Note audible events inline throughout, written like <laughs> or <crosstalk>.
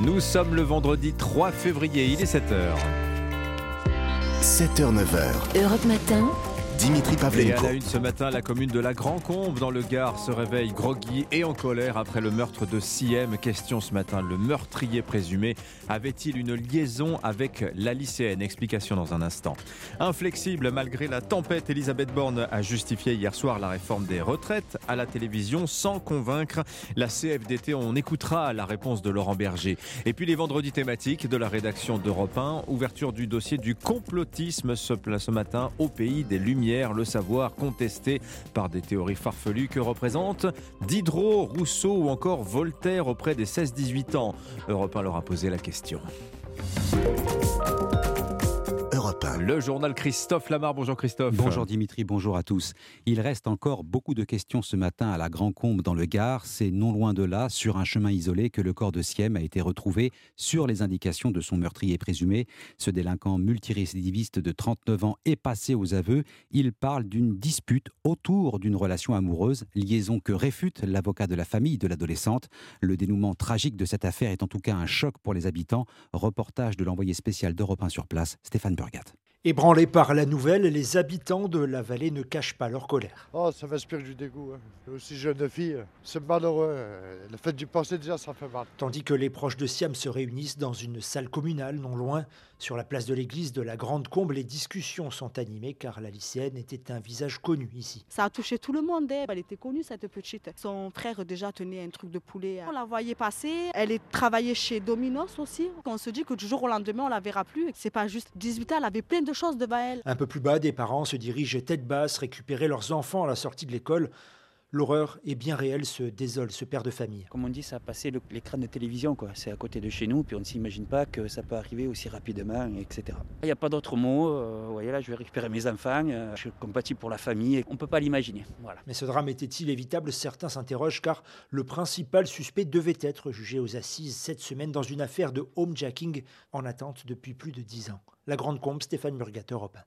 Nous sommes le vendredi 3 février, il est 7h. 7h, 9h. Europe Matin. Dimitri Et à Pavlenko. la une ce matin, la commune de la Grand-Combe dans le Gard se réveille groggy et en colère après le meurtre de Siem. Question ce matin, le meurtrier présumé avait-il une liaison avec la lycéenne? Explication dans un instant. Inflexible malgré la tempête, Elisabeth Borne a justifié hier soir la réforme des retraites à la télévision sans convaincre la CFDT. On écoutera la réponse de Laurent Berger. Et puis les vendredis thématiques de la rédaction d'Europe 1, ouverture du dossier du complotisme ce, ce matin au pays des Lumières, le savoir contesté par des théories farfelues que représentent Diderot, Rousseau ou encore Voltaire auprès des 16-18 ans. Europe 1 leur a posé la question. Europe 1. Le journal Christophe Lamar. Bonjour Christophe. Bonjour Dimitri, bonjour à tous. Il reste encore beaucoup de questions ce matin à la Grand Combe dans le Gard. C'est non loin de là, sur un chemin isolé, que le corps de Siem a été retrouvé sur les indications de son meurtrier présumé. Ce délinquant multirécidiviste de 39 ans est passé aux aveux. Il parle d'une dispute autour d'une relation amoureuse, liaison que réfute l'avocat de la famille de l'adolescente. Le dénouement tragique de cette affaire est en tout cas un choc pour les habitants. Reportage de l'envoyé spécial d'Europe 1 sur place, Stéphane Burgat. Ébranlés par la nouvelle, les habitants de la vallée ne cachent pas leur colère. Oh, ça m'inspire du dégoût. Hein. Aussi jeune fille, c'est malheureux. Euh, Le fait d'y penser déjà, ça fait mal. Tandis que les proches de Siam se réunissent dans une salle communale non loin, sur la place de l'église de la Grande Combe, les discussions sont animées car la lycéenne était un visage connu ici. Ça a touché tout le monde. hein. Elle était connue, cette petite. Son frère déjà tenait un truc de poulet. On la voyait passer. Elle est travaillée chez Domino's aussi. On se dit que du jour au lendemain, on la verra plus. C'est pas juste 18 ans, elle avait plein de choses devant elle. Un peu plus bas, des parents se dirigent tête basse récupérer leurs enfants à la sortie de l'école. L'horreur est bien réelle, se désole ce père de famille. Comme on dit, ça a passé l'écran de télévision, quoi. C'est à côté de chez nous, puis on ne s'imagine pas que ça peut arriver aussi rapidement, etc. Il n'y a pas d'autre mot. euh, vous voyez là, je vais récupérer mes enfants. euh, je suis compatible pour la famille. On ne peut pas l'imaginer. Voilà. Mais ce drame était-il évitable? Certains s'interrogent car le principal suspect devait être jugé aux assises cette semaine dans une affaire de homejacking en attente depuis plus de dix ans. La Grande Combe, Stéphane Murgat, Europe 1.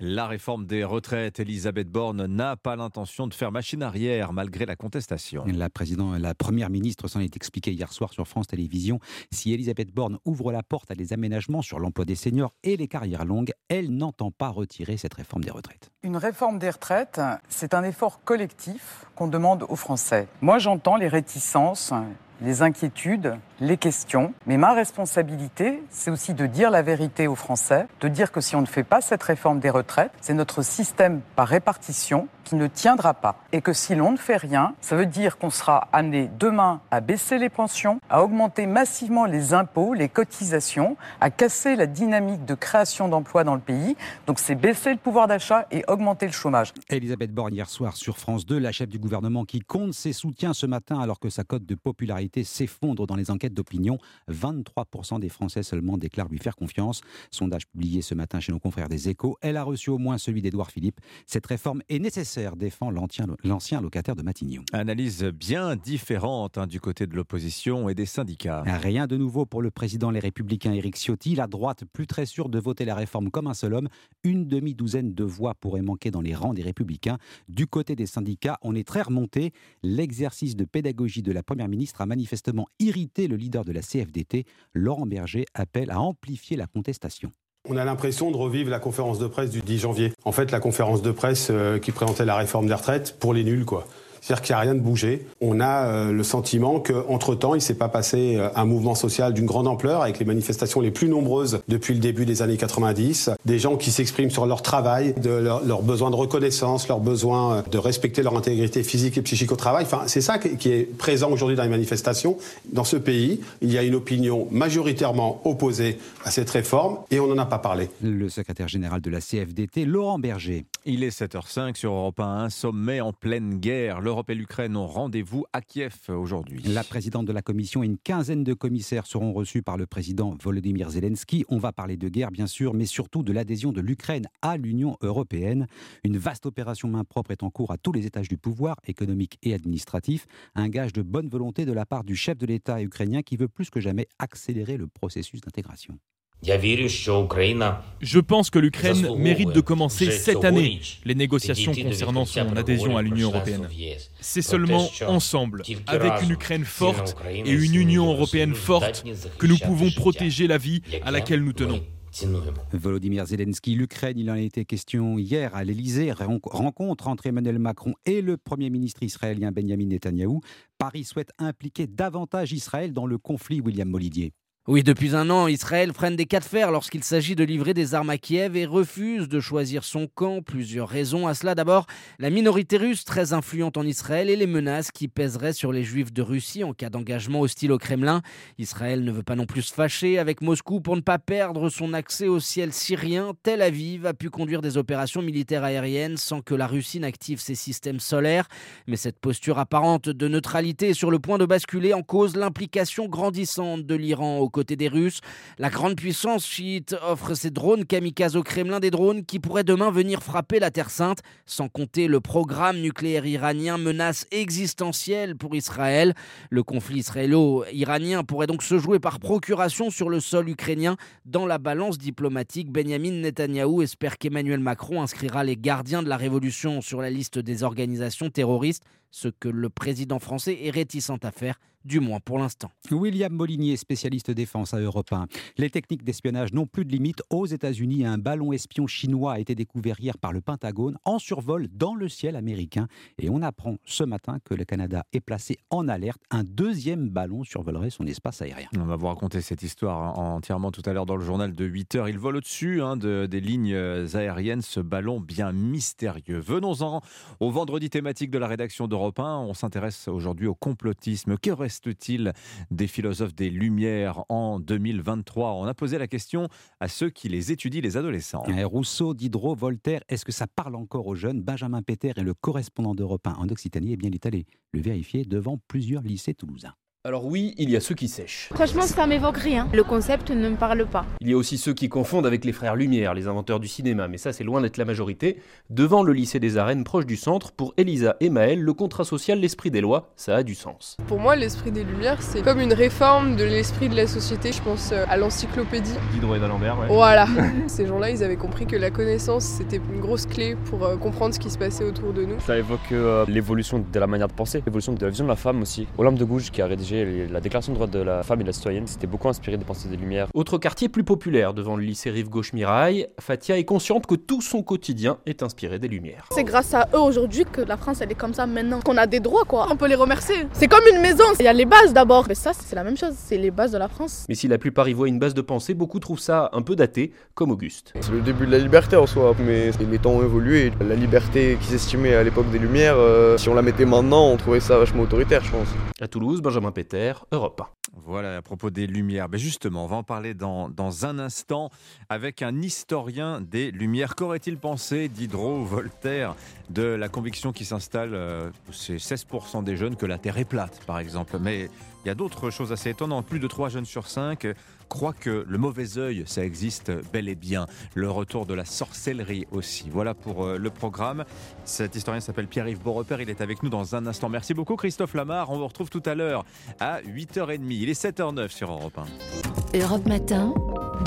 La réforme des retraites, Elisabeth Borne n'a pas l'intention de faire machine arrière malgré la contestation. La, président, la première ministre s'en est expliquée hier soir sur France Télévisions. Si Elisabeth Borne ouvre la porte à des aménagements sur l'emploi des seniors et les carrières longues, elle n'entend pas retirer cette réforme des retraites. Une réforme des retraites, c'est un effort collectif qu'on demande aux Français. Moi, j'entends les réticences, les inquiétudes, les questions, mais ma responsabilité, c'est aussi de dire la vérité aux Français, de dire que si on ne fait pas cette réforme des retraites, c'est notre système par répartition qui ne tiendra pas. Et que si l'on ne fait rien, ça veut dire qu'on sera amené demain à baisser les pensions, à augmenter massivement les impôts, les cotisations, à casser la dynamique de création d'emplois dans le pays. Donc c'est baisser le pouvoir d'achat et augmenter le chômage. Elisabeth Borne hier soir sur France 2, la chef du gouvernement qui compte ses soutiens ce matin alors que sa cote de popularité s'effondre dans les enquêtes d'opinion. 23% des Français seulement déclarent lui faire confiance. Sondage publié ce matin chez nos confrères des Échos. Elle a reçu au moins celui d'Édouard Philippe. Cette réforme est nécessaire, défend l'ancien locataire de Matignon. Analyse bien différente hein, du côté de l'opposition et des syndicats. Rien de nouveau pour le président Les Républicains Éric Ciotti. La droite, plus très sûre de voter la réforme comme un seul homme. Une demi-douzaine de voix pourraient manquer dans les rangs des Républicains. Du côté des syndicats, on est très remonté. L'exercice de pédagogie de la Première ministre a manifestement irrité le leader de la CFDT. Laurent Berger appelle à amplifier la contestation. On a l'impression de revivre la conférence de presse du 10 janvier. En fait, la conférence de presse euh, qui présentait la réforme des retraites pour les nuls, quoi. C'est-à-dire qu'il n'y a rien de bougé. On a euh, le sentiment qu'entre-temps, il ne s'est pas passé euh, un mouvement social d'une grande ampleur avec les manifestations les plus nombreuses depuis le début des années 90. Des gens qui s'expriment sur leur travail, de leur, leur besoin de reconnaissance, leur besoin euh, de respecter leur intégrité physique et psychique au travail. Enfin, c'est ça qui qui est présent aujourd'hui dans les manifestations. Dans ce pays, il y a une opinion majoritairement opposée à cette réforme et on n'en a pas parlé. Le secrétaire général de la CFDT, Laurent Berger. Il est 7h05 sur Europe 1, un sommet en pleine guerre. L'Europe et l'Ukraine ont rendez-vous à Kiev aujourd'hui. La présidente de la commission et une quinzaine de commissaires seront reçus par le président Volodymyr Zelensky. On va parler de guerre, bien sûr, mais surtout de l'adhésion de l'Ukraine à l'Union européenne. Une vaste opération main propre est en cours à tous les étages du pouvoir, économique et administratif. Un gage de bonne volonté de la part du chef de l'État ukrainien qui veut plus que jamais accélérer le processus d'intégration. Je pense que l'Ukraine mérite de commencer cette année les négociations concernant son adhésion à l'Union européenne. C'est seulement ensemble, avec une Ukraine forte et une Union européenne forte, que nous pouvons protéger la vie à laquelle nous tenons. Volodymyr Zelensky, l'Ukraine, il en a été question hier à l'Elysée, rencontre entre Emmanuel Macron et le Premier ministre israélien Benjamin Netanyahou. Paris souhaite impliquer davantage Israël dans le conflit, William Molidier. Oui, depuis un an, Israël freine des cas de fer lorsqu'il s'agit de livrer des armes à Kiev et refuse de choisir son camp. Plusieurs raisons à cela. D'abord, la minorité russe très influente en Israël et les menaces qui pèseraient sur les juifs de Russie en cas d'engagement hostile au Kremlin. Israël ne veut pas non plus se fâcher avec Moscou pour ne pas perdre son accès au ciel syrien. Tel Aviv a pu conduire des opérations militaires aériennes sans que la Russie n'active ses systèmes solaires. Mais cette posture apparente de neutralité est sur le point de basculer en cause l'implication grandissante de l'Iran au côté des Russes. La grande puissance chiite offre ses drones kamikazes au Kremlin, des drones qui pourraient demain venir frapper la Terre Sainte, sans compter le programme nucléaire iranien, menace existentielle pour Israël. Le conflit israélo-iranien pourrait donc se jouer par procuration sur le sol ukrainien. Dans la balance diplomatique, Benjamin Netanyahou espère qu'Emmanuel Macron inscrira les gardiens de la révolution sur la liste des organisations terroristes, ce que le président français est réticent à faire du moins pour l'instant. William Molinier, spécialiste défense à Europe 1. Les techniques d'espionnage n'ont plus de limite. Aux États-Unis, un ballon espion chinois a été découvert hier par le Pentagone en survol dans le ciel américain. Et on apprend ce matin que le Canada est placé en alerte. Un deuxième ballon survolerait son espace aérien. On va vous raconter cette histoire entièrement tout à l'heure dans le journal de 8 heures. Il vole au-dessus hein, de, des lignes aériennes, ce ballon bien mystérieux. Venons-en au vendredi thématique de la rédaction d'Europe 1. On s'intéresse aujourd'hui au complotisme. Que reste-t-il des philosophes des Lumières en 2023 On a posé la question à ceux qui les étudient, les adolescents. Rousseau, Diderot, Voltaire, est-ce que ça parle encore aux jeunes? Benjamin Péter est le correspondant d'Europe 1 en Occitanie. Eh bien, il est allé le vérifier devant plusieurs lycées toulousains. Alors oui, il y a ceux qui sèchent. Franchement, ça m'évoque rien. Le concept ne me parle pas. Il y a aussi ceux qui confondent avec les frères Lumière, les inventeurs du cinéma, mais ça c'est loin d'être la majorité. Devant le lycée des Arènes, proche du centre, pour Elisa et Maël, le contrat social, l'esprit des lois, ça a du sens. Pour moi, l'esprit des Lumières, c'est comme une réforme de l'esprit de la société. Je pense euh, à l'encyclopédie. Diderot et d'Alembert, ouais. Voilà. <laughs> Ces gens-là, ils avaient compris que la connaissance, c'était une grosse clé pour euh, comprendre ce qui se passait autour de nous. Ça évoque euh, l'évolution de la manière de penser, l'évolution de la vision de la femme aussi. Olympe de Gouges qui a rédigé la déclaration droit de la femme et de la citoyenne, c'était beaucoup inspiré des pensées des Lumières. Autre quartier plus populaire devant le lycée Rive Gauche Mirail, Fatia est consciente que tout son quotidien est inspiré des Lumières. C'est grâce à eux aujourd'hui que la France elle est comme ça maintenant, qu'on a des droits quoi. On peut les remercier. C'est comme une maison, il y a les bases d'abord. Mais ça c'est la même chose, c'est les bases de la France. Mais si la plupart y voient une base de pensée, beaucoup trouvent ça un peu daté, comme Auguste. C'est le début de la liberté en soi, mais les temps ont évolué. La liberté qui s'estimait à l'époque des Lumières, euh, si on la mettait maintenant, on trouvait ça vachement autoritaire, je pense. À Toulouse, Benjamin Péter, Europe 1. Voilà, à propos des Lumières. Ben justement, on va en parler dans, dans un instant avec un historien des Lumières. Qu'aurait-il pensé Diderot Voltaire de la conviction qui s'installe, euh, c'est 16% des jeunes, que la Terre est plate, par exemple? Mais il y a d'autres choses assez étonnantes. Plus de 3 jeunes sur 5 croient que le mauvais œil, ça existe bel et bien. Le retour de la sorcellerie aussi. Voilà pour euh, le programme. Cet historien s'appelle Pierre-Yves Beaurepaire. Il est avec nous dans un instant. Merci beaucoup, Christophe Lamar. On vous retrouve tout à l'heure à 8h30. Il est 7h09 sur Europe 1. Europe Matin.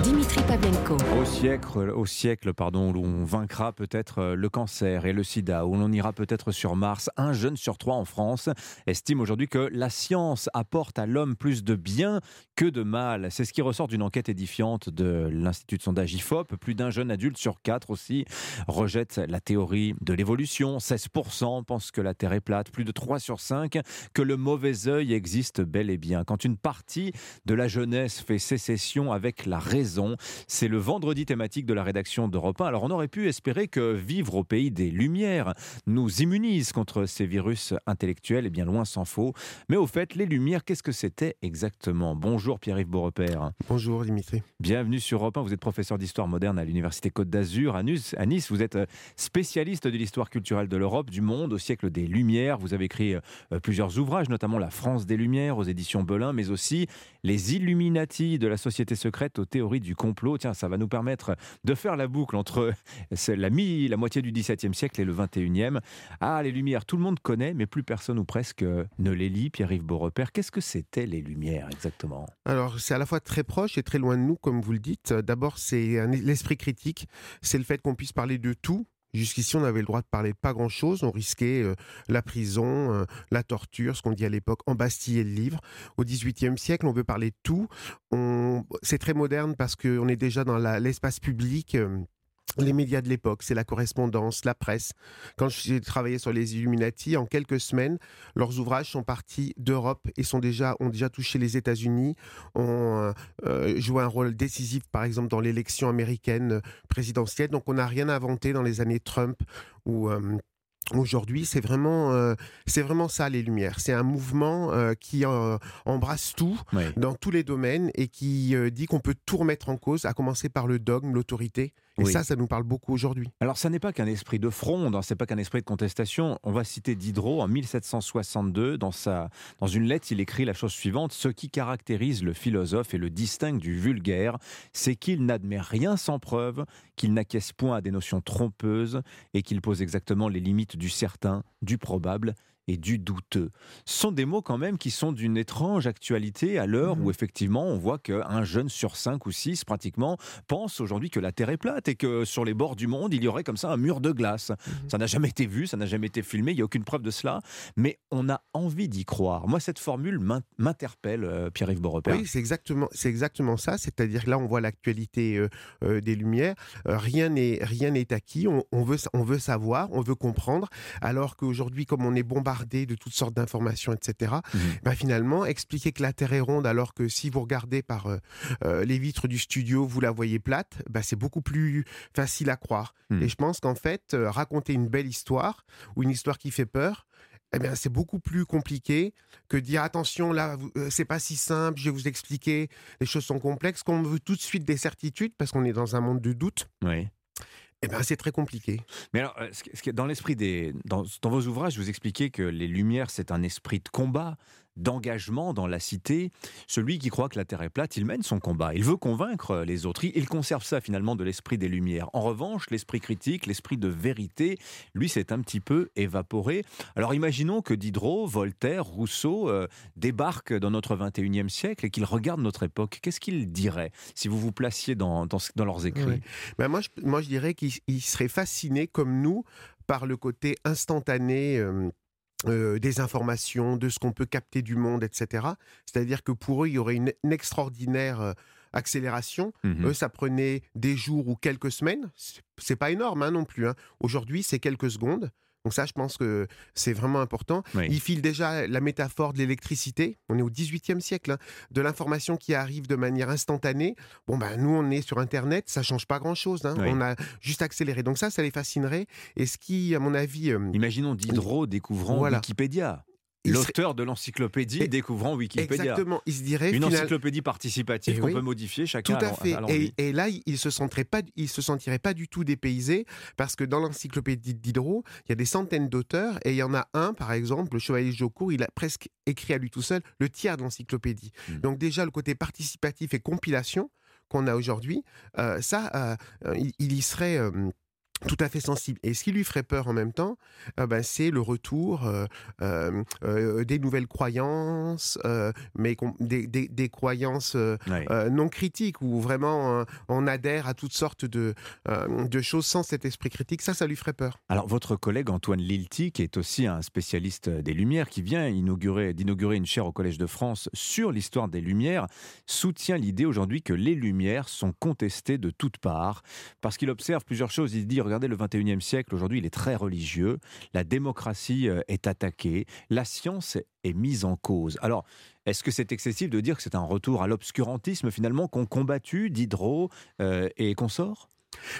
Dimitri Pavlenko. Au siècle, au siècle pardon, où on vaincra peut-être euh, le cancer et le sida, où l'on ira peut-être sur Mars, un jeune sur trois en France estime aujourd'hui que la science apporte à l'homme plus de bien que de mal. C'est ce qui ressort d'une enquête édifiante de l'Institut de sondage IFOP. Plus d'un jeune adulte sur quatre aussi rejette la théorie de l'évolution. 16% pensent que la Terre est plate. Plus de 3 sur 5 que le mauvais œil existe bel et bien. Quand une partie de la jeunesse fait sécession avec la raison, c'est le vendredi thématique de la rédaction d'Europe 1. Alors on aurait pu espérer que vivre au pays des Lumières nous immunise contre ces virus intellectuels. Et bien loin s'en faut. Mais au fait, les Lumières, qu'est-ce que c'était exactement? Bonjour Pierre-Yves Beaurepaire. Bonjour Dimitri. Bienvenue sur Europe 1. Vous êtes professeur d'histoire moderne à l'Université Côte d'Azur à Nice. Vous êtes euh, spécialiste de l'histoire culturelle de l'Europe, du monde, au siècle des Lumières. Vous avez écrit euh, plusieurs ouvrages, notamment La France des Lumières aux éditions Belin, mais aussi Les Illuminati de la société secrète aux théories théorie du complot. Tiens, ça va nous permettre de faire la boucle entre la, mi, la moitié du XVIIe siècle et le XXIe. Ah, les Lumières, tout le monde connaît, mais plus personne ou presque ne les lit. Pierre-Yves Beaurepaire, qu'est-ce que c'était les Lumières exactement? Alors, c'est à la fois très proche et très loin de nous, comme vous le dites. D'abord, c'est l'esprit critique, c'est le fait qu'on puisse parler de tout, Jusqu'ici, on avait le droit de parler de pas grand-chose. On risquait euh, la prison, euh, la torture, ce qu'on dit à l'époque, embastiller le livre. Au XVIIIe siècle, on veut parler de tout. C'est très moderne parce qu'on est déjà dans l'espace public. Euh, les médias de l'époque, c'est la correspondance, la presse. Quand j'ai travaillé sur les Illuminati, en quelques semaines, leurs ouvrages sont partis d'Europe et sont déjà, ont déjà touché les États-Unis, ont euh, euh, joué un rôle décisif, par exemple, dans l'élection américaine présidentielle. Donc on n'a rien inventé dans les années Trump ou euh, Aujourd'hui, c'est vraiment, euh, c'est vraiment ça les Lumières. C'est un mouvement euh, qui euh, embrasse tout dans tous les domaines et qui dit qu'on peut tout remettre en cause, à commencer par le dogme, l'autorité. Et ça, ça nous parle beaucoup aujourd'hui. Alors, ça n'est pas qu'un esprit de fronde, hein, c'est pas qu'un esprit de contestation. On va citer Diderot en 1762 dans sa, dans une lettre, il écrit la chose suivante ce qui caractérise le philosophe et le distingue du vulgaire, c'est qu'il n'admet rien sans preuve, qu'il n'acquiesce point à des notions trompeuses et qu'il pose exactement les limites du certain, du probable et du douteux. Ce sont des mots quand même qui sont d'une étrange actualité à l'heure où mmh. effectivement on voit qu'un jeune sur cinq ou six pratiquement pense aujourd'hui que la Terre est plate et que sur les bords du monde il y aurait comme ça un mur de glace. Mmh. Ça n'a jamais été vu, ça n'a jamais été filmé, il n'y a aucune preuve de cela, mais on a envie d'y croire. Moi cette formule m'interpelle, euh, Pierre-Yves Beaurepaire. Oui, c'est exactement, c'est exactement ça, c'est-à-dire que là on voit l'actualité euh, euh, des Lumières, rien n'est rien n'est acquis, on, veut, on veut savoir, on veut comprendre, alors qu'aujourd'hui comme on est bombardé de toutes sortes d'informations, etc. Mmh. Bah, finalement, expliquer que la Terre est ronde alors que si vous regardez par euh, euh, les vitres du studio, vous la voyez plate, bah, c'est beaucoup plus facile à croire. Mmh. Et je pense qu'en fait, euh, raconter une belle histoire ou une histoire qui fait peur, eh bien, c'est beaucoup plus compliqué que dire attention, là, c'est pas si simple, je vais vous expliquer, les choses sont complexes, qu'on veut tout de suite des certitudes parce qu'on est dans un monde de doute. Oui. Eh ben, c'est très compliqué. Mais alors, dans l'esprit des, dans, vos ouvrages, vous expliquez que les Lumières, c'est un esprit de combat d'engagement dans la cité. Celui qui croit que la Terre est plate, il mène son combat. Il veut convaincre les autres. Il conserve ça finalement de l'esprit des Lumières. En revanche, l'esprit critique, l'esprit de vérité, lui, s'est un petit peu évaporé. Alors imaginons que Diderot, Voltaire, Rousseau euh, débarquent dans notre 21e siècle et qu'ils regardent notre époque. Qu'est-ce qu'ils diraient si vous vous placiez dans, dans, leurs écrits ben moi, je, moi, je dirais qu'ils seraient fascinés comme nous par le côté instantané. Euh, euh, des informations, de ce qu'on peut capter du monde, etc. C'est-à-dire que pour eux, il y aurait une, extraordinaire euh, accélération. Mmh eux, ça prenait des jours ou quelques semaines. C'est pas énorme hein, non plus. Hein. Aujourd'hui, c'est quelques secondes. Donc ça, je pense que c'est vraiment important. Il file déjà la métaphore de l'électricité. On est au XVIIIe siècle, hein, de l'information qui arrive de manière instantanée. Bon, ben nous, on est sur Internet, ça change pas grand-chose. Hein. On a juste accéléré. Donc ça, ça les fascinerait. Et ce qui, à mon avis... Euh, Imaginons Diderot découvrant Wikipédia. L'auteur de l'encyclopédie découvrant Wikipédia. Exactement. Il se dirait une encyclopédie participative qu'on peut modifier chacun. Tout à fait. et, là, il se sentirait pas, il se sentirait pas du tout dépaysé parce que dans l'encyclopédie d'Hydro, il y a des centaines d'auteurs et il y en a un, par exemple, le Chevalier Jocourt, il a presque écrit à lui tout seul le tiers de l'encyclopédie. Hmm. Donc déjà le côté participatif et compilation qu'on a aujourd'hui, euh, ça, euh, il, y serait euh, tout à fait sensible. Et ce qui lui ferait peur en même temps, euh, ben, c'est le retour euh, euh, des nouvelles croyances, mais des, des, croyances non critiques, où vraiment on adhère à toutes sortes de, de choses sans cet esprit critique. Ça, ça lui ferait peur. Alors, votre collègue Antoine Lilti, qui est aussi un spécialiste des Lumières, qui vient inaugurer, d'inaugurer une chaire au Collège de France sur l'histoire des Lumières, soutient l'idée aujourd'hui que les Lumières sont contestées de toutes parts, parce qu'il observe plusieurs choses. Il dit, regardez le 21e siècle, aujourd'hui, il est très religieux, la démocratie euh, est attaquée, la science est mise en cause. Alors, est-ce que c'est excessif de dire que c'est un retour à l'obscurantisme finalement qu'ont combattu Diderot euh, et consorts?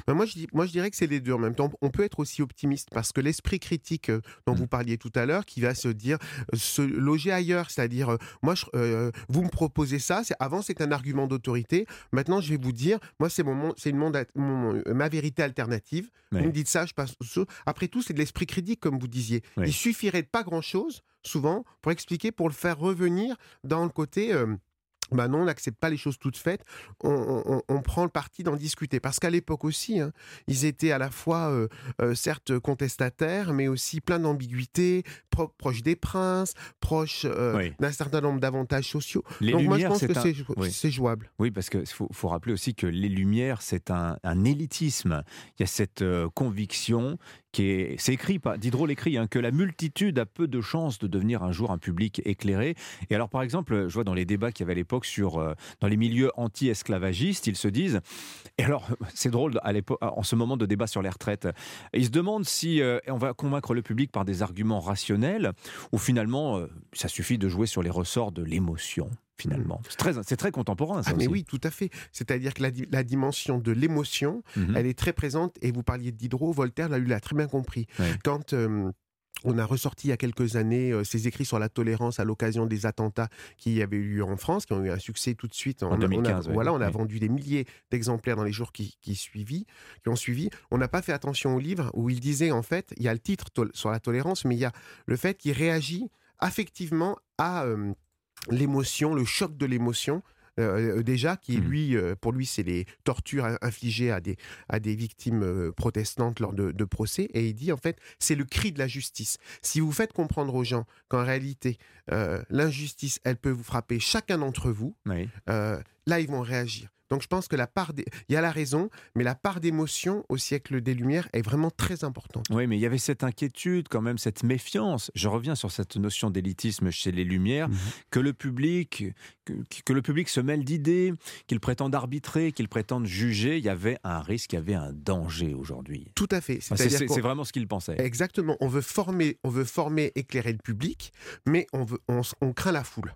Ben, moi, je, moi, je dirais que c'est les deux en même temps. On peut être aussi optimiste parce que l'esprit critique euh, dont vous mmh. parliez tout à l'heure, qui va se dire, euh, se loger ailleurs, c'est-à-dire, euh, moi, je, vous me proposez ça, avant c'est un argument d'autorité, maintenant je vais vous dire, moi c'est mon, c'est une ma vérité alternative. Vous me dites ça, je passe. Après tout, c'est de l'esprit critique comme vous disiez. Il suffirait de pas grand-chose, souvent, pour expliquer, pour le faire revenir dans le côté bah non, on n'accepte pas les choses toutes faites, on, prend le parti d'en discuter. Parce qu'à l'époque aussi, hein, ils étaient à la fois, euh, euh, certes, contestataires, mais aussi plein d'ambiguïtés, proches des princes, proches euh, d'un certain nombre d'avantages sociaux. Les Donc Lumières, moi, je pense que c'est jouable. Oui, parce qu'il faut, faut, rappeler aussi que les Lumières, c'est un, un, élitisme. Il y a cette conviction qui est, c'est écrit, Diderot l'écrit, hein, que la multitude a peu de chances de devenir un jour un public éclairé. Et alors, par exemple, je vois dans les débats qu'il y avait à l'époque sur, euh, dans les milieux anti-esclavagistes, ils se disent, et alors, <laughs> c'est drôle, à l'époque, en ce moment de débat sur les retraites, ils se demandent si euh, on va convaincre le public par des arguments rationnels, ou finalement, euh, ça suffit de jouer sur les ressorts de l'émotion finalement. C'est très, c'est très contemporain. Ça ah, mais oui, tout à fait. C'est-à-dire que la, dimension de l'émotion, mhm. elle est très présente. Et vous parliez de Diderot, Voltaire l'a, l'a très bien compris. Quand euh, on a ressorti il y a quelques années euh, ses écrits sur la tolérance à l'occasion des attentats qui avaient eu lieu en France, qui ont eu un succès tout de suite. En 2015, on a, Voilà, on a vendu des milliers d'exemplaires dans les jours qui, qui, suivi, qui ont suivi. On n'a pas fait attention au livre où il disait, en fait, il y a le titre sur la tolérance, mais il y a le fait qu'il réagit affectivement à... Euh, l'émotion, le choc de l'émotion. Euh, euh, déjà, qui mmh. lui, euh, pour lui, c'est les tortures infligées à des, à des victimes protestantes lors de, procès. Et il dit, en fait, c'est le cri de la justice. Si vous faites comprendre aux gens qu'en réalité, l'injustice, elle peut vous frapper chacun d'entre vous, là, ils vont réagir. Donc je pense que la part des... il y a la raison, mais la part d'émotion au siècle des Lumières est vraiment très importante. Oui, mais il y avait cette inquiétude, quand même, cette méfiance. Je reviens sur cette notion d'élitisme chez les Lumières, mhm. que le public, que, le public se mêle d'idées, qu'il prétende arbitrer, qu'il prétende juger. Il y avait un risque, il y avait un danger aujourd'hui. Tout à fait. C'est vraiment ce qu'il pensait. Exactement. On veut former, on veut former, éclairer le public, mais on veut, on craint la foule.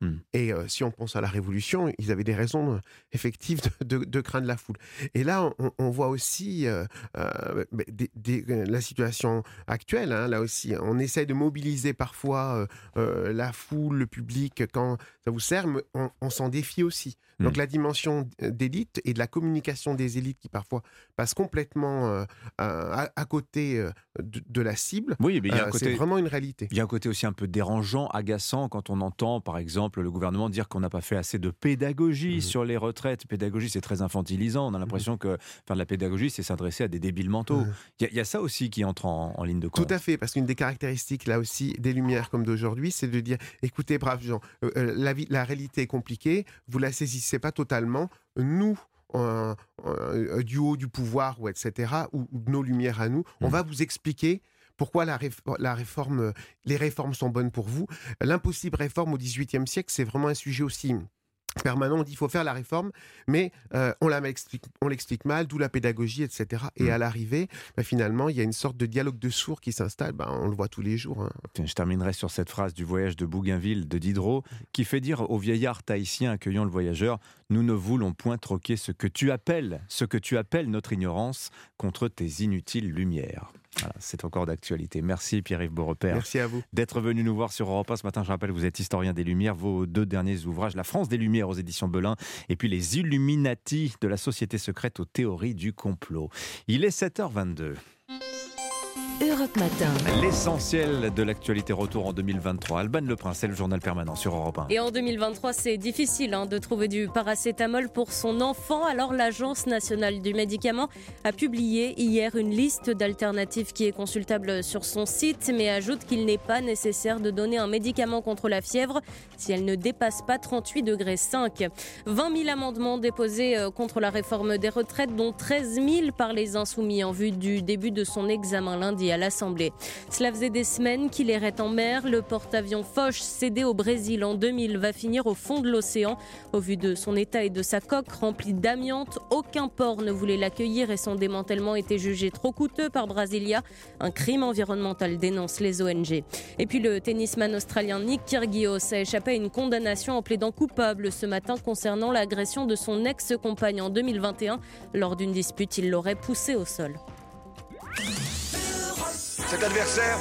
Mmh. Et si on pense à la Révolution, ils avaient des raisons effectives de, craindre la foule. Et là, on, voit aussi la situation actuelle. Hein, là aussi, on essaie de mobiliser parfois la foule, le public quand ça vous sert, mais on, s'en défie aussi. Donc mmh. la dimension d'élite et de la communication des élites qui parfois passe complètement à, côté de, la cible, oui, c'est vraiment une réalité. Il y a un côté aussi un peu dérangeant, agaçant quand on entend, par exemple, le gouvernement dire qu'on n'a pas fait assez de pédagogie mmh. sur les retraites. Pédagogie, c'est très infantilisant. On a l'impression mmh. que faire de la pédagogie, c'est s'adresser à des débiles mentaux. Mmh. Il y, a ça aussi qui entre en, ligne de compte. Tout à fait, parce qu'une des caractéristiques, là aussi, des Lumières comme d'aujourd'hui, c'est de dire écoutez, braves gens, euh, euh, la, vie, la réalité est compliquée, vous la saisissez pas totalement. Nous, du haut du pouvoir, ou etc., ou, ou nos lumières à nous, on va vous expliquer pourquoi la, réforme, les réformes sont bonnes pour vous? L'impossible réforme au XVIIIe siècle, c'est vraiment un sujet aussi permanent. On dit qu'il faut faire la réforme, mais euh, on l'explique mal, d'où la pédagogie, etc. Et mmh. à l'arrivée, bah, finalement, il y a une sorte de dialogue de sourds qui s'installe. Bah, on le voit tous les jours. Hein. Je terminerai sur cette phrase du voyage de Bougainville de Diderot, qui fait dire au vieillard tahitien accueillant le voyageur Nous ne voulons point troquer ce que tu appelles, ce que tu appelles notre ignorance contre tes inutiles lumières c'est encore d'actualité. Merci Pierre-Yves Beaurepaire. Merci à vous. D'être venu nous voir sur Europe 1 ce matin. Je rappelle, vous êtes historien des Lumières. Vos deux derniers ouvrages, La France des Lumières aux éditions Belin et puis Les Illuminati de la société secrète aux théories du complot. Il est 7h22. Europe Matin. L'essentiel de l'actualité retour en 2023. Alban Le Prince, c'est le journal permanent sur Europe 1. Et en 2023, c'est difficile hein, de trouver du paracétamol pour son enfant. Alors l'Agence nationale du médicament a publié hier une liste d'alternatives qui est consultable sur son site, mais ajoute qu'il n'est pas nécessaire de donner un médicament contre la fièvre si elle ne dépasse pas 38 degrés 5. 20 000 amendements déposés euh, contre la réforme des retraites, dont 13 000 par les insoumis en vue du début de son examen lundi à l'Assemblée. Cela faisait des semaines qu'il errait en mer. Le porte-avions Foch, cédé au Brésil en 2000, va finir au fond de l'océan. Au vu de son état et de sa coque remplie d'amiante, aucun port ne voulait l'accueillir et son démantèlement était jugé trop coûteux par Brasilia. Un crime environnemental dénonce les ONG. Et puis le tennisman australien Nick Kyrgios a échappé à une condamnation en plaidant coupable ce matin concernant l'agression de son ex-compagne en 2021. Lors d'une dispute, il l'aurait poussé au sol. Cet adversaire,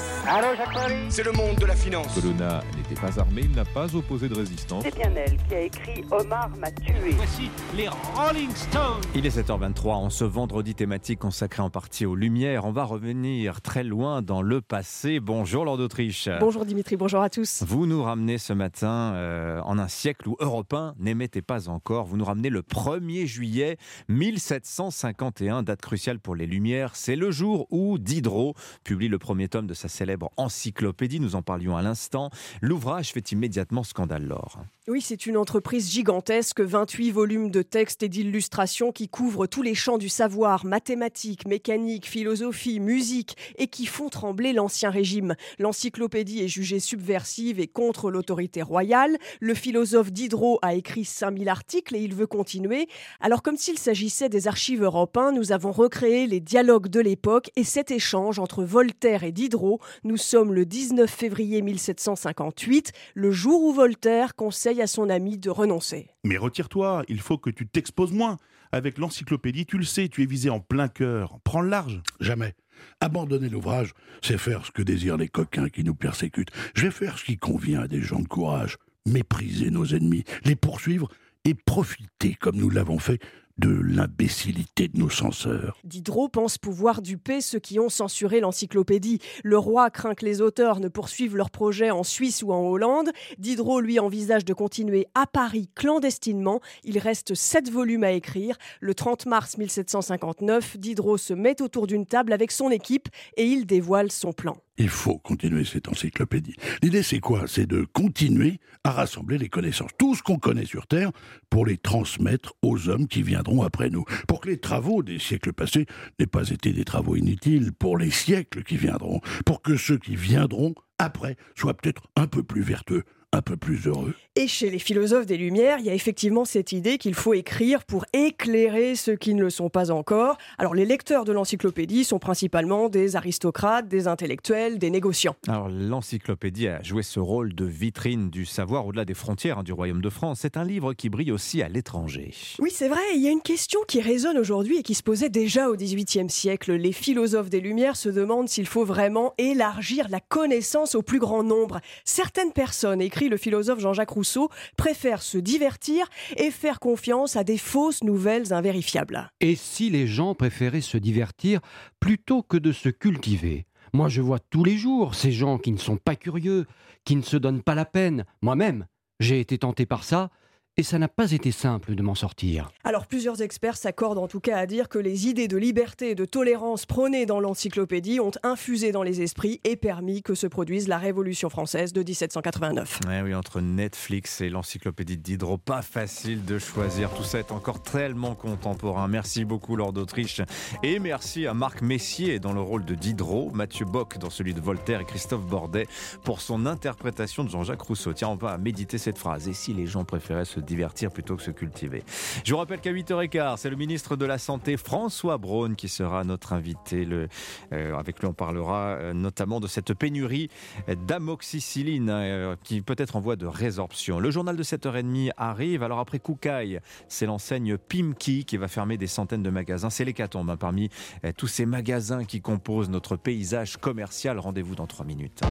c'est le monde de la finance. Colonna n'était pas armé, il n'a pas opposé de résistance. C'est bien elle qui a écrit Omar m'a tué. Voici les Rolling Stones. Il est 7h23 en ce vendredi thématique consacré en partie aux Lumières. On va revenir très loin dans le passé. Bonjour Lord d'Autriche. Bonjour Dimitri, bonjour à tous. Vous nous ramenez ce matin euh, en un siècle où Europe 1 n'émettait pas encore. Vous nous ramenez le 1er juillet 1751, date cruciale pour les Lumières. C'est le jour où Diderot publie le premier tome de sa célèbre encyclopédie. Nous en parlions à l'instant. L'ouvrage fait immédiatement scandale l'or. Oui, c'est une entreprise gigantesque, 28 volumes de textes et d'illustrations qui couvrent tous les champs du savoir, mathématiques, mécanique, philosophie, musique, et qui font trembler l'ancien régime. L'encyclopédie est jugée subversive et contre l'autorité royale. Le philosophe Diderot a écrit 5000 articles et il veut continuer. Alors comme s'il s'agissait des archives européennes, nous avons recréé les dialogues de l'époque et cet échange entre Voltaire et Diderot. Nous sommes le 19 février 1758, le jour où Voltaire conseille à son ami de renoncer. Mais retire-toi, il faut que tu t'exposes moins. Avec l'encyclopédie, tu le sais, tu es visé en plein cœur. Prends le large. Jamais. Abandonner l'ouvrage, c'est faire ce que désirent les coquins qui nous persécutent. Je vais faire ce qui convient à des gens de courage. Mépriser nos ennemis, les poursuivre et profiter, comme nous l'avons fait, de l'imbécilité de nos censeurs. Diderot pense pouvoir duper ceux qui ont censuré l'encyclopédie. Le roi craint que les auteurs ne poursuivent leurs projets en Suisse ou en Hollande. Diderot, lui, envisage de continuer à Paris clandestinement. Il reste sept volumes à écrire. Le 30 mars 1759, Diderot se met autour d'une table avec son équipe et il dévoile son plan. Il faut continuer cette encyclopédie. L'idée, c'est quoi? C'est de continuer à rassembler les connaissances, tout ce qu'on connaît sur Terre, pour les transmettre aux hommes qui viendront après nous, pour que les travaux des siècles passés n'aient pas été des travaux inutiles pour les siècles qui viendront, pour que ceux qui viendront après soient peut-être un peu plus vertueux, un peu plus heureux. Et chez les philosophes des Lumières, il y a effectivement cette idée qu'il faut écrire pour éclairer ceux qui ne le sont pas encore. Alors les lecteurs de l'encyclopédie sont principalement des aristocrates, des intellectuels, des négociants. Alors l'encyclopédie a joué ce rôle de vitrine du savoir au-delà des frontières hein, du Royaume de France. C'est un livre qui brille aussi à l'étranger. Oui, c'est vrai, il y a une question qui résonne aujourd'hui et qui se posait déjà au XVIIIe siècle. Les philosophes des Lumières se demandent s'il faut vraiment élargir la connaissance au plus grand nombre. Certaines personnes, le philosophe Jean-Jacques Rousseau, préfère se divertir et faire confiance à des fausses nouvelles invérifiables. Et si les gens préféraient se divertir plutôt que de se cultiver? Moi, je vois tous les jours ces gens qui ne sont pas curieux, qui ne se donnent pas la peine. Moi-même, j'ai été tenté par ça et ça n'a pas été simple de m'en sortir. Alors plusieurs experts s'accordent en tout cas à dire que les idées de liberté et de tolérance prônées dans l'encyclopédie ont infusé dans les esprits et permis que se produise la Révolution française de 1789. oui, entre Netflix et l'encyclopédie de Diderot, pas facile de choisir. Tout ça est encore tellement contemporain. Merci beaucoup Lord d'Autriche et merci à Marc Messier dans le rôle de Diderot, Mathieu Bock dans celui de Voltaire et Christophe Bordet pour son interprétation de Jean-Jacques Rousseau. Tiens, on va méditer cette phrase. Et si les gens préféraient se divertir plutôt que se cultiver. Je vous rappelle qu'à 8h15, c'est le ministre de la Santé François Braun qui sera notre invité. Euh, avec lui, on parlera euh, notamment de cette pénurie d'amoxicilline euh, qui peut être en voie de résorption. Le journal de 7h30 arrive. Alors après Koukaï, c'est l'enseigne Pimki qui va fermer des centaines de magasins. C'est l'hécatombe hein, parmi tous ces magasins qui composent notre paysage commercial. Rendez-vous dans 3 minutes.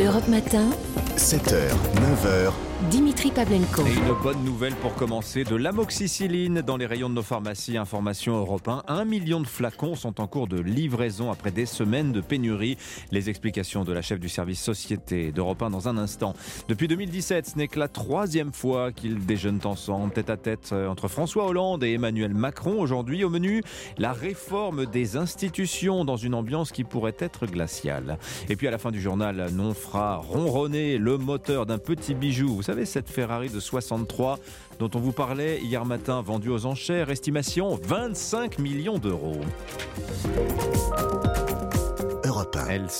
Europe Matin. 7h, 9h. Dimitri Pavlenko. Et une bonne nouvelle pour commencer de l'amoxicilline dans les rayons de nos pharmacies. Information Europe 1. Un million de flacons sont en cours de livraison après des semaines de pénurie. Les explications de la chef du service société d'Europe 1 dans un instant. Depuis 2017, ce n'est que la troisième fois qu'ils déjeunent ensemble, tête à tête, euh, entre François Hollande et Emmanuel Macron. Aujourd'hui, au menu, la réforme des institutions dans une ambiance qui pourrait être glaciale. Et puis à la fin du journal, non fera ronronner le moteur d'un petit bijou. Vous savez, cette Ferrari de 63 dont on vous parlait hier matin, vendue aux enchères, estimation 25 millions d'euros. Elle, elle,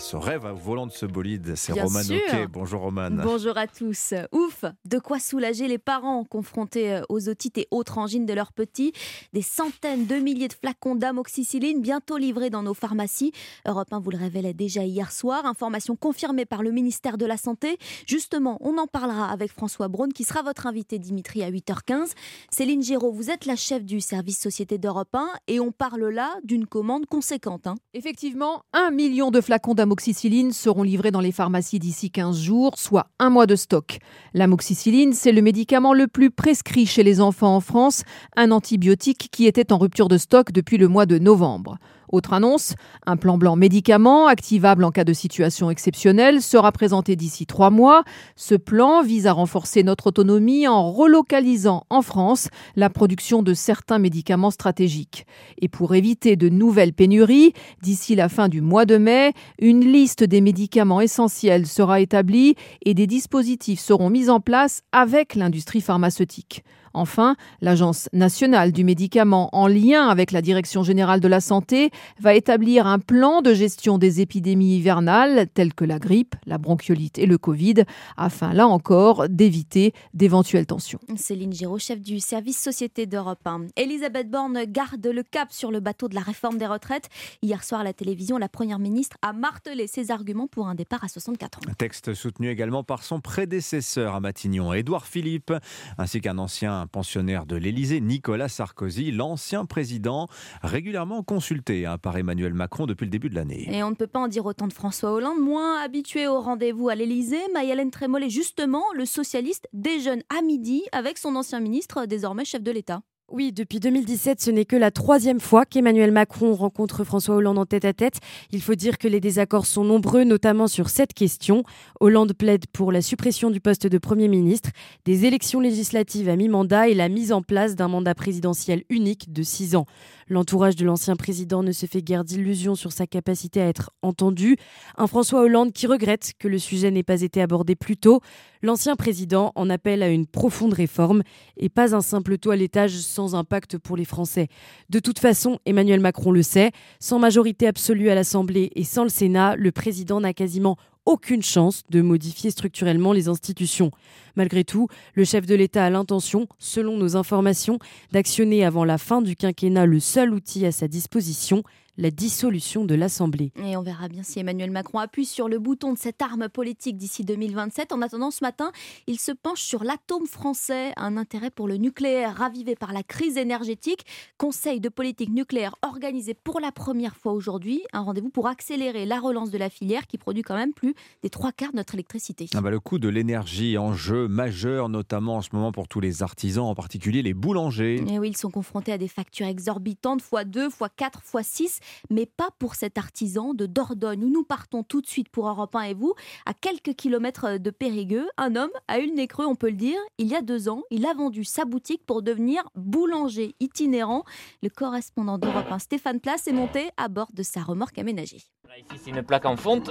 se rêve au volant de ce bolide. C'est Roman Oquet. Bonjour Roman. Bonjour à tous. Ouf, de quoi soulager les parents confrontés euh, aux otites et autres angines de leurs petits. Des centaines de milliers de flacons d'amoxicilline bientôt livrés dans nos pharmacies. Europe 1 vous le révélait déjà hier soir. Information confirmée par le ministère de la Santé. Justement, on en parlera avec François Braun qui sera votre invité Dimitri à 8h15. Céline Giraud, vous êtes la chef du service Société d'Europe 1 et on parle là d'une commande conséquente. Hein. Effectivement, un 1 million de flacons d'amoxicilline seront livrés dans les pharmacies d'ici 15 jours, soit un mois de stock. L'amoxicilline, c'est le médicament le plus prescrit chez les enfants en France, un antibiotique qui était en rupture de stock depuis le mois de novembre. Autre annonce, un plan blanc médicament activable en cas de situation exceptionnelle sera présenté d'ici trois mois. Ce plan vise à renforcer notre autonomie en relocalisant en France la production de certains médicaments stratégiques. Et pour éviter de nouvelles pénuries, d'ici la fin du mois de mai, une liste des médicaments essentiels sera établie et des dispositifs seront mis en place avec l'industrie pharmaceutique. Enfin, l'Agence nationale du médicament, en lien avec la Direction générale de la santé, va établir un plan de gestion des épidémies hivernales telles que la grippe, la bronchiolite et le Covid, afin là encore d'éviter d'éventuelles tensions. Céline Giraud, chef du service Société d'Europe 1. Elisabeth Borne garde le cap sur le bateau de la réforme des retraites. Hier soir à la télévision, la Première ministre a martelé ses arguments pour un départ à 64 ans. Un texte soutenu également par son prédécesseur à Matignon, Édouard Philippe, ainsi qu'un ancien pensionnaire de l'Élysée, Nicolas Sarkozy, l'ancien président, régulièrement consulté hein, par Emmanuel Macron depuis le début de l'année. Et on ne peut pas en dire autant de François Hollande, moins habitué au rendez-vous à l'Élysée. Mayalène Trémollet, justement, le socialiste, déjeune à midi avec son ancien ministre, désormais chef de l'État. Oui, depuis 2017, ce n'est que la troisième fois qu'Emmanuel Macron rencontre François Hollande en tête-à-tête. Il faut dire que les désaccords sont nombreux, notamment sur cette question. Hollande plaide pour la suppression du poste de Premier ministre, des élections législatives à mi-mandat et la mise en place d'un mandat présidentiel unique de six ans. L'entourage de l'ancien président ne se fait guère d'illusions sur sa capacité à être entendu. Un François Hollande qui regrette que le sujet n'ait pas été abordé plus tôt. L'ancien président en appelle à une profonde réforme et pas un simple toilettage sans impact pour les Français. De toute façon, Emmanuel Macron le sait, sans majorité absolue à l'Assemblée et sans le Sénat, le président n'a quasiment aucune chance de modifier structurellement les institutions. Malgré tout, le chef de l'État a l'intention, selon nos informations, d'actionner avant la fin du quinquennat le seul outil à sa disposition, la dissolution de l'Assemblée. Et on verra bien si Emmanuel Macron appuie sur le bouton de cette arme politique d'ici 2027. En attendant, ce matin, il se penche sur l'atome français, un intérêt pour le nucléaire ravivé par la crise énergétique. Conseil de politique nucléaire organisé pour la première fois aujourd'hui. Un rendez-vous pour accélérer la relance de la filière qui produit quand même plus des trois quarts de notre électricité. Ah bah le coût de l'énergie, enjeu majeur, notamment en ce moment pour tous les artisans, en particulier les boulangers. Et oui, ils sont confrontés à des factures exorbitantes, fois 2, fois 4, fois 6 mais pas pour cet artisan de Dordogne où nous partons tout de suite pour Europe 1 et vous, à quelques kilomètres de Périgueux. Un homme a eu le nez creux, on peut le dire. Il y a deux ans, il a vendu sa boutique pour devenir boulanger itinérant. Le correspondant d'Europe 1, Stéphane Place, est monté à bord de sa remorque aménagée. ici, c'est une plaque en fonte.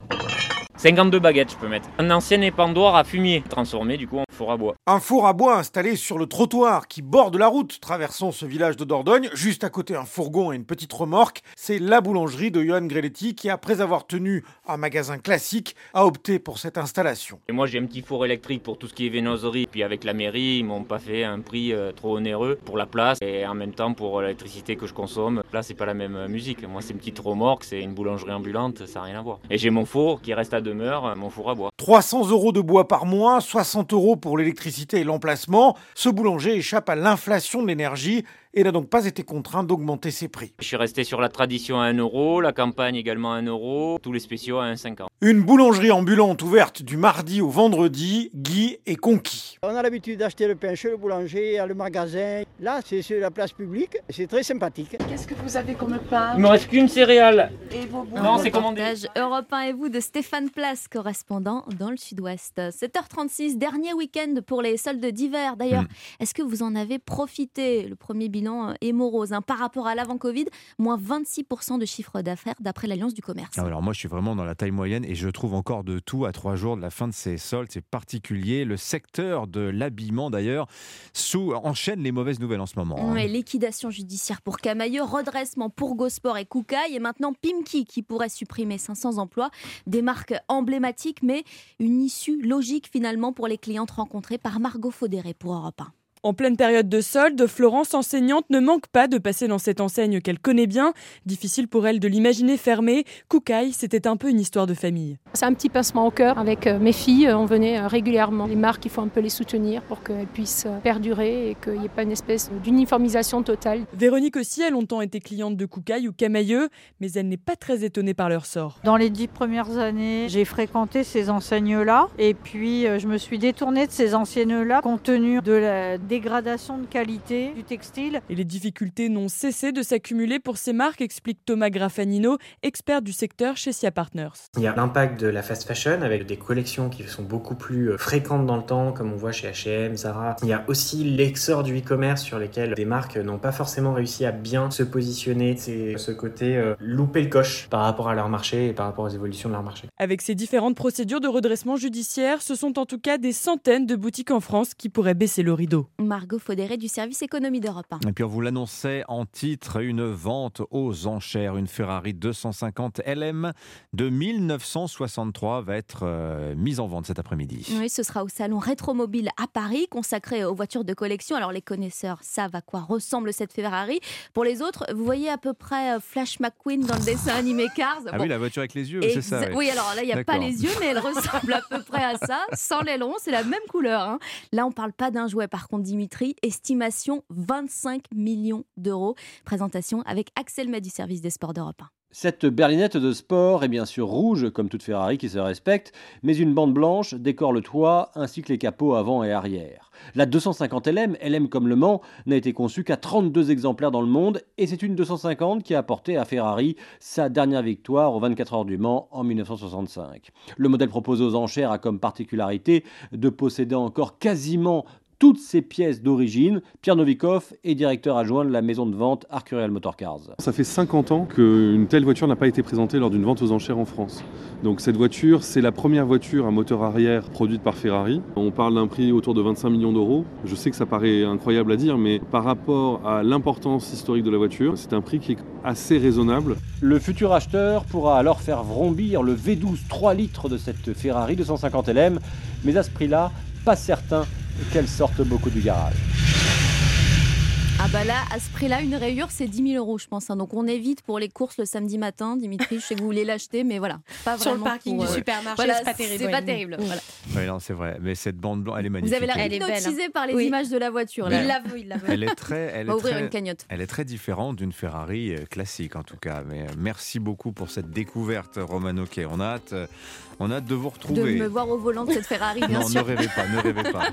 52 baguettes, je peux mettre. Un ancien épandoir à fumier, transformé du coup en four à bois. Un four à bois installé sur le trottoir qui borde la route, traversant ce village de Dordogne. Juste à côté, un fourgon et une petite remorque. C'est la boulangerie de Johan Greletti qui, après avoir tenu un magasin classique, a opté pour cette installation. Et moi, j'ai un petit four électrique pour tout ce qui est vénoserie. Puis avec la mairie, ils m'ont pas fait un prix euh, trop onéreux pour la place et en même temps pour l'électricité que je consomme. Là, c'est pas la même euh, musique. Moi, c'est une petite remorque, c'est une boulangerie ambulante, ça n'a rien à voir. Et j'ai mon four qui reste à demeure, mon four à bois. 300 euros de bois par mois, 60 euros pour l'électricité et l'emplacement. Ce boulanger échappe à l'inflation de l'énergie et n'a donc pas été contraint d'augmenter ses prix. Je suis resté sur la tradition à 1 euro, la campagne également à 1 euro, tous les spéciaux à 1,50. Une boulangerie ambulante ouverte du mardi au vendredi, Guy est conquis. On a l'habitude d'acheter le pain chez le boulanger, à le magasin. Là, c'est sur la place publique, c'est très sympathique. Qu'est-ce que vous avez comme pain? Il me reste qu'une céréale. Et vos Non, c'est commandé. Europe 1 et vous de Stéphane Place, correspondant dans le sud-ouest. 7h36, dernier week-end pour les soldes d'hiver. D'ailleurs, Hmm. est-ce que vous en avez profité Le premier bilan est morose hein, par rapport à l'avant-Covid, moins 26% de chiffre d'affaires d'après l'Alliance du commerce. Alors moi je suis vraiment dans la taille moyenne et je trouve encore de tout à trois jours de la fin de ces soldes. C'est particulier. Le secteur de l'habillement d'ailleurs sous enchaîne les mauvaises nouvelles en ce moment. hein. Ouais, liquidation judiciaire pour Camailleux, redressement pour Gosport et Koukaï, et maintenant Pimki qui pourrait supprimer 500 emplois. Des marques emblématiques, mais une issue logique finalement pour les clientes rencontrées par Margot Faudéré pour Europe 1. En pleine période de solde, Florence, enseignante, ne manque pas de passer dans cette enseigne qu'elle connaît bien. Difficile pour elle de l'imaginer fermée. Koukaï, c'était un peu une histoire de famille. C'est un petit pincement au cœur. Avec euh, mes filles, on venait euh, régulièrement. Les marques, il faut un peu les soutenir pour qu'elles puissent euh, perdurer et qu'il n'y ait pas une espèce d'uniformisation totale. Véronique aussi a longtemps été cliente de Koukaï ou Camailleux, mais elle n'est pas très étonnée par leur sort. Dans les dix premières années, j'ai fréquenté ces enseignes-là et puis je me suis détournée de ces enseignes-là compte tenu de la dégradation de qualité du textile. Et les difficultés n'ont cessé de s'accumuler pour ces marques, explique Thomas Graffanino, expert du secteur chez SIA Partners. Il y a l'impact de la fast fashion avec des collections qui sont beaucoup plus euh, fréquentes dans le temps, comme on voit chez H&M, Zara. Il y a aussi l'exor du e-commerce sur lesquels des marques n'ont pas forcément réussi à bien se positionner. C'est ce côté euh, louper le coche par rapport à leur marché et par rapport aux évolutions de leur marché. Avec ces différentes procédures de redressement judiciaire, ce sont en tout cas des centaines de boutiques en France qui pourraient baisser le rideau. Margot Faudéré du service économie d'Europe 1. Et puis on vous l'annonçait en titre, une vente aux enchères, une Ferrari 250 LM de 1963 va être euh, mise en vente cet après-midi. Oui, ce sera au salon Rétromobile à Paris, consacré aux voitures de collection. Alors les connaisseurs savent à quoi ressemble cette Ferrari. Pour les autres, vous voyez à peu près euh, Flash McQueen dans le dessin animé Cars. Ah oui, la voiture avec les yeux, c'est ça. Oui. alors là, il n'y a pas les yeux, mais elle ressemble à peu près à ça. Sans l'aileron, c'est la même couleur. Hein. Là, on parle pas d'un jouet, par contre, Dimitri. Estimation 25 millions d'euros. Présentation avec Axel May du service des sports d'Europe 1. Cette berlinette de sport est bien sûr rouge, comme toute Ferrari qui se respecte, mais une bande blanche décore le toit ainsi que les capots avant et arrière. La 250 LM, LM comme Le Mans, n'a été conçue qu'à 32 exemplaires dans le monde et c'est une 250 qui a apporté à Ferrari sa dernière victoire aux 24 heures du Mans en 1965. Le modèle proposé aux enchères a comme particularité de posséder encore quasiment toutes ces pièces d'origine. Pierre Novikov est directeur adjoint de la maison de vente Arcurial Motorcars. Ça fait 50 ans qu'une telle voiture n'a pas été présentée lors d'une vente aux enchères en France. Donc cette voiture, c'est la première voiture à moteur arrière produite par Ferrari. On parle d'un prix autour de 25 millions d'euros. Je sais que ça paraît incroyable à dire, mais par rapport à l'importance historique de la voiture, c'est un prix qui est assez raisonnable. Le futur acheteur pourra alors faire vrombir le V12 3 litres de cette Ferrari 250 LM, mais à ce prix-là, pas certain qu'elle sorte beaucoup du garage. Ah bah là, à ce prix-là, une rayure, c'est 10 000 euros, je pense. hein. Donc on évite pour les courses le samedi matin. Dimitri, je sais que vous voulez l'acheter, mais voilà. Pas Sur le vraiment parking pour, du euh, supermarché, voilà, c'est pas terrible. C'est pas terrible. voilà. Oui, non, c'est vrai. Mais cette bande blanche, elle est magnifique. Vous avez l'air Elle hein. hypnotisé par les Oui. images de la voiture. Là. Il la veut, il la veut. Elle est très, <laughs> elle On va est ouvrir très- une cagnotte. Elle est très différente d'une Ferrari euh, classique en tout cas. Mais euh, merci beaucoup pour cette découverte, Romano Kay. On a hâte, euh, on a hâte de vous De retrouver. me voir au volant de cette Ferrari, bien non, sûr. ne rêvez pas, ne rêvez pas.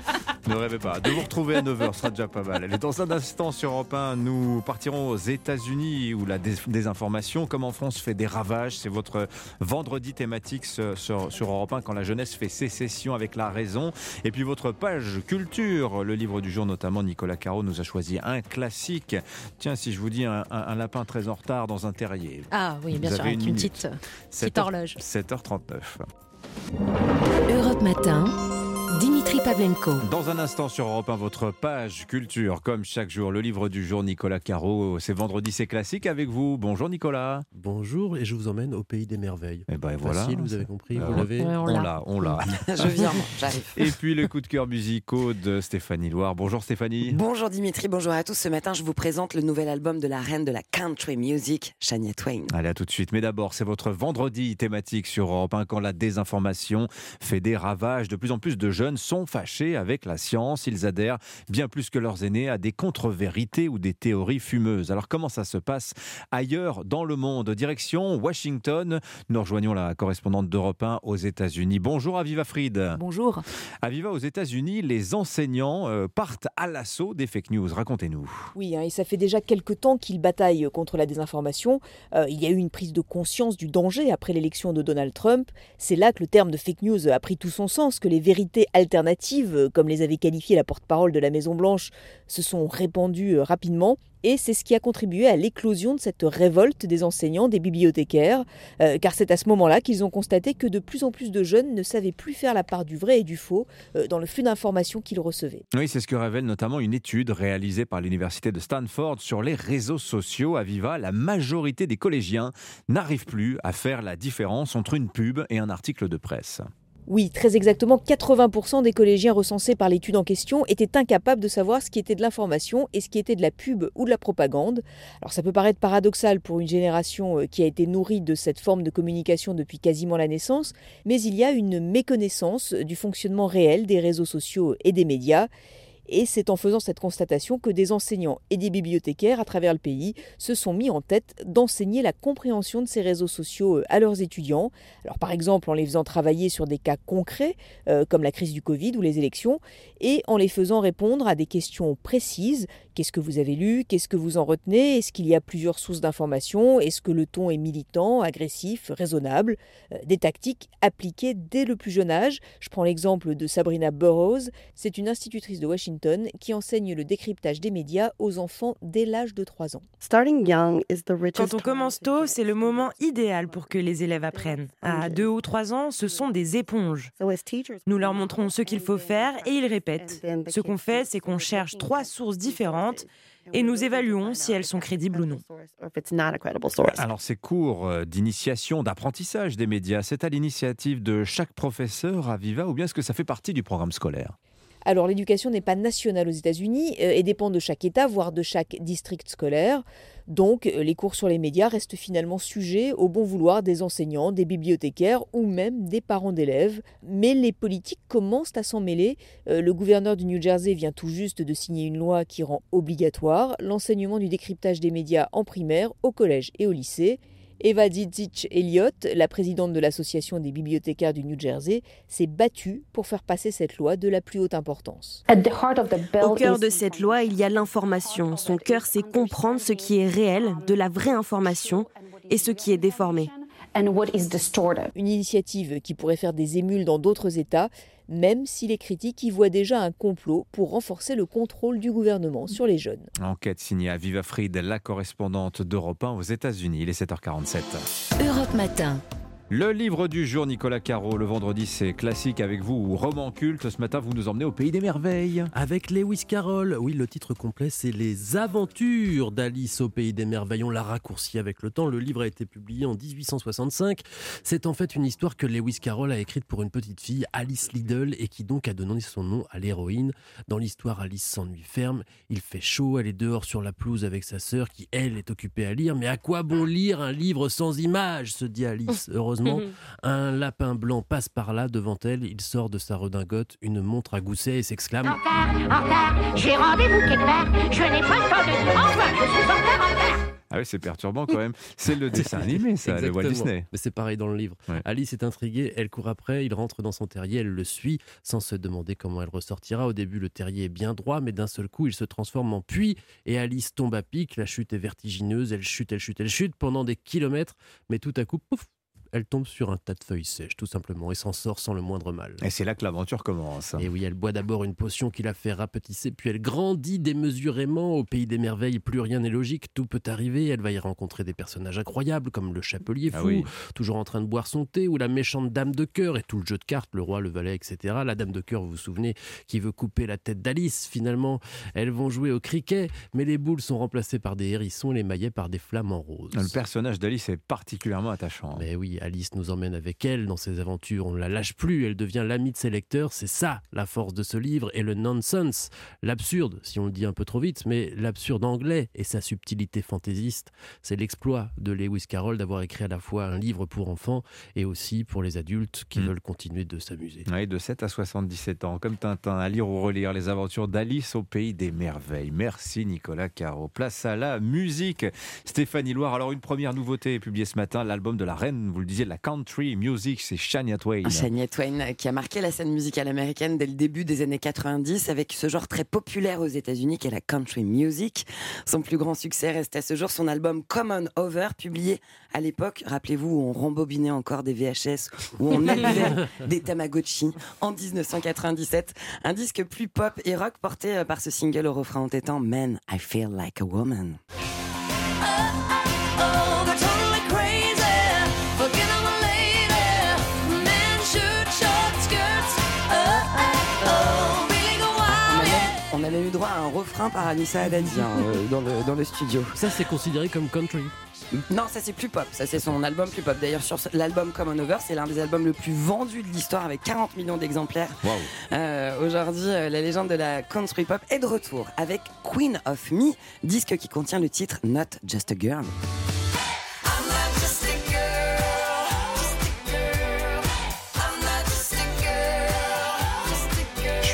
ne rêvez pas. De vous retrouver à 9h sera déjà pas mal. Allez, dans un instant sur Europe 1, nous partirons aux États-Unis où la dés- désinformation, comme en France, fait des ravages. C'est votre vendredi thématique sur, sur, Europe 1 quand la jeunesse fait sécession avec la raison. Et puis votre page culture, le livre du jour notamment, Nicolas Caro nous a choisi un classique. Tiens, si je vous dis un, un- un lapin très en retard dans un terrier. Ah oui, bien Vous sûr, avec une petite, 7 petite horloge. 7h39. Europe Matin, Dimitri Pavlenko. Dans un instant sur Europe 1, votre page culture, comme chaque jour, le livre du jour, Nicolas Caro. C'est vendredi, c'est classique avec vous. Bonjour Nicolas. Bonjour et je vous emmène au pays des merveilles. Et ben voilà. Facile, vous avez compris, Euh, vous l'avez on l'a, on l'a. <laughs> Je viens, j'arrive. Et puis les coups de cœur musicaux de Stéphanie Loire. Bonjour Stéphanie. Bonjour Dimitri, bonjour à tous. Ce matin, je vous présente le nouvel album de la reine de la country music, Shania Twain. Allez, à tout de suite. Mais d'abord, c'est votre vendredi thématique sur Europe 1 quand la désinformation fait des ravages. De plus en plus de jeunes sont fâchés avec la science. Ils adhèrent bien plus que leurs aînés à des contre-vérités ou des théories fumeuses. Alors, comment ça se passe ailleurs dans le monde? Direction Washington. Nous rejoignons la correspondante d'Europe 1 aux États-Unis. Bonjour Aviva Fried. Bonjour. Aviva, aux États-Unis, les enseignants euh, partent à l'assaut des fake news. Racontez-nous. Oui, hein, et ça fait déjà quelques temps qu'ils bataillent contre la désinformation. Euh, il y a eu une prise de conscience du danger après l'élection de Donald Trump. C'est là que le terme de fake news a pris tout son sens, que les vérités alternatives, euh, comme les avait qualifiées la porte-parole de la Maison-Blanche, se sont répandues euh, rapidement. Et c'est ce qui a contribué à l'éclosion de cette révolte des enseignants, des bibliothécaires, euh, car c'est à ce moment-là qu'ils ont constaté que de plus en plus de jeunes ne savaient plus faire la part du vrai et du faux dans le flux d'informations qu'ils recevaient. Oui, c'est ce que révèle notamment une étude réalisée par l'université de Stanford sur les réseaux sociaux. À Viva, la majorité des collégiens n'arrivent plus à faire la différence entre une pub et un article de presse. Oui, très exactement, 80% des collégiens recensés par l'étude en question étaient incapables de savoir ce qui était de l'information et ce qui était de la pub ou de la propagande. Alors ça peut paraître paradoxal pour une génération euh, qui a été nourrie de cette forme de communication depuis quasiment la naissance, mais il y a une méconnaissance du fonctionnement réel des réseaux sociaux et des médias. Et c'est en faisant cette constatation que des enseignants et des bibliothécaires à travers le pays se sont mis en tête d'enseigner la compréhension de ces réseaux sociaux euh, à leurs étudiants. Alors par exemple en les faisant travailler sur des cas concrets euh, comme la crise du Covid ou les élections et en les faisant répondre à des questions précises. Qu'est-ce que vous avez lu? Qu'est-ce que vous en retenez? Est-ce qu'il y a plusieurs sources d'informations? Est-ce que le ton est militant, agressif, raisonnable? Euh, Des tactiques appliquées dès le plus jeune âge. Je prends l'exemple de Sabrina Burroughs. C'est une institutrice de Washington qui enseigne le décryptage des médias aux enfants dès l'âge de 3 ans. Quand on commence tôt, c'est le moment idéal pour que les élèves apprennent. À 2 ou 3 ans, ce sont des éponges. Nous leur montrons ce qu'il faut faire et ils répètent. Ce qu'on fait, c'est qu'on cherche trois sources différentes et nous évaluons si elles sont crédibles ou non. Alors ces cours euh, d'initiation, d'apprentissage des médias, c'est à l'initiative de chaque professeur à Viva ou bien est-ce que ça fait partie du programme scolaire? Alors l'éducation n'est pas nationale aux États-Unis euh, et dépend de chaque État, voire de chaque district scolaire. Donc euh, les cours sur les médias restent finalement sujets au bon vouloir des enseignants, des bibliothécaires ou même des parents d'élèves. Mais les politiques commencent à s'en mêler. Euh, le gouverneur du New Jersey vient tout juste de signer une loi qui rend obligatoire l'enseignement du décryptage des médias en primaire, au collège et au lycée. Eva Dzidzic Elliott, la présidente de l'Association des bibliothécaires du New Jersey, s'est battue pour faire passer cette loi de la plus haute importance. Au cœur de cette loi, il y a l'information. Son cœur, c'est comprendre ce qui est réel, de la vraie information, et ce qui est déformé. Une initiative qui pourrait faire des émules dans d'autres États, même si les critiques y voient déjà un complot pour renforcer le contrôle du gouvernement sur les jeunes. Enquête signée à Viva Fried, la correspondante d'Europe 1 aux États-Unis. Il est 7h47. Europe Matin. Le livre du jour, Nicolas Caro. Le vendredi, c'est classique avec vous ou roman culte. Ce matin, vous nous emmenez au pays des merveilles. Avec Lewis Carroll. Oui, le titre complet, c'est Les aventures d'Alice au pays des merveilles. On l'a raccourci avec le temps. Le livre a été publié en 1865. C'est en fait une histoire que Lewis Carroll a écrite pour une petite fille, Alice Liddell, et qui donc a donné son nom à l'héroïne. Dans l'histoire, Alice s'ennuie ferme. Il fait chaud. Elle est dehors sur la pelouse avec sa sœur qui, elle, est occupée à lire. Mais à quoi bon lire un livre sans images? se dit Alice. <laughs> Heureusement <laughs> un lapin blanc passe par là devant elle. Il sort de sa redingote une montre à gousset et s'exclame En retard, en retard, j'ai rendez-vous quelque part. Je n'ai pas le temps de. Enfin, je suis en retard, en retard. Ah oui, c'est perturbant quand même. C'est le dessin <laughs> animé, ça, le Walt Disney. Mais c'est pareil dans le livre. Alice est intriguée, elle court après, il rentre dans son terrier, elle le suit, sans se demander comment elle ressortira. Au début, le terrier est bien droit, mais d'un seul coup, il se transforme en puits et Alice tombe à pic. La chute est vertigineuse, elle chute, elle chute, elle chute pendant des kilomètres, mais tout à coup, pouf, elle tombe sur un tas de feuilles sèches, tout simplement, et s'en sort sans le moindre mal. Et c'est là que l'aventure commence. Et oui, elle boit d'abord une potion qui la fait rapetisser, puis elle grandit démesurément. Au pays des merveilles, plus rien n'est logique, tout peut arriver. Elle va y rencontrer des personnages incroyables, comme le chapelier Ah fou, oui. toujours en train de boire son thé, ou la méchante dame de cœur, et tout le jeu de cartes, le roi, le valet, etc. La dame de cœur, vous vous souvenez, qui veut couper la tête d'Alice, finalement. Elles vont jouer au cricket, mais les boules sont remplacées par des hérissons les maillets par des flamants roses. Le personnage d'Alice est particulièrement attachant. Mais oui, Alice nous emmène avec elle dans ses aventures. On ne la lâche plus, elle devient l'amie de ses lecteurs. C'est ça la force de ce livre et le nonsense, l'absurde, si on le dit un peu trop vite, mais l'absurde anglais et sa subtilité fantaisiste. C'est l'exploit de Lewis Carroll d'avoir écrit à la fois un livre pour enfants et aussi pour les adultes qui veulent continuer de s'amuser. Oui, de 7 à 77 ans, comme Tintin, à lire ou relire les aventures d'Alice au pays des merveilles. Merci Nicolas Caro. Place à la musique. Stéphanie Loire, alors une première nouveauté publiée ce matin, l'album de la reine, vous le disiez, la country music, c'est Shania Twain. Shania Twain qui a marqué la scène musicale américaine dès le début des années 90 avec ce genre très populaire aux États-Unis qu'est la country music. Son plus grand succès reste à ce jour son album Come On Over, publié à l'époque, rappelez-vous, où on rembobinait encore des VHS, où on <laughs> élevait des Tamagotchi en 1997. Un disque plus pop et rock porté euh, par ce single au refrain entêtant Man, I Feel Like a Woman. On a droit un refrain par Anissa Haddadi euh, dans, le, dans le studio. Ça, c'est considéré comme country. Non, ça c'est plus pop, ça c'est son album plus pop. D'ailleurs, sur l'album Common Over, c'est l'un des albums le plus vendus de l'histoire avec 40 millions d'exemplaires. Euh, Aujourd'hui, euh, la légende de la country pop est de retour avec Queen of Me, disque qui contient le titre Not Just a Girl.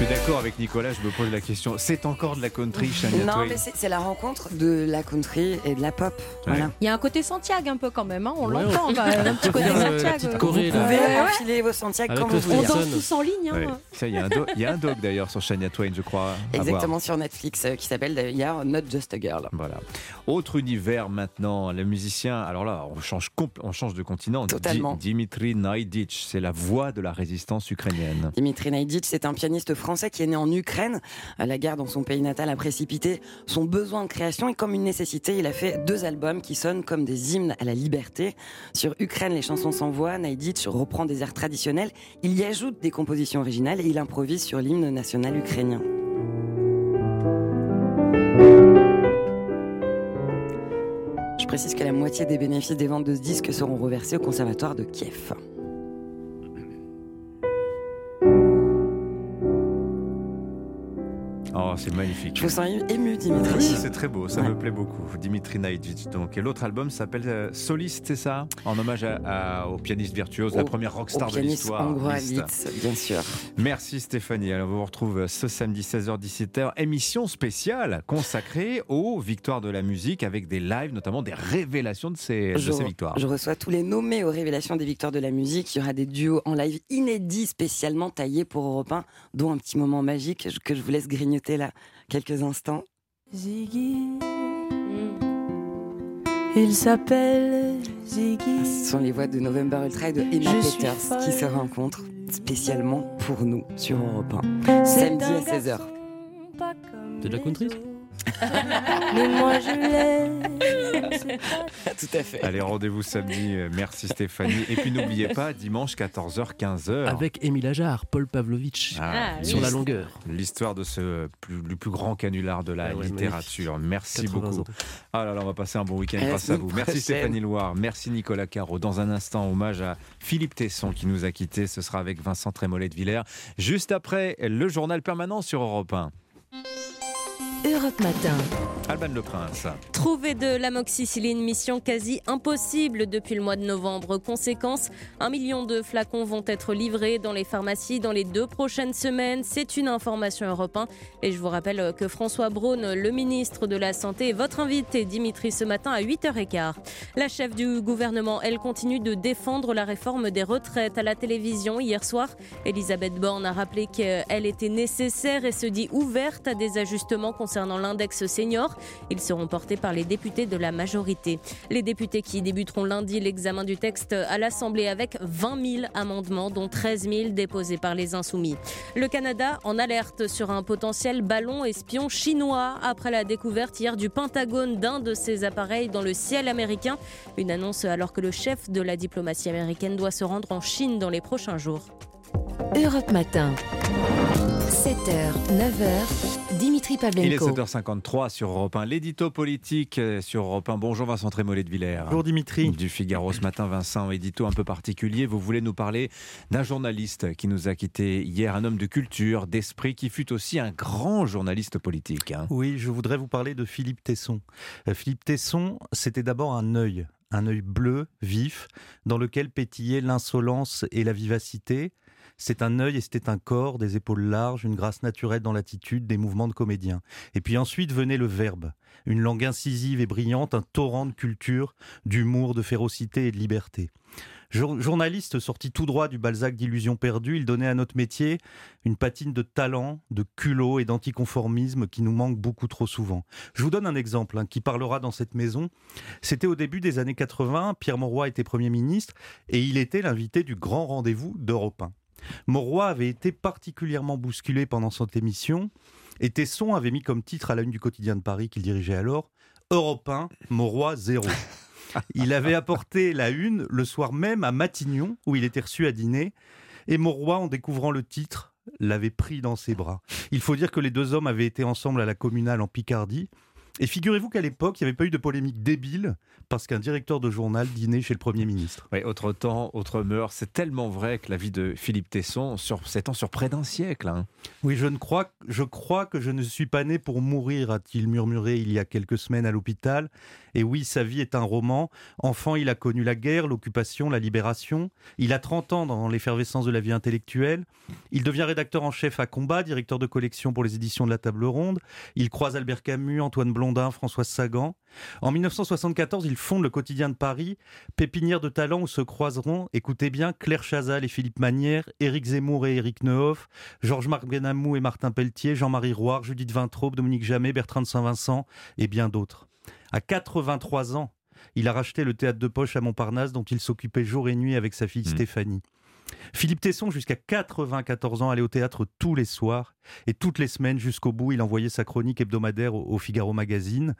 Suis d'accord avec Nicolas, je me pose la question. C'est encore de la country, Shania Non, Twain mais c'est la rencontre de la country et de la pop. Voilà. Il y a un côté Santiago un peu quand même, hein, on Ouais, l'entend, on- bah, un petit côté Euh, Santiago. Corée. Vous pouvez enfiler vos Santiago quand le vous voulez. On danse tous en ligne. Hein. Ouais. Ça, il y, a un doc d'ailleurs sur Shania Twain, je crois. Exactement sur Netflix euh, qui s'appelle d'ailleurs Not Just a Girl. Voilà. Autre univers maintenant, les musiciens. Alors là, on change, on change de continent. Di- Totalement. Dimitri Naiditch, c'est la voix de la résistance ukrainienne. Dimitri Naiditch, c'est un pianiste français qui est né en Ukraine. Euh, La guerre dans son pays natal a précipité son besoin de création et comme une nécessité, il a fait deux albums qui sonnent comme des hymnes à la liberté. Sur Ukraine, les chansons sans voix, Naiditch reprend des airs traditionnels, il y ajoute des compositions originales et il improvise sur l'hymne national ukrainien. Je précise que la moitié des bénéfices des ventes de ce disque seront reversés au Conservatoire de Kiev. Oh, c'est magnifique. Je vous sens ému, Dimitri. Oui, c'est très beau, ça me plaît beaucoup. Dimitri Naiditch. Donc, et l'autre album s'appelle euh, Soliste, c'est ça? En hommage à- à- au pianiste virtuose, la première rockstar au de l'histoire. hongrois bien sûr. Merci Stéphanie. Alors, on vous retrouve ce samedi 16h-17h, émission spéciale consacrée aux victoires de la musique avec des lives, notamment des révélations de ces, de ces victoires. je reçois tous les nommés aux révélations des victoires de la musique. Il y aura des duos en live inédits spécialement taillés pour Europe 1, dont un petit moment magique que je vous laisse grignoter là quelques instants. Ziggy. Il s'appelle Ziggy. Ce sont les voix de November Ultra et de Emma Je Peters qui se rencontrent spécialement pour nous sur Europe 1. C'est Samedi à 16h. C'est de la country Mais moi je l'aime. Tout à fait. Allez, rendez-vous samedi. Euh, Merci Stéphanie. Et puis n'oubliez pas, dimanche 14h, 15h. Avec Émile Ajar, Paul Pavlovitch, Ah, sur la longueur. L'histoire de ce plus, le plus grand canular de la Ah ouais, littérature. Merci 80 beaucoup. ans. Ah là là, on va passer un bon week-end la grâce à vous. Merci prochaine. Stéphanie Loire, merci Nicolas Caro. Dans un instant, hommage à Philippe Tesson qui nous a quittés. Ce sera avec Vincent Trémollet de Villers. Juste après, le journal permanent sur Europe 1. Europe Matin. Alban Le Prince. Trouver de l'amoxicilline, mission quasi impossible depuis le mois de novembre. Conséquence, un million de flacons vont être livrés dans les pharmacies dans les deux prochaines semaines. C'est une information Europe 1. Et je vous rappelle que François Braun, le ministre de la Santé, est votre invité, Dimitri, ce matin à 8h15. La chef du gouvernement, elle continue de défendre la réforme des retraites à la télévision. Hier soir, Elisabeth Borne a rappelé qu'elle était nécessaire et se dit ouverte à des ajustements concernant l'index senior. Ils seront portés par les députés de la majorité. Les députés qui débuteront lundi l'examen du texte à l'Assemblée avec 20 000 amendements, dont 13 000 déposés par les Insoumis. Le Canada en alerte sur un potentiel ballon espion chinois après la découverte hier du Pentagone d'un de ses appareils dans le ciel américain. Une annonce alors que le chef de la diplomatie américaine doit se rendre en Chine dans les prochains jours. Europe Matin. 7h, 9h, Dimitri Il est Pavlenko. 7h53 sur Europe 1. L'édito politique euh, sur Europe 1. Bonjour Vincent Trémollet de Villers. Bonjour Dimitri. Du Figaro ce matin, Vincent, édito un peu particulier. Vous voulez nous parler d'un journaliste qui nous a quittés hier, un homme de culture, d'esprit, qui fut aussi un grand journaliste politique. hein. Oui, je voudrais vous parler de Philippe Tesson. Euh, Philippe Tesson, c'était d'abord un œil, un œil bleu, vif, dans lequel pétillaient l'insolence et la vivacité. C'est un œil et c'était un corps, des épaules larges, une grâce naturelle dans l'attitude, des mouvements de comédien. Et puis ensuite venait le verbe, une langue incisive et brillante, un torrent de culture, d'humour, de férocité et de liberté. Jour- Journaliste sorti tout droit du Balzac d'illusions perdues, il donnait à notre métier une patine de talent, de culot et d'anticonformisme qui nous manque beaucoup trop souvent. Je vous donne un exemple hein, qui parlera dans cette maison. C'était au début des années 80, Pierre Mauroy était Premier ministre et il était l'invité du grand rendez-vous d'Europe 1. Mauroy avait été particulièrement bousculé pendant cette émission et Tesson avait mis comme titre à la une du quotidien de Paris qu'il dirigeait alors Europe 1, Mauroy zéro. <laughs> Il avait apporté la une le soir même à Matignon, où il était reçu à dîner. Et Mauroy, en découvrant le titre, l'avait pris dans ses bras. Il faut dire que les deux hommes avaient été ensemble à la communale en Picardie. Et figurez-vous qu'à l'époque, il n'y avait pas eu de polémique débile parce qu'un directeur de journal dînait chez le Premier ministre. Oui, autre temps, autre mœurs. C'est tellement vrai que la vie de Philippe Tesson s'étend sur près d'un siècle. Hein. Oui, je, ne crois, je crois que je ne suis pas né pour mourir, a-t-il murmuré il y a quelques semaines à l'hôpital. Et oui, sa vie est un roman. Enfant, il a connu la guerre, l'occupation, la libération. Il a 30 ans dans l'effervescence de la vie intellectuelle. Il devient rédacteur en chef à Combat, directeur de collection pour les éditions de la Table Ronde. Il croise Albert Camus, Antoine Blondin, François Sagan. En 1974, il fonde le quotidien de Paris, pépinière de talents où se croiseront, écoutez bien, Claire Chazal et Philippe Manière, Éric Zemmour et Éric Nehoff, Georges-Marc Benamou et Martin Pelletier, Jean-Marie Roire, Judith Vintraube, Dominique Jamet, Bertrand de Saint-Vincent et bien d'autres. À 83 ans, il a racheté le théâtre de poche à Montparnasse dont il s'occupait jour et nuit avec sa fille mmh. Stéphanie. Philippe Tesson, jusqu'à 94 ans, allait au théâtre tous les soirs et toutes les semaines jusqu'au bout, il envoyait sa chronique hebdomadaire au Figaro Magazine.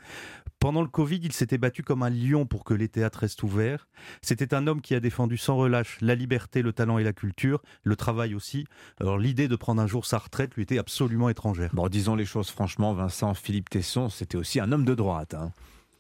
Pendant le Covid, il s'était battu comme un lion pour que les théâtres restent ouverts. C'était un homme qui a défendu sans relâche la liberté, le talent et la culture, le travail aussi. Alors l'idée de prendre un jour sa retraite lui était absolument étrangère. Bon, disons les choses franchement, Vincent, Philippe Tesson, c'était aussi un homme de droite. Hein.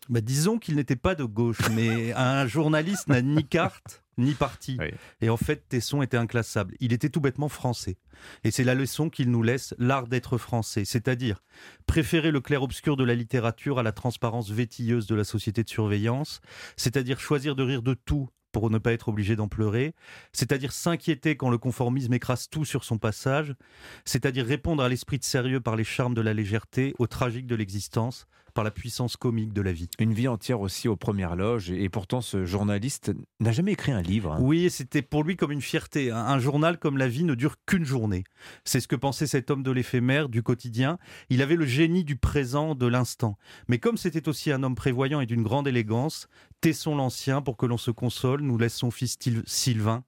Bah, disons qu'il n'était pas de gauche, mais <laughs> un journaliste n'a ni carte ni parti. Et en fait, Tesson était inclassable. Il était tout bêtement français. Et c'est la leçon qu'il nous laisse, l'art d'être français, c'est-à-dire préférer le clair-obscur de la littérature à la transparence vétilleuse de la société de surveillance, c'est-à-dire choisir de rire de tout pour ne pas être obligé d'en pleurer, c'est-à-dire s'inquiéter quand le conformisme écrase tout sur son passage, c'est-à-dire répondre à l'esprit de sérieux par les charmes de la légèreté, au tragique de l'existence, par la puissance comique de la vie. Une vie entière aussi aux premières loges, et pourtant ce journaliste n'a jamais écrit un livre. Hein. Oui, c'était pour lui comme une fierté. Un journal comme la vie ne dure qu'une journée. C'est ce que pensait cet homme de l'éphémère, du quotidien. Il avait le génie du présent, de l'instant. Mais comme c'était aussi un homme prévoyant et d'une grande élégance, Tesson l'Ancien, pour que l'on se console, nous laisse son fils Sylvain,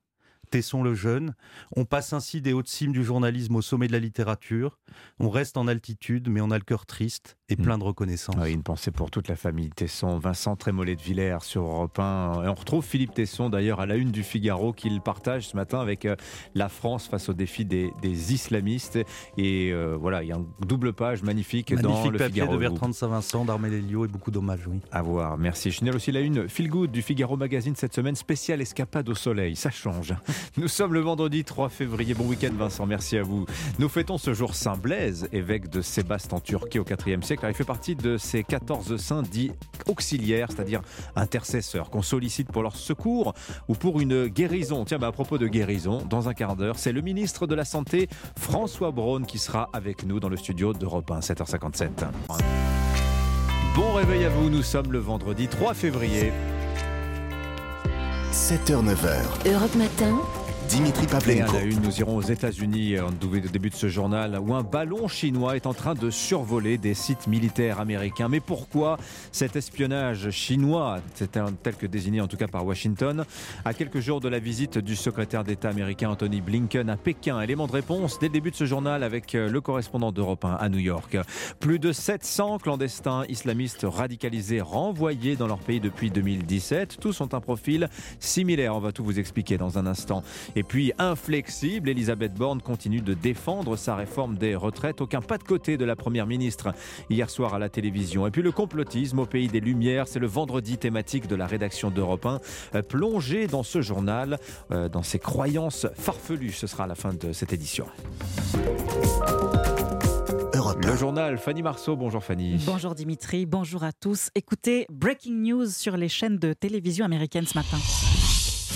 Tesson le jeune. On passe ainsi des hautes cimes du journalisme au sommet de la littérature. On reste en altitude, mais on a le cœur triste et plein de reconnaissance. une pensée pour toute la famille Tesson. Vincent Trémollet de Villers sur Europe 1. Et on retrouve Philippe Tesson d'ailleurs à la une du Figaro qu'il partage ce matin avec euh, la France face au défi des, islamistes. Et euh, voilà, il y a une double page magnifique, dans le papier Figaro. de Bertrand de Saint-Vincent, d'Armélio et beaucoup d'hommages, oui. À voir, merci. Je aussi la une Feel Good du Figaro Magazine cette semaine, spéciale escapade au soleil. Ça change. Nous sommes le vendredi 3 février. Bon week-end Vincent, merci à vous. Nous fêtons ce jour Saint Blaise, évêque de Sébaste en Turquie au IVe siècle. il fait partie de ces 14 saints dits auxiliaires, c'est-à-dire intercesseurs, qu'on sollicite pour leur secours ou pour une guérison. Tiens, bah, à propos de guérison, dans un quart d'heure, c'est le ministre de la Santé, François Braun, qui sera avec nous dans le studio d'Europe 1, 7h57. Bon réveil à vous, nous sommes le vendredi 3 février. 7h-9h. Europe Matin. Dimitri Pavlenko. une, nous irons aux États-Unis en début de ce journal où un ballon chinois est en train de survoler des sites militaires américains. Mais pourquoi cet espionnage chinois, tel que désigné en tout cas par Washington, à quelques jours de la visite du secrétaire d'État américain Anthony Blinken à Pékin? Élément de réponse dès le début de ce journal avec euh, le correspondant d'Europe 1 à New York. Plus de 700 clandestins islamistes radicalisés renvoyés dans leur pays depuis 2017. Tous ont un profil similaire. On va tout vous expliquer dans un instant. Et puis, inflexible, Elisabeth Borne continue de défendre sa réforme des retraites. Aucun pas de côté de la Première ministre hier soir à la télévision. Et puis, le complotisme au pays des Lumières, c'est le vendredi thématique de la rédaction d'Europe 1. Euh, plongé dans ce journal, euh, dans ses croyances farfelues. Ce sera à la fin de cette édition. Le journal, Fanny Marceau. Bonjour Fanny. Bonjour Dimitri, bonjour à tous. Écoutez, breaking news sur les chaînes de télévision américaines ce matin.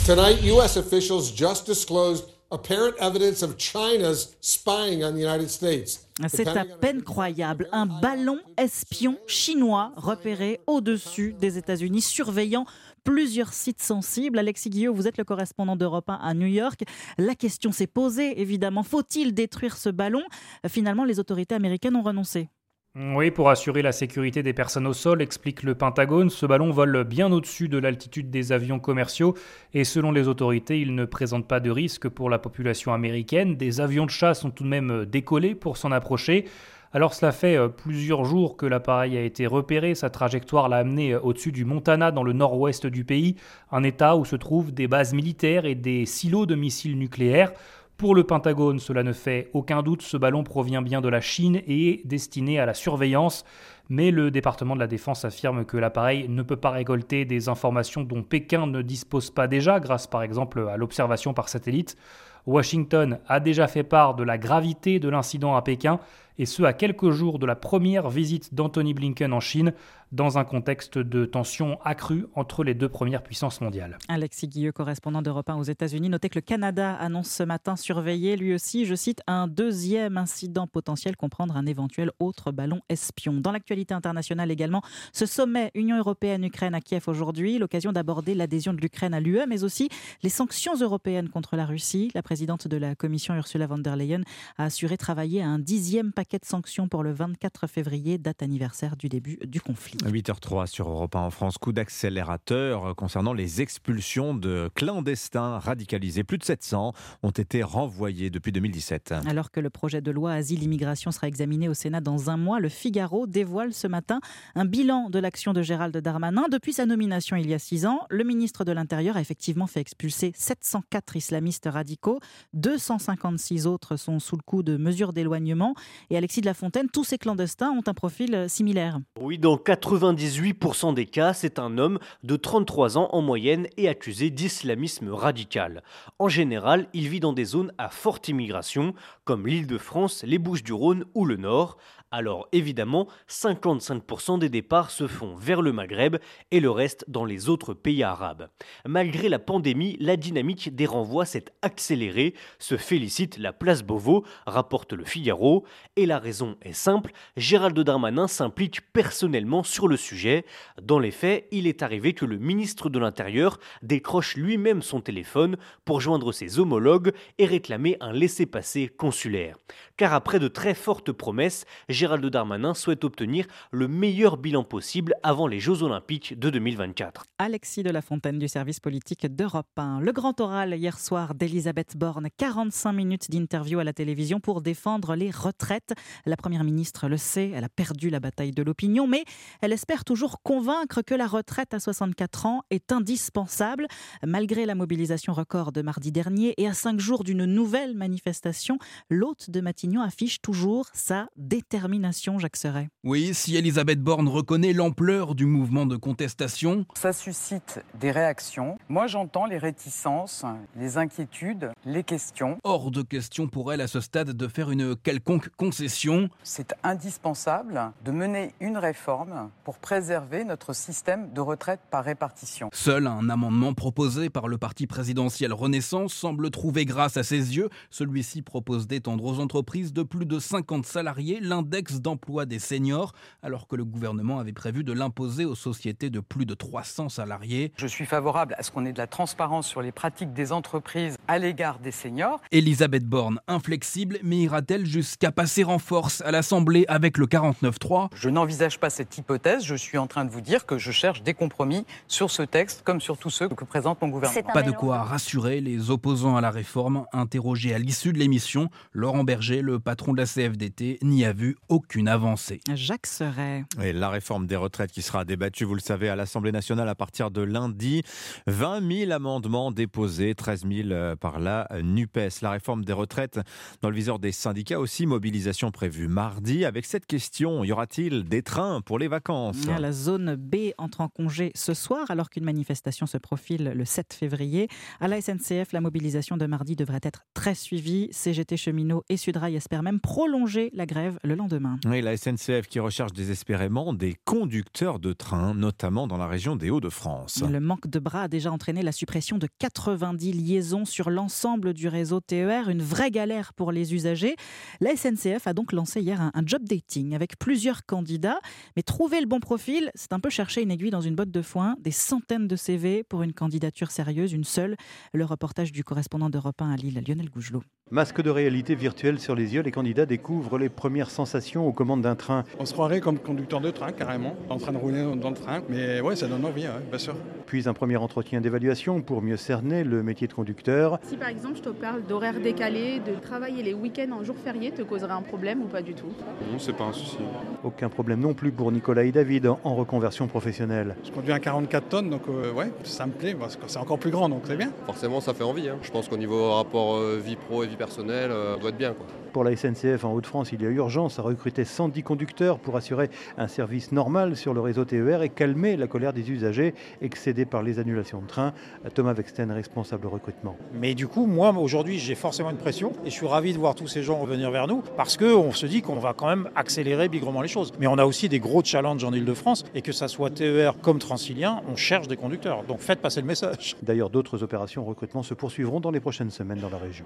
Tonight, U.S. officials just disclosed apparent evidence of China's spying on the United States. C'est à peine croyable. Un ballon espion chinois repéré au-dessus des États-Unis, surveillant plusieurs sites sensibles. Alexis Guillot, vous êtes le correspondant d'Europe 1 à New York. La question s'est posée, évidemment. Faut-il détruire ce ballon? Finalement, les autorités américaines ont renoncé. Oui, pour assurer la sécurité des personnes au sol, explique le Pentagone, ce ballon vole bien au-dessus de l'altitude des avions commerciaux et selon les autorités, il ne présente pas de risque pour la population américaine. Des avions de chasse ont tout de même décollé pour s'en approcher. Alors cela fait euh, plusieurs jours que l'appareil a été repéré, sa trajectoire l'a amené euh, au-dessus du Montana dans le nord-ouest du pays, un état où se trouvent des bases militaires et des silos de missiles nucléaires. Pour le Pentagone, cela ne fait aucun doute, ce ballon provient bien de la Chine et est destiné à la surveillance, mais le département de la Défense affirme que l'appareil ne peut pas récolter des informations dont Pékin ne dispose pas déjà, grâce par exemple à l'observation par satellite. Washington a déjà fait part de la gravité de l'incident à Pékin, et ce à quelques jours de la première visite d'Anthony Blinken en Chine, dans un contexte de tension accrue entre les deux premières puissances mondiales. Alexis Guilleux, correspondant d'Europe 1 aux États-Unis, notez que le Canada annonce ce matin surveiller lui aussi, je cite, un deuxième incident potentiel, comprendre un éventuel autre ballon espion. Dans l'actualité internationale également, ce sommet Union européenne-Ukraine à Kiev aujourd'hui, l'occasion d'aborder l'adhésion de l'Ukraine à l'UE, mais aussi les sanctions européennes contre la Russie. La présidente de la Commission, Ursula von der Leyen, a assuré travailler à un dixième paquet de sanctions pour le 24 février, date anniversaire du début du conflit. 8h03 sur Europe 1 en France, coup d'accélérateur concernant les expulsions de clandestins radicalisés. Plus de 700 ont été renvoyés depuis 2017. Alors que le projet de loi Asile-Immigration sera examiné au Sénat dans un mois, le Figaro dévoile ce matin un bilan de l'action de Gérald Darmanin. Depuis sa nomination il y a six ans, le ministre de l'Intérieur a effectivement fait expulser 704 islamistes radicaux. 256 autres sont sous le coup de mesures d'éloignement. Et Alexis de la Fontaine, tous ces clandestins ont un profil similaire. Oui, dans 98% des cas, c'est un homme de 33 ans en moyenne et accusé d'islamisme radical. En général, il vit dans des zones à forte immigration, comme l'île de France, les Bouches-du-Rhône ou le Nord. Alors évidemment, 55% des départs se font vers le Maghreb et le reste dans les autres pays arabes. Malgré la pandémie, la dynamique des renvois s'est accélérée, se félicite la place Beauvau, rapporte le Figaro, et la raison est simple, Gérald Darmanin s'implique personnellement sur le sujet. Dans les faits, il est arrivé que le ministre de l'Intérieur décroche lui-même son téléphone pour joindre ses homologues et réclamer un laissez-passer consulaire. Car après de très fortes promesses, Gérald Darmanin souhaite obtenir le meilleur bilan possible avant les Jeux Olympiques de 2024. Alexis de la Fontaine du service politique d'Europe 1. Le grand oral hier soir d'Elisabeth Borne, 45 minutes d'interview à la télévision pour défendre les retraites. La première ministre le sait, elle a perdu la bataille de l'opinion, mais elle espère toujours convaincre que la retraite à 64 ans est indispensable. Malgré la mobilisation record de mardi dernier et à cinq jours d'une nouvelle manifestation, l'hôte de Matignon affiche toujours sa détermination Jacques Serret. Oui, si Elisabeth Borne reconnaît l'ampleur du mouvement de contestation. Ça suscite des réactions. Moi, j'entends les réticences, les inquiétudes, les questions. Hors de question pour elle à ce stade de faire une quelconque concession. C'est indispensable de mener une réforme pour préserver notre système de retraite par répartition. Seul un amendement proposé par le parti présidentiel Renaissance semble trouver grâce à ses yeux. Celui-ci propose d'étendre aux entreprises de plus de 50 salariés l'index d'emploi des seniors, alors que le gouvernement avait prévu de l'imposer aux sociétés de plus de 300 salariés. Je suis favorable à ce qu'on ait de la transparence sur les pratiques des entreprises à l'égard des seniors. Elisabeth Borne, inflexible, mais ira-t-elle jusqu'à passer en force à l'Assemblée avec le 49-3 Je n'envisage pas cette hypothèse. Je suis en train de vous dire que je cherche des compromis sur ce texte, comme sur tous ceux que présente mon gouvernement. Pas de quoi rassurer les opposants à la réforme. Interrogé à l'issue de l'émission, Laurent Berger, le patron de la CFDT, n'y a vu aucune avancée. Jacques Serret. Et la réforme des retraites qui sera débattue, vous le savez, à l'Assemblée nationale à partir de lundi. 20 000 amendements déposés, 13 000 euh, par la NUPES. La réforme des retraites dans le viseur des syndicats aussi. Mobilisation prévue mardi. Avec cette question, y aura-t-il des trains pour les vacances? La zone B entre en congé ce soir alors qu'une manifestation se profile le 7 février. À la SNCF, la mobilisation de mardi devrait être très suivie. CGT cheminots et Sudrail espèrent même prolonger la grève le lendemain. Oui, la SNCF qui recherche désespérément des conducteurs de train, notamment dans la région des Hauts-de-France. Le manque de bras a déjà entraîné la suppression de 90 liaisons sur l'ensemble du réseau TER, une vraie galère pour les usagers. La SNCF a donc lancé hier un, job dating avec plusieurs candidats, mais trouver le bon profil, c'est un peu chercher une aiguille dans une botte de foin, des centaines de CV pour une candidature sérieuse, une seule. Le reportage du correspondant d'Europe 1 à Lille, Lionel Gougelot. Masque de réalité virtuelle sur les yeux, les candidats découvrent les premières sensations aux commandes d'un train. On se croirait comme conducteur de train, carrément, en train de rouler dans le train. Mais ouais, ça donne envie, bien sûr. Puis un premier entretien d'évaluation pour mieux cerner le métier de conducteur. Si par exemple je te parle d'horaires décalés, de travailler les week-ends en jours fériés, te causerait un problème ou pas du tout? Non, c'est pas un souci. Aucun problème non plus pour Nicolas et David en reconversion professionnelle. Je conduis un 44 tonnes, donc euh, ouais, ça me plaît parce que c'est encore plus grand, donc c'est bien. Forcément, ça fait envie. Hein. Je pense qu'au niveau rapport euh, vie pro et vie personnelle, euh, on doit être bien. Quoi. Pour la SNCF en Haute-France, il y a urgence à recruter 110 conducteurs pour assurer un service normal sur le réseau TER et calmer la colère des usagers excédés par les annulations de train. Thomas Vexten, responsable recrutement. Mais du coup, moi, aujourd'hui, j'ai forcément une pression et je suis ravi de voir tous ces gens revenir vers nous parce qu'on se dit qu'on va quand même accélérer bigrement les choses. Mais on a aussi des gros challenges en Ile-de-France et que ça soit TER comme Transilien, on cherche des conducteurs. Donc faites passer le message. D'ailleurs, d'autres opérations recrutement se poursuivront dans les prochaines semaines dans la région.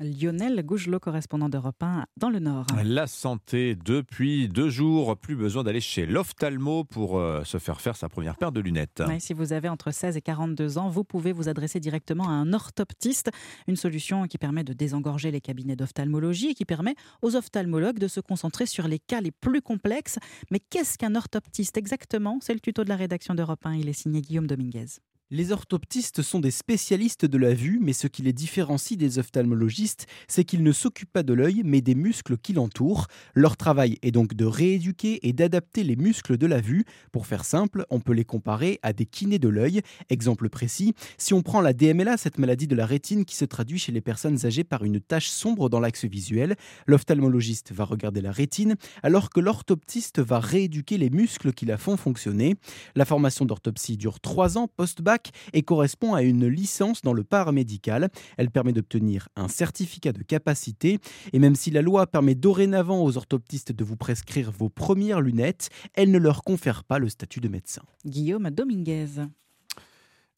Lionel Gougelot, correspondant d'Europe 1 dans le Nord. La santé, depuis deux jours, plus besoin d'aller chez l'ophtalmo pour euh, se faire faire sa première paire de lunettes. si vous avez entre 16 et 42 ans, vous pouvez vous adresser directement à un orthoptiste, une solution qui permet de désengorger les cabinets d'ophtalmologie et qui permet aux ophtalmologues de se concentrer sur les cas les plus complexes. Mais qu'est-ce qu'un orthoptiste exactement? C'est le tuto de la rédaction d'Europe 1, il est signé Guillaume Dominguez. Les orthoptistes sont des spécialistes de la vue, mais ce qui les différencie des ophtalmologistes, c'est qu'ils ne s'occupent pas de l'œil, mais des muscles qui l'entourent. Leur travail est donc de rééduquer et d'adapter les muscles de la vue. Pour faire simple, on peut les comparer à des kinés de l'œil. Exemple précis, si on prend la DMLA, cette maladie de la rétine qui se traduit chez les personnes âgées par une tache sombre dans l'axe visuel, l'ophtalmologiste va regarder la rétine, alors que l'orthoptiste va rééduquer les muscles qui la font fonctionner. La formation d'orthopsie dure 3 ans post-bac et correspond à une licence dans le paramédical. Elle permet d'obtenir un certificat de capacité et même si la loi permet dorénavant aux orthoptistes de vous prescrire vos premières lunettes, elle ne leur confère pas le statut de médecin. Guillaume Dominguez.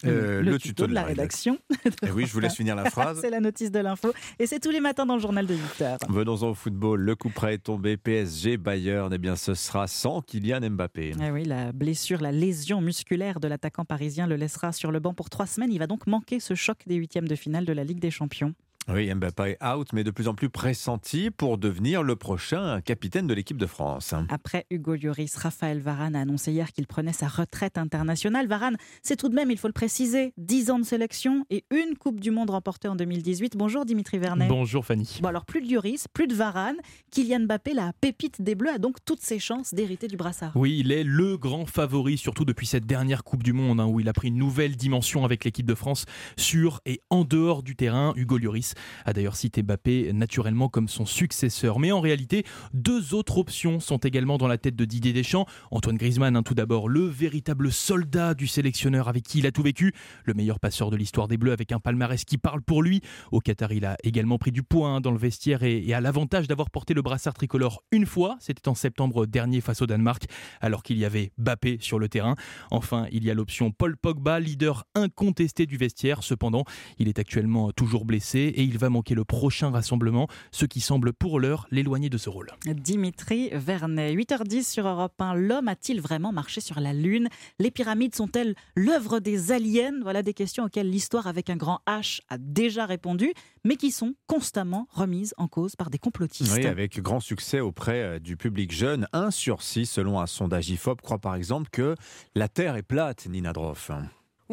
Euh, le, tuto, de la, rédaction. <laughs> Eh oui, je vous laisse finir la phrase. c'est la notice de l'info. Et c'est tous les matins dans le journal de 8 h Venons-en au football. Le coup près est tombé. PSG, Bayern. Eh bien, ce sera sans Kylian Mbappé. Eh oui, la blessure, la lésion musculaire de l'attaquant parisien le laissera sur le banc pour trois semaines. Il va donc manquer ce choc des huitièmes de finale de la Ligue des Champions. Oui, Mbappé est out, mais de plus en plus pressenti pour devenir le prochain capitaine de l'équipe de France. Après Hugo Lloris, Raphaël Varane a annoncé hier qu'il prenait sa retraite internationale. Varane, c'est tout de même, il faut le préciser, 10 ans de sélection et une Coupe du Monde remportée en 2018. Bonjour Dimitri Vernet. Bonjour Fanny. Bon alors, plus de Lloris, plus de Varane. Kylian Mbappé, la pépite des Bleus, a donc toutes ses chances d'hériter du brassard. Oui, il est le grand favori, surtout depuis cette dernière Coupe du Monde, hein, où il a pris une nouvelle dimension avec l'équipe de France sur et en dehors du terrain. Hugo Lloris a d'ailleurs cité Mbappé naturellement comme son successeur. Mais en réalité, deux autres options sont également dans la tête de Didier Deschamps. Antoine Griezmann, hein, tout d'abord, le véritable soldat du sélectionneur avec qui il a tout vécu, le meilleur passeur de l'histoire des Bleus avec un palmarès qui parle pour lui. Au Qatar, il a également pris du poids hein, dans le vestiaire et, a l'avantage d'avoir porté le brassard tricolore une fois, c'était en septembre dernier face au Danemark, alors qu'il y avait Mbappé sur le terrain. Enfin, il y a l'option Paul Pogba, leader incontesté du vestiaire. Cependant, il est actuellement toujours blessé et il va manquer le prochain rassemblement, ce qui semble pour l'heure l'éloigner de ce rôle. Dimitri Vernet, 8h10 sur Europe 1. L'homme a-t-il vraiment marché sur la Lune? Les pyramides sont-elles l'œuvre des aliens? Voilà des questions auxquelles l'histoire avec un grand H a déjà répondu, mais qui sont constamment remises en cause par des complotistes. Oui, avec grand succès auprès euh, du public jeune. 1 sur 6, selon un sondage IFOP, croit par exemple que la Terre est plate, Nina Droff.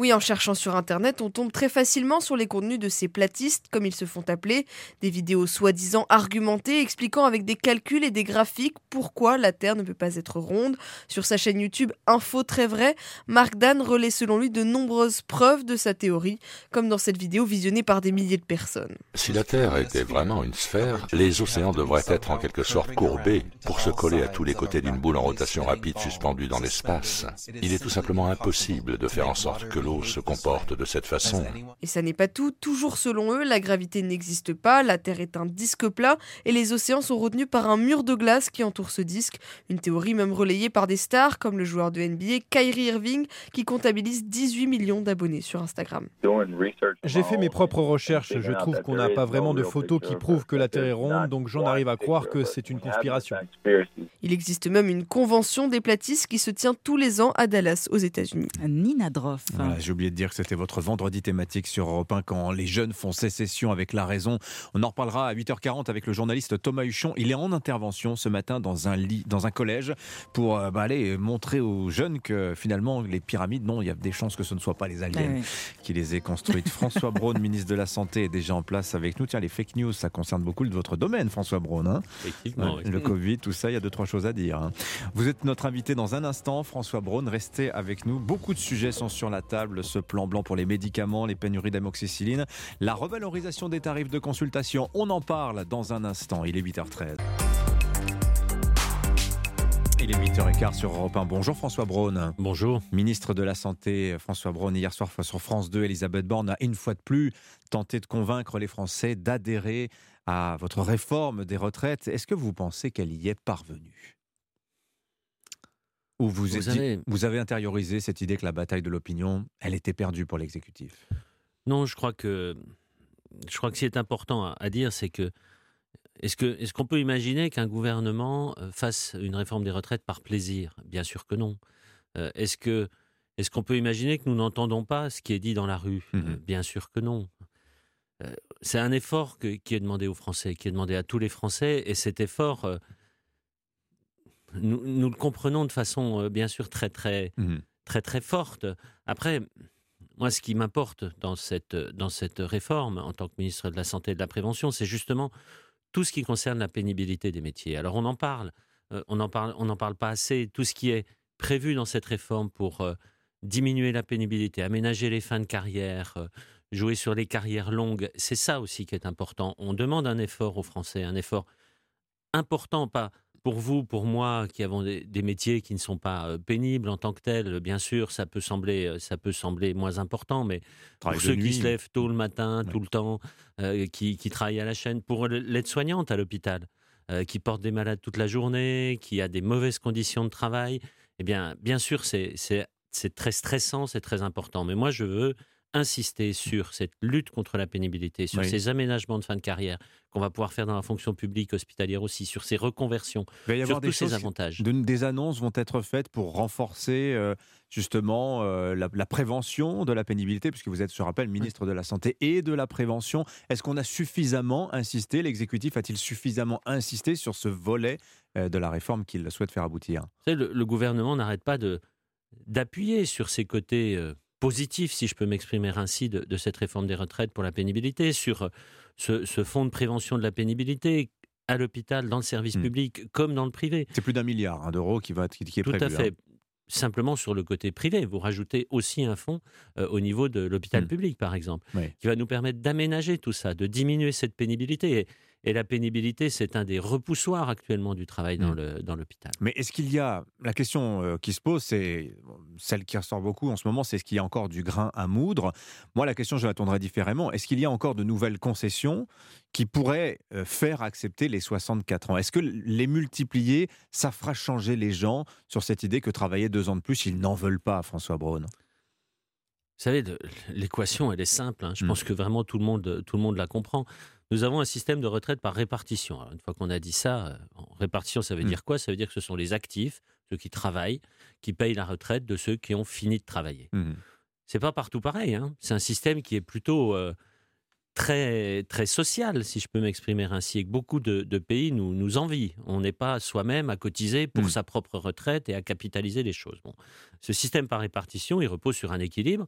Oui, en cherchant sur Internet, on tombe très facilement sur les contenus de ces platistes, comme ils se font appeler, des vidéos soi-disant argumentées, expliquant avec des calculs et des graphiques pourquoi la Terre ne peut pas être ronde. Sur sa chaîne YouTube Info très vrai, Mark Dan relaie selon lui de nombreuses preuves de sa théorie, comme dans cette vidéo visionnée par des milliers de personnes. Si la Terre était vraiment une sphère, les océans devraient être en quelque sorte courbés pour se coller à tous les côtés d'une boule en rotation rapide suspendue dans l'espace. Il est tout simplement impossible de faire en sorte que l'eau se comporte de cette façon. Et ça n'est pas tout. Toujours selon eux, la gravité n'existe pas, la Terre est un disque plat et les océans sont retenus par un mur de glace qui entoure ce disque. Une théorie même relayée par des stars comme le joueur de NBA Kyrie Irving qui comptabilise 18 millions d'abonnés sur Instagram. J'ai fait mes propres recherches. Je trouve qu'on n'a pas vraiment de photos qui prouvent que la Terre est ronde, donc j'en arrive à croire que c'est une conspiration. Il existe même une convention des platistes qui se tient tous les ans à Dallas, aux États-Unis. Nina Droff. Voilà, J'ai oublié de dire que c'était votre vendredi thématique sur Europe 1 quand les jeunes font sécession avec la raison. On en reparlera à 8h40 avec le journaliste Thomas Huchon. Il est en intervention ce matin dans un lit, dans un collège pour euh, bah, aller montrer aux jeunes que finalement les pyramides, non, il y a des chances que ce ne soient pas les aliens qui les aient construites. <laughs> François Braun, ministre de la Santé, est déjà en place avec nous. Tiens, les fake news, ça concerne beaucoup de votre domaine, François Braun. Hein Le Covid, tout ça, il y a deux, trois choses à dire. Hein. Vous êtes notre invité dans un instant, François Braun. Restez avec nous. Beaucoup de sujets sont sur la table. Ce plan blanc pour les médicaments, les pénuries d'amoxicilline, la revalorisation des tarifs de consultation. On en parle dans un instant. Il est 8h13. Il est 8h15 sur Europe 1. Bonjour François Braun. Bonjour. Ministre de la Santé, François Braun, hier soir sur France 2, Elisabeth Borne a une fois de plus tenté de convaincre les Français d'adhérer à votre réforme des retraites. Est-ce que vous pensez qu'elle y est parvenue? Ou vous, vous, avez... vous avez intériorisé cette idée que la bataille de l'opinion, elle était perdue pour l'exécutif Non, je crois que je crois que ce qui est important à dire, c'est que est-ce qu'on est qu'on peut imaginer qu'un gouvernement euh, fasse une réforme des retraites par plaisir? Bien sûr que non. Euh, est-ce que est-ce qu'on peut imaginer que nous n'entendons pas ce qui est dit dans la rue? Mmh Bien sûr que non. Euh, c'est un effort qui est demandé aux Français, qui est demandé à tous les Français, et cet effort, nous, nous, le comprenons de façon bien sûr très très mmh très très forte. Après, moi, ce qui m'importe dans cette dans cette réforme en tant que ministre de la Santé et de la Prévention, c'est justement tout ce qui concerne la pénibilité des métiers. Alors on en parle, euh, on n'en parle, on parle pas assez. Tout ce qui est prévu dans cette réforme pour euh, diminuer la pénibilité, aménager les fins de carrière, euh, jouer sur les carrières longues, c'est ça aussi qui est important. On demande un effort aux Français, un effort important, pas pour vous, pour moi, qui avons des, métiers qui ne sont pas euh, pénibles en tant que tels, bien sûr, ça peut sembler, euh, ça peut sembler moins important, mais pour ceux qui se lèvent tôt le matin, tout le temps, euh, qui, travaillent à la chaîne, pour l'aide-soignante à l'hôpital, qui porte des malades toute la journée, qui a des mauvaises conditions de travail, eh bien, bien sûr, c'est très stressant, c'est très important. Mais moi, je veux insister sur cette lutte contre la pénibilité, sur ces aménagements de fin de carrière qu'on va pouvoir faire dans la fonction publique hospitalière aussi, sur ces reconversions, Il va y avoir des ces avantages. des annonces vont être faites pour renforcer euh, justement euh, la, prévention de la pénibilité, puisque vous êtes, je rappelle, ministre de la Santé et de la Prévention. Est-ce qu'on a suffisamment insisté, l'exécutif a-t-il suffisamment insisté sur ce volet euh, de la réforme qu'il souhaite faire aboutir? Le, le, gouvernement n'arrête pas de d'appuyer sur ces côtés positif, si je peux m'exprimer ainsi, de, cette réforme des retraites pour la pénibilité, sur euh, ce, fonds de prévention de la pénibilité à l'hôpital, dans le service hmm. public, comme dans le privé. C'est plus d'un milliard hein, d'euros qui, va, qui, est Tout prévu. Tout à fait. Hein. Simplement sur le côté privé, vous rajoutez aussi un fonds euh, au niveau de l'hôpital hmm. public, par exemple, qui va nous permettre d'aménager tout ça, de diminuer cette pénibilité. Et la pénibilité, c'est un des repoussoirs actuellement du travail dans mmh. l'hôpital. Mais est-ce qu'il y a. La question euh, qui se pose, c'est celle qui ressort beaucoup en ce moment, c'est est-ce qu'il y a encore du grain à moudre? Moi, la question, je l'attendrai différemment. Est-ce qu'il y a encore de nouvelles concessions qui pourraient euh, faire accepter les 64 ans? Est-ce que les multiplier, ça fera changer les gens sur cette idée que travailler deux ans de plus, ils n'en veulent pas, François Braun? Vous savez, l'équation, elle est simple. Hein. Je mmh. pense que vraiment tout le monde, tout le monde la comprend. Nous avons un système de retraite par répartition. une fois qu'on a dit ça, euh, répartition, ça veut mmh. dire quoi? Ça veut dire que ce sont les actifs, ceux qui travaillent, qui payent la retraite de ceux qui ont fini de travailler. Mmh. C'est pas partout pareil. Hein. C'est un système qui est plutôt euh, très très social, si je peux m'exprimer ainsi, et que beaucoup de, pays nous, nous envient. On n'est pas soi-même à cotiser pour mmh. sa propre retraite et à capitaliser les choses. Bon. Ce système par répartition, il repose sur un équilibre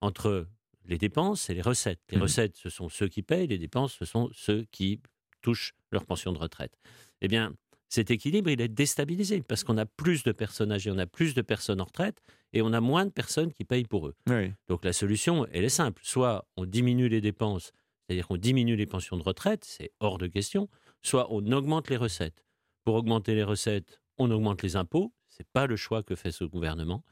entre les dépenses et les recettes. Les mmh. recettes, ce sont ceux qui payent, les dépenses, ce sont ceux qui touchent leur pension de retraite. Eh bien, cet équilibre, il est déstabilisé parce qu'on a plus de personnes âgées, on a plus de personnes en retraite et on a moins de personnes qui payent pour eux. Donc la solution, elle est simple. Soit on diminue les dépenses, c'est-à-dire qu'on diminue les pensions de retraite, c'est hors de question, soit on augmente les recettes. Pour augmenter les recettes, on augmente les impôts, c'est pas le choix que fait ce gouvernement.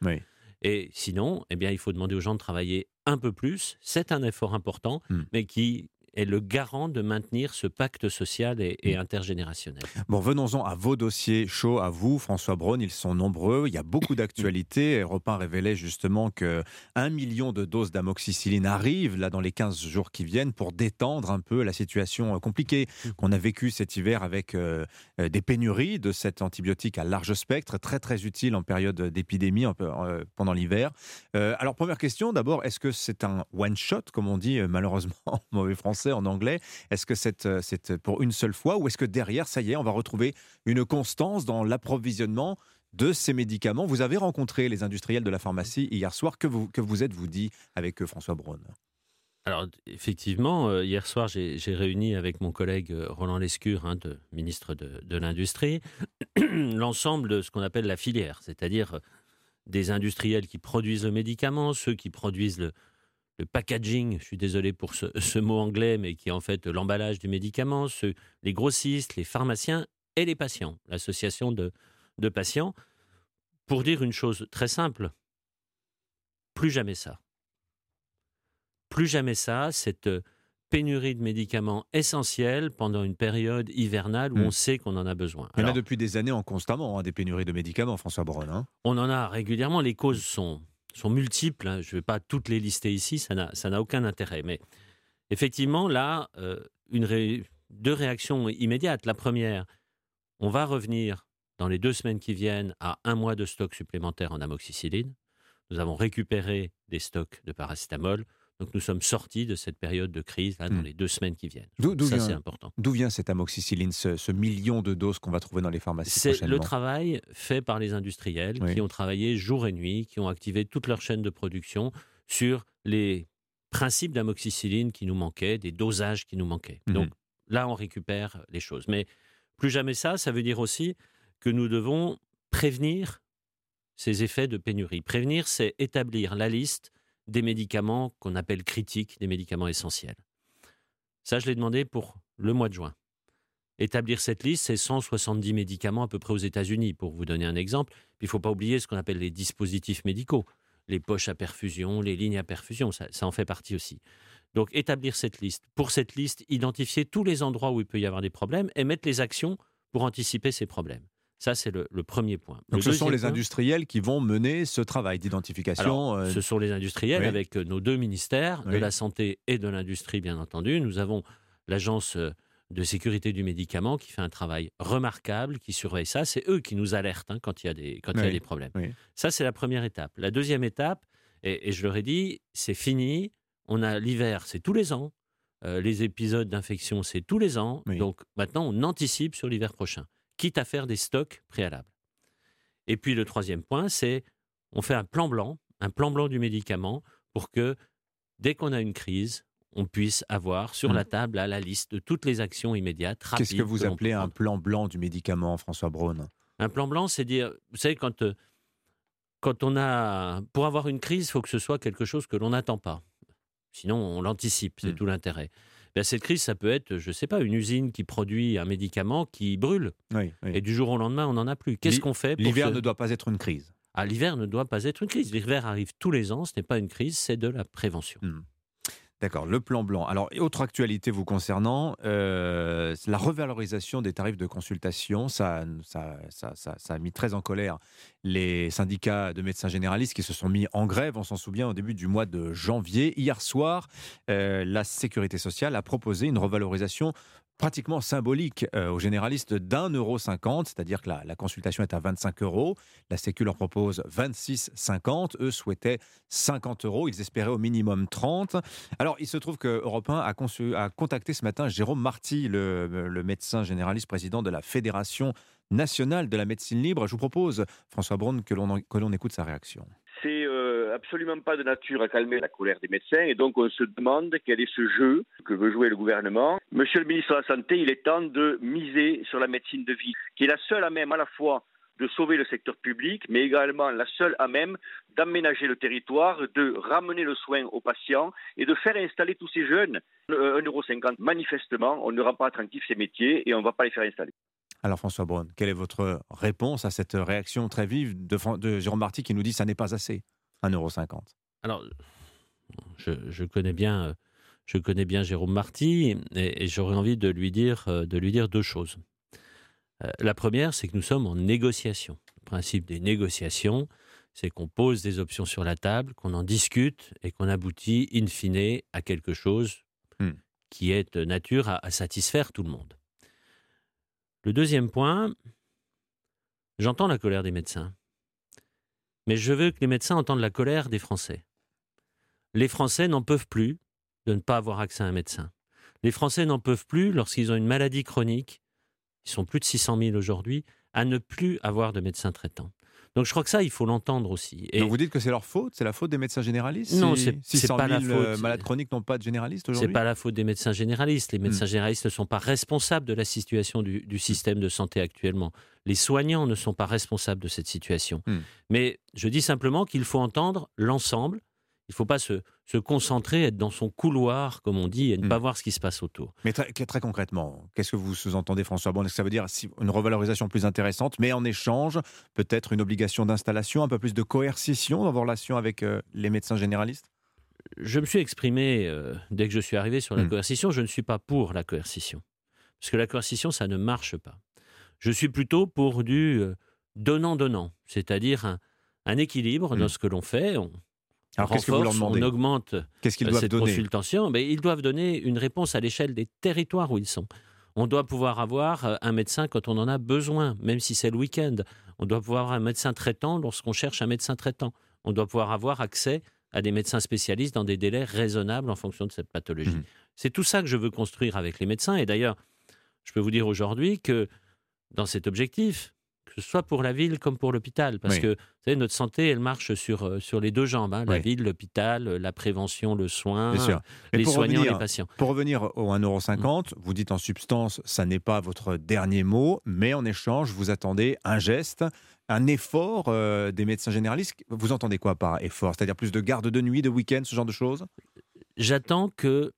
Et sinon, eh bien, il faut demander aux gens de travailler un peu plus. C'est un effort important, hmm. mais qui est le garant de maintenir ce pacte social et, et intergénérationnel. Bon, venons-en à vos dossiers chauds, à vous, François Braun. Ils sont nombreux. Il y a beaucoup <coughs> d'actualités. 1 révélait justement que un million de doses d'amoxicilline arrivent là dans les 15 jours qui viennent pour détendre un peu la situation euh, compliquée qu'on a vécue cet hiver avec euh, euh, des pénuries de cet antibiotique à large spectre, très très utile en période d'épidémie euh, pendant l'hiver. Euh, alors première question, d'abord, est-ce que c'est un one shot, comme on dit malheureusement en <laughs> mauvais français, en anglais. Est-ce que c'est euh, c'est pour une seule fois ou est-ce que derrière, ça y est, on va retrouver une constance dans l'approvisionnement de ces médicaments? Vous avez rencontré les industriels de la pharmacie hier soir. Que vous, que vous êtes-vous dit avec François Braun? Alors, effectivement, euh, hier soir, j'ai réuni avec mon collègue euh, Roland Lescure, hein, ministre de, de l'Industrie, <clears throat> l'ensemble de ce qu'on appelle la filière, c'est-à-dire euh, des industriels qui produisent le médicament, ceux qui produisent le, le packaging, je suis désolé pour ce, ce mot anglais, mais qui est en fait l'emballage du médicament, les grossistes, les pharmaciens et les patients, l'association de, de patients, pour dire une chose très simple, plus jamais ça plus jamais ça, cette euh, pénurie de médicaments essentiels pendant une période hivernale où Mm. on sait qu'on en a besoin. Il y en a Alors, depuis des années en constamment, hein, des pénuries de médicaments, François Braun. hein. on en a régulièrement, les causes sont, sont multiples, hein. je ne vais pas toutes les lister ici, ça n'a aucun intérêt. Mais effectivement, là, euh, deux réactions immédiates. La première, on va revenir dans les deux semaines qui viennent à un mois de stock supplémentaire en amoxicilline. Nous avons récupéré des stocks de paracétamol. Donc nous sommes sortis de cette période de crise là, dans Mm. les deux semaines qui viennent. D'où Ça, vient, c'est important. d'où vient cette amoxicilline, ce, ce million de doses qu'on va trouver dans les pharmacies C'est le travail fait par les industriels Oui. qui ont travaillé jour et nuit, qui ont activé toute leur chaîne de production sur les principes d'amoxicilline qui nous manquaient, des dosages qui nous manquaient. Mhm. Donc là, on récupère les choses. Mais plus jamais ça, ça veut dire aussi que nous devons prévenir ces effets de pénurie. Prévenir, c'est établir la liste des médicaments qu'on appelle critiques, des médicaments essentiels. Ça, je l'ai demandé pour le mois de juin. Établir cette liste, c'est 170 médicaments à peu près aux États-Unis, pour vous donner un exemple. Il ne faut pas oublier ce qu'on appelle les dispositifs médicaux, les poches à perfusion, les lignes à perfusion, ça, ça en fait partie aussi. Donc établir cette liste. Pour cette liste, identifier tous les endroits où il peut y avoir des problèmes et mettre les actions pour anticiper ces problèmes. Ça, c'est le, le premier point. Donc Le ce sont les point- industriels qui vont mener ce travail d'identification. euh, ce sont les industriels oui. avec euh, nos deux ministères, de la santé et de l'industrie, bien entendu. Nous avons l'agence euh, de sécurité du médicament qui fait un travail remarquable, qui surveille ça. C'est eux qui nous alertent hein, quand il y a des, quand il y a Oui. des problèmes. Ça, c'est la première étape. La deuxième étape, et, et je leur ai dit, c'est fini. On a l'hiver, c'est tous les ans. Euh, les épisodes d'infection, c'est tous les ans. Donc maintenant, on anticipe sur l'hiver prochain, quitte à faire des stocks préalables. Et puis le troisième point, c'est on fait un plan blanc, un plan blanc du médicament pour que dès qu'on a une crise, on puisse avoir sur la table là, la liste de toutes les actions immédiates. Qu'est-ce que vous appelez un plan blanc du médicament, François Braun? Un plan blanc, c'est dire, vous savez, quand, euh, quand on a. Pour avoir une crise, il faut que ce soit quelque chose que l'on n'attend pas. Sinon, on l'anticipe, c'est tout l'intérêt. Ben, cette crise, ça peut être, je ne sais pas, une usine qui produit un médicament qui brûle. Oui, oui. Et du jour au lendemain, on n'en a plus. Qu'est-ce qu'on fait L'hiver ne doit pas être une crise. Ah, l'hiver ne doit pas être une crise. L'hiver arrive tous les ans, ce n'est pas une crise, c'est de la prévention. Hmm. D'accord, le plan blanc. Alors, autre actualité vous concernant, euh, la revalorisation des tarifs de consultation, ça a mis très en colère les syndicats de médecins généralistes qui se sont mis en grève, on s'en souvient, au début du mois de janvier. Hier soir, euh, la Sécurité sociale a proposé une revalorisation pratiquement symbolique euh, aux généralistes d'un euro cinquante, c'est-à-dire que la, consultation est à 25 euros. La Sécu leur propose 26,50. Eux souhaitaient 50 euros. Ils espéraient au minimum 30. Alors, il se trouve que Europe 1 a, contacté ce matin Jérôme Marty, le, le médecin généraliste président de la Fédération nationale de la médecine libre. Je vous propose, François Braun, que l'on écoute sa réaction. Euh, absolument pas de nature à calmer la colère des médecins et donc on se demande quel est ce jeu que veut jouer le gouvernement. Monsieur le ministre de la Santé, il est temps de miser sur la médecine de vie, qui est la seule à même à la fois de sauver le secteur public, mais également la seule à même d'aménager le territoire, de ramener le soin aux patients et de faire installer tous ces jeunes. Euh, 1,50€, manifestement, on ne rend pas attractifs ces métiers et on ne va pas les faire installer. Alors, François Braun, quelle est votre réponse à cette réaction très vive de, Fran- de Jérôme Marty qui nous dit que ça n'est pas assez, 1,50€? Alors, je, je connais bien, euh, je connais bien Jérôme Marty et, j'aurais envie de lui dire, euh, de lui dire deux choses. Euh, la première, c'est que nous sommes en négociation. Le principe des négociations, c'est qu'on pose des options sur la table, qu'on en discute et qu'on aboutit in fine à quelque chose hmm. qui est de nature à, satisfaire tout le monde. Le deuxième point, j'entends la colère des médecins, mais je veux que les médecins entendent la colère des Français. Les Français n'en peuvent plus de ne pas avoir accès à un médecin. Les Français n'en peuvent plus, lorsqu'ils ont une maladie chronique, ils sont plus de 600 000 aujourd'hui, à ne plus avoir de médecin traitant. Donc je crois que ça, il faut l'entendre aussi. Et Donc vous dites que c'est leur faute C'est la faute des médecins généralistes Non, c'est pas la euh, faute. malades chroniques n'ont pas de généralistes aujourd'hui C'est pas la faute des médecins généralistes. Les hmm. médecins généralistes ne sont pas responsables de la situation du, système de santé actuellement. Les soignants ne sont pas responsables de cette situation. Hmm. Mais je dis simplement qu'il faut entendre l'ensemble il ne faut pas se, concentrer, être dans son couloir, comme on dit, et ne pas hmm. voir ce qui se passe autour. Mais très, concrètement, qu'est-ce que vous sous-entendez, François Bon Est-ce que ça veut dire une revalorisation plus intéressante, mais en échange, peut-être une obligation d'installation, un peu plus de coercition dans vos relations avec euh, les médecins généralistes? Je me suis exprimé euh, dès que je suis arrivé sur la hmm. coercition. Je ne suis pas pour la coercition. Parce que la coercition, ça ne marche pas. Je suis plutôt pour du euh, donnant-donnant, c'est-à-dire un, équilibre dans hmm. ce que l'on fait. Alors qu'est-ce que vous leur demandez On augmente doivent cette donner consultation. Mais ils doivent donner une réponse à l'échelle des territoires où ils sont. On doit pouvoir avoir euh, un médecin quand on en a besoin, même si c'est le week-end. On doit pouvoir avoir un médecin traitant lorsqu'on cherche un médecin traitant. On doit pouvoir avoir accès à des médecins spécialistes dans des délais raisonnables en fonction de cette pathologie. Mmh. C'est tout ça que je veux construire avec les médecins. Et d'ailleurs, je peux vous dire aujourd'hui que dans cet objectif, que ce soit pour la ville comme pour l'hôpital. Parce que, vous savez, notre santé, elle marche sur, euh, sur les deux jambes. Hein. la ville, l'hôpital, euh, la prévention, le soin, les soignants, les patients. Pour revenir au 1,50€, vous dites en substance, ça n'est pas votre dernier mot, mais en échange, vous attendez un geste, un effort euh, des médecins généralistes. Vous entendez quoi par effort? C'est-à-dire plus de garde de nuit, de week-end, ce genre de choses? J'attends que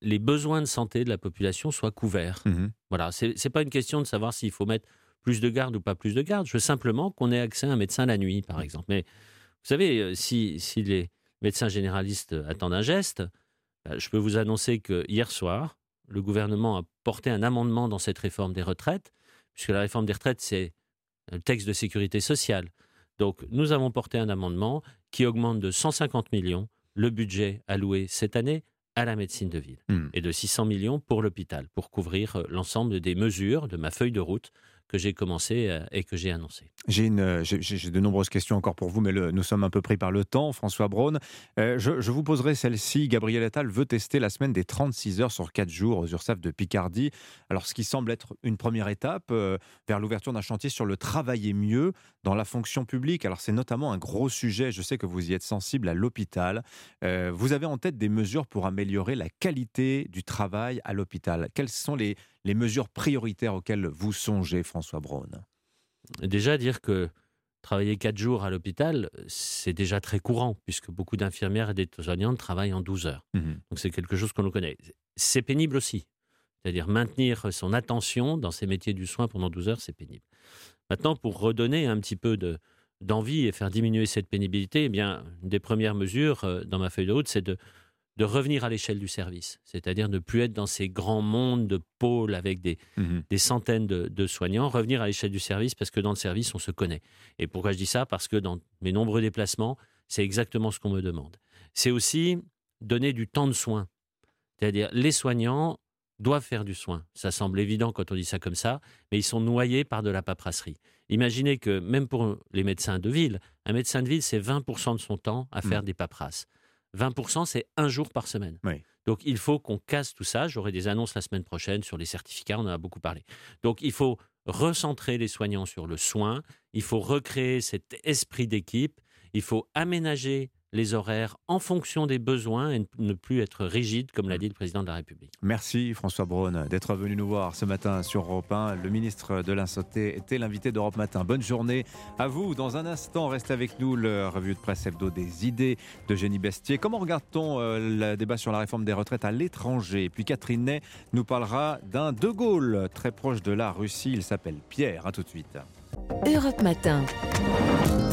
les besoins de santé de la population soient couverts. Mmh voilà, c'est n'est pas une question de savoir s'il faut mettre plus de garde ou pas plus de garde. Je veux simplement qu'on ait accès à un médecin la nuit, par exemple. Mais vous savez, euh, si, si les médecins généralistes attendent un geste, euh, je peux vous annoncer que hier soir, le gouvernement a porté un amendement dans cette réforme des retraites, puisque la réforme des retraites, c'est un texte de sécurité sociale. Donc, nous avons porté un amendement qui augmente de 150 millions le budget alloué cette année à la médecine de ville hmm. et de 600 millions pour l'hôpital, pour couvrir euh, l'ensemble des mesures de ma feuille de route que j'ai commencé euh, et que j'ai annoncé. J'ai de nombreuses questions encore pour vous, mais nous sommes un peu pris par le temps. François Braun, euh, je, vous poserai celle-ci. Gabriel Attal veut tester la semaine des 36 heures sur 4 jours aux URSAF de Picardie. Alors, ce qui semble être une première étape euh, vers l'ouverture d'un chantier sur le travailler mieux dans la fonction publique. Alors, c'est notamment un gros sujet. Je sais que vous y êtes sensible à l'hôpital. vous avez en tête des mesures pour améliorer la qualité du travail à l'hôpital. Quelles sont les, les mesures prioritaires auxquelles vous songez, François Braun? Déjà dire que travailler quatre jours à l'hôpital, c'est déjà très courant, puisque beaucoup d'infirmières et d'aides-soignantes travaillent en 12 heures. Mmh Donc c'est quelque chose qu'on nous connaît. C'est pénible aussi. C'est-à-dire maintenir son attention dans ces métiers du soin pendant 12 heures, c'est pénible. Maintenant, pour redonner un petit peu de, d'envie et faire diminuer cette pénibilité, eh bien, une des premières mesures euh, dans ma feuille de route, c'est de de revenir à l'échelle du service, c'est-à-dire ne plus être dans ces grands mondes de pôles avec des, mhm. des centaines de, soignants, revenir à l'échelle du service parce que dans le service, on se connaît. Et pourquoi je dis ça? Parce que dans mes nombreux déplacements, c'est exactement ce qu'on me demande. C'est aussi donner du temps de soin, c'est-à-dire les soignants doivent faire du soin. Ça semble évident quand on dit ça comme ça, mais ils sont noyés par de la paperasserie. Imaginez que même pour les médecins de ville, un médecin de ville, c'est 20% de son temps à faire mhm. des paperasses. 20%, c'est un jour par semaine. Donc il faut qu'on casse tout ça. J'aurai des annonces la semaine prochaine sur les certificats, on en a beaucoup parlé. Donc il faut recentrer les soignants sur le soin, il faut recréer cet esprit d'équipe, il faut aménager les horaires en fonction des besoins et ne plus être rigide, comme l'a dit le président de la République. Merci François Braun d'être venu nous voir ce matin sur Europe 1. Le ministre de la Santé était l'invité d'Europe Matin. Bonne journée à vous. Dans un instant, reste avec nous le revue de presse hebdo des idées de Jenny Bestier. Comment regarde-t-on euh, le débat sur la réforme des retraites à l'étranger? Puis Catherine Ney nous parlera d'un De Gaulle très proche de la Russie. Il s'appelle Pierre. A tout de suite. Europe Matin.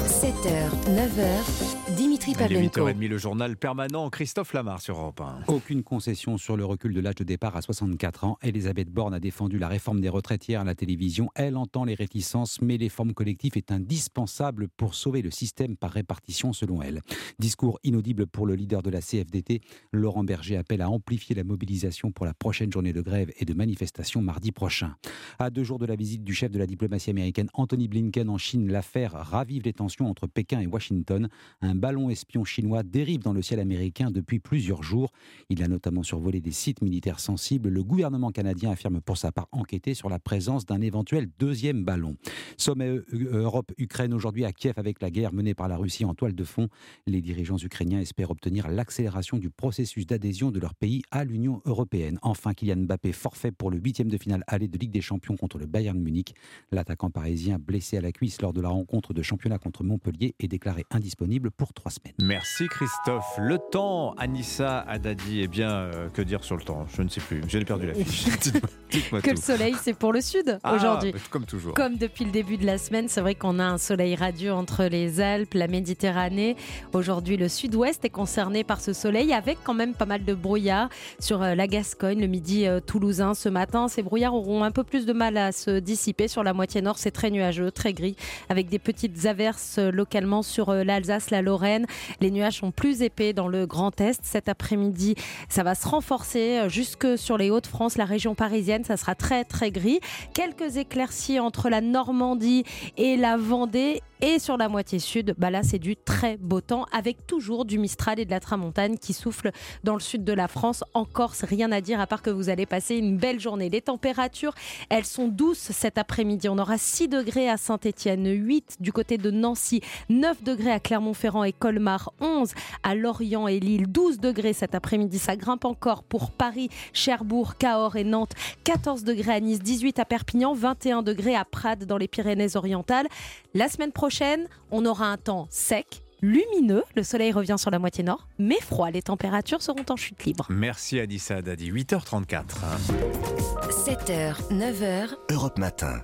7h, 9h. Dimitri Pavlenko. 8h30, le journal permanent Christophe Lamar sur Europe 1. Aucune concession sur le recul de l'âge de départ à 64 ans. Elisabeth Borne a défendu la réforme des retraites hier à la télévision. Elle entend les réticences, mais les formes collectives est indispensable pour sauver le système par répartition, selon elle. Discours inaudible pour le leader de la CFDT. Laurent Berger appelle à amplifier la mobilisation pour la prochaine journée de grève et de manifestation mardi prochain. À deux jours de la visite du chef de la diplomatie américaine Anthony Blinken en Chine, l'affaire ravive les tensions entre Pékin et Washington. Un ballon espion chinois dérive dans le ciel américain depuis plusieurs jours. Il a notamment survolé des sites militaires sensibles. Le gouvernement canadien affirme pour sa part enquêter sur la présence d'un éventuel deuxième ballon. Sommet euh, Europe-Ukraine aujourd'hui à Kiev avec la guerre menée par la Russie en toile de fond. Les dirigeants ukrainiens espèrent obtenir l'accélération du processus d'adhésion de leur pays à l'Union européenne. Enfin, Kylian Mbappé forfait pour le huitième de finale aller de Ligue des Champions contre le Bayern Munich. L'attaquant parisien blessé à la cuisse lors de la rencontre de championnat contre Montpellier est déclaré indisponible pour trois Merci Christophe. Le temps, Anissa Haddadi, eh bien, euh, que dire sur le temps? Je ne sais plus, j'ai perdu la fiche. <laughs> Dites-moi que le soleil, c'est pour le sud ah, aujourd'hui. Comme toujours. Comme depuis le début de la semaine, c'est vrai qu'on a un soleil radieux entre les Alpes, la Méditerranée. Aujourd'hui, le sud-ouest est concerné par ce soleil avec quand même pas mal de brouillard sur euh, la Gascogne, le midi euh, toulousain ce matin. Ces brouillards auront un peu plus de mal à se dissiper. Sur la moitié nord, c'est très nuageux, très gris, avec des petites averses localement sur l'Alsace, la Lorraine. Les nuages sont plus épais dans le Grand Est. Cet après-midi, ça va se renforcer euh, jusque sur les Hauts-de-France, la région parisienne. Ça sera très très gris. Quelques éclaircies entre la Normandie et la Vendée et sur la moitié sud, bah là c'est du très beau temps avec toujours du Mistral et de la Tramontane qui soufflent dans le sud de la France. En Corse, rien à dire à part que vous allez passer une belle journée. Les températures, elles sont douces cet après-midi. On aura 6 degrés à Saint-Étienne, 8 du côté de Nancy, 9 degrés à Clermont-Ferrand et Colmar, 11 à Lorient et Lille, 12 degrés cet après-midi. Ça grimpe encore pour Paris, Cherbourg, Cahors et Nantes, 14 degrés à Nice, 18 à Perpignan, 21 degrés à Prades dans les Pyrénées-Orientales. La semaine prochaine, prochaine, on aura un temps sec, lumineux. Le soleil revient sur la moitié nord, mais froid. Les températures seront en chute libre. Merci Adissa Dadi. 8h34. 7h, 9h. Europe Matin.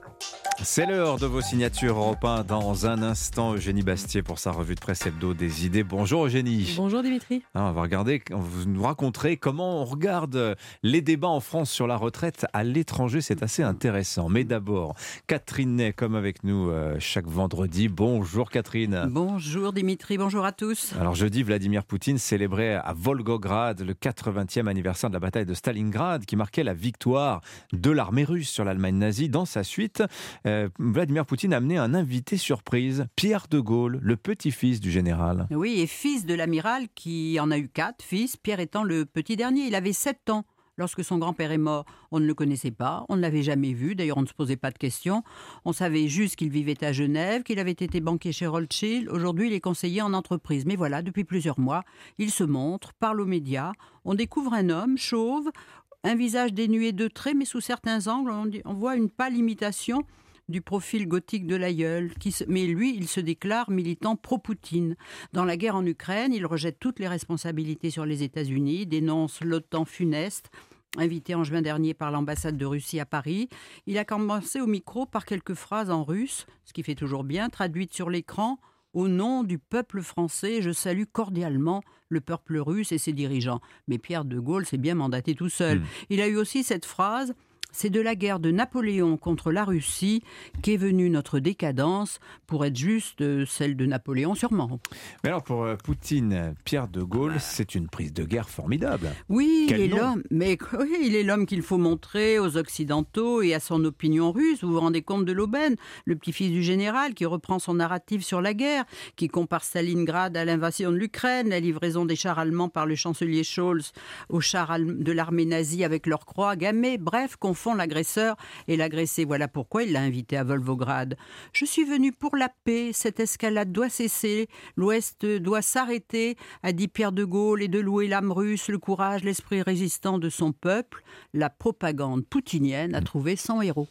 C'est l'heure de vos signatures européennes. Dans un instant, Eugénie Bastier pour sa revue de presse hebdo des idées. Bonjour Eugénie. Bonjour Dimitri. Ah, on va regarder, vous nous raconterez comment on regarde les débats en France sur la retraite à l'étranger. C'est assez intéressant. Mais d'abord, Catherine Ney, comme avec nous euh, chaque vendredi. Bonjour Catherine. Bonjour Dimitri, bonjour à tous. Alors jeudi, Vladimir Poutine célébrait à Volgograd le 80e anniversaire de la bataille de Stalingrad qui marquait la victoire de l'armée russe sur l'Allemagne nazie. Dans sa suite, euh, Vladimir Poutine a amené un invité surprise, Pierre de Gaulle, le petit-fils du général. Oui, et fils de l'amiral qui en a eu quatre fils, Pierre étant le petit dernier. Il avait sept ans lorsque son grand-père est mort. On ne le connaissait pas, on ne l'avait jamais vu, d'ailleurs on ne se posait pas de questions. On savait juste qu'il vivait à Genève, qu'il avait été banquier chez Rothschild. Aujourd'hui, il est conseiller en entreprise. Mais voilà, depuis plusieurs mois, il se montre, parle aux médias. On découvre un homme chauve, un visage dénué de traits, mais sous certains angles, on voit une pâle imitation du profil gothique de l'aïeul, mais lui, il se déclare militant pro-Poutine. Dans la guerre en Ukraine, il rejette toutes les responsabilités sur les États-Unis, dénonce l'OTAN funeste, Invité en juin dernier par l'ambassade de Russie à Paris, il a commencé au micro par quelques phrases en russe, ce qui fait toujours bien, traduites sur l'écran. Au nom du peuple français, je salue cordialement le peuple russe et ses dirigeants. Mais Pierre de Gaulle s'est bien mandaté tout seul. Hmm. Il a eu aussi cette phrase c'est de la guerre de Napoléon contre la Russie qu'est venue notre décadence, pour être juste euh, celle de Napoléon sûrement. Mais alors pour euh, Poutine, Pierre de Gaulle, c'est une prise de guerre formidable. Oui, il est l'homme, mais <laughs> il est l'homme qu'il faut montrer aux Occidentaux et à son opinion russe. Vous vous rendez compte de l'aubaine, le petit-fils du général qui reprend son narratif sur la guerre, qui compare Stalingrad à l'invasion de l'Ukraine, la livraison des chars allemands par le chancelier Scholz aux chars de l'armée nazie avec leur croix gammée, bref, qu'on font l'agresseur et l'agressé. Voilà pourquoi il l'a invité à Volvograd. Je suis venu pour la paix. Cette escalade doit cesser. L'Ouest doit s'arrêter, a dit Pierre de Gaulle, et de louer l'âme russe, le courage, l'esprit résistant de son peuple. La propagande poutinienne a trouvé son héros.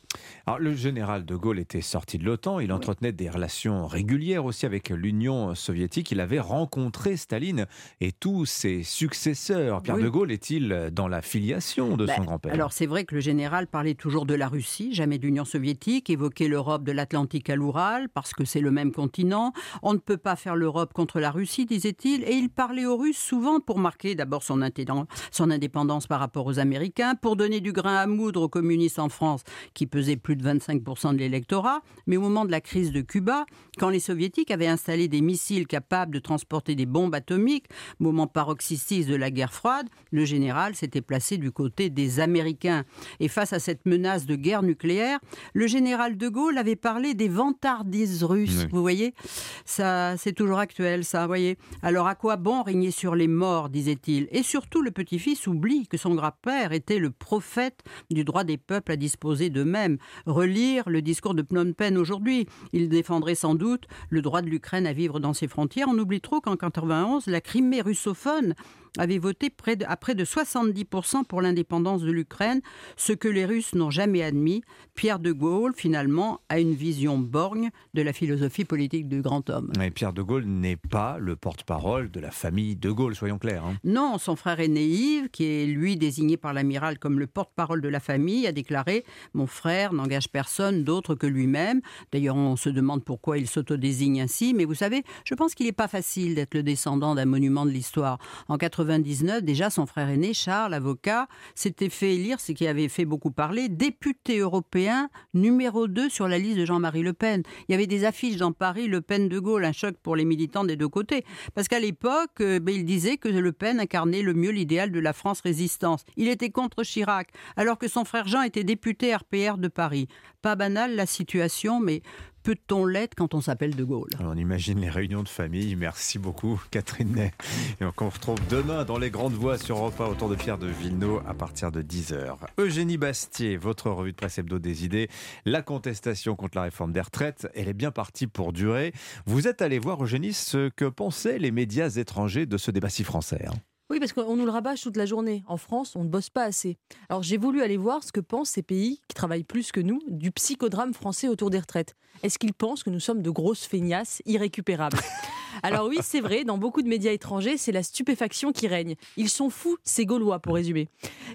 Alors, le général de Gaulle était sorti de l'OTAN. Il entretenait des relations régulières aussi avec l'Union soviétique. Il avait rencontré Staline et tous ses successeurs. Pierre de Gaulle est-il dans la filiation de son ben, grand-père? Alors, c'est vrai que le général général parlait toujours de la Russie, jamais de l'Union soviétique, évoquait l'Europe de l'Atlantique à l'Oural, parce que c'est le même continent. On ne peut pas faire l'Europe contre la Russie, disait-il, et il parlait aux Russes souvent pour marquer d'abord son, son indépendance par rapport aux Américains, pour donner du grain à moudre aux communistes en France, qui pesaient plus de 25% de l'électorat, mais au moment de la crise de Cuba, quand les soviétiques avaient installé des missiles capables de transporter des bombes atomiques, moment paroxystique de la guerre froide, le général s'était placé du côté des Américains. Et face à cette menace de guerre nucléaire, le général de Gaulle avait parlé des vantardises russes. Vous voyez, ça, c'est toujours actuel, ça. Voyez? Alors à quoi bon régner sur les morts, disait-il? Et surtout, le petit-fils oublie que son grand-père était le prophète du droit des peuples à disposer d'eux-mêmes. Relire le discours de Phnom Penh aujourd'hui, il défendrait sans doute le droit de l'Ukraine à vivre dans ses frontières. On oublie trop qu'en 91, la Crimée russophone avait voté près de, à près de 70% pour l'indépendance de l'Ukraine, ce que les Russes n'ont jamais admis. Pierre de Gaulle, finalement, a une vision borgne de la philosophie politique du grand homme. Mais Pierre de Gaulle n'est pas le porte-parole de la famille de Gaulle, soyons clairs. Hein. Non, son frère aîné Yves, qui est lui désigné par l'amiral comme le porte-parole de la famille, a déclaré Mon frère n'engage personne d'autre que lui-même. D'ailleurs, on se demande pourquoi il s'autodésigne ainsi, mais vous savez, je pense qu'il n'est pas facile d'être le descendant d'un monument de l'histoire. En 99, déjà son frère aîné, Charles, avocat, s'était fait élire, ce qui avait fait beaucoup parler, député européen numéro 2 sur la liste de Jean-Marie Le Pen. Il y avait des affiches dans Paris, Le Pen de Gaulle, un choc pour les militants des deux côtés. Parce qu'à l'époque, euh, ben, il disait que Le Pen incarnait le mieux l'idéal de la France résistance. Il était contre Chirac, alors que son frère Jean était député RPR de Paris. Pas banal la situation, mais peut-on l'être quand on s'appelle De Gaulle? On imagine les réunions de famille. Merci beaucoup, Catherine Ney. Et on se retrouve demain dans les grandes voies sur Europa autour de Pierre de Villeneuve à partir de 10h. Eugénie Bastier, votre revue de presse hebdo des idées. La contestation contre la réforme des retraites, elle est bien partie pour durer. Vous êtes allé voir, Eugénie, ce que pensaient les médias étrangers de ce débat si français. Hein. Oui, parce qu'on nous le rabâche toute la journée. En France, on ne bosse pas assez. Alors j'ai voulu aller voir ce que pensent ces pays qui travaillent plus que nous du psychodrame français autour des retraites. Est-ce qu'ils pensent que nous sommes de grosses feignasses irrécupérables? <laughs> Alors oui, c'est vrai, dans beaucoup de médias étrangers, c'est la stupéfaction qui règne. Ils sont fous, ces Gaulois, pour résumer.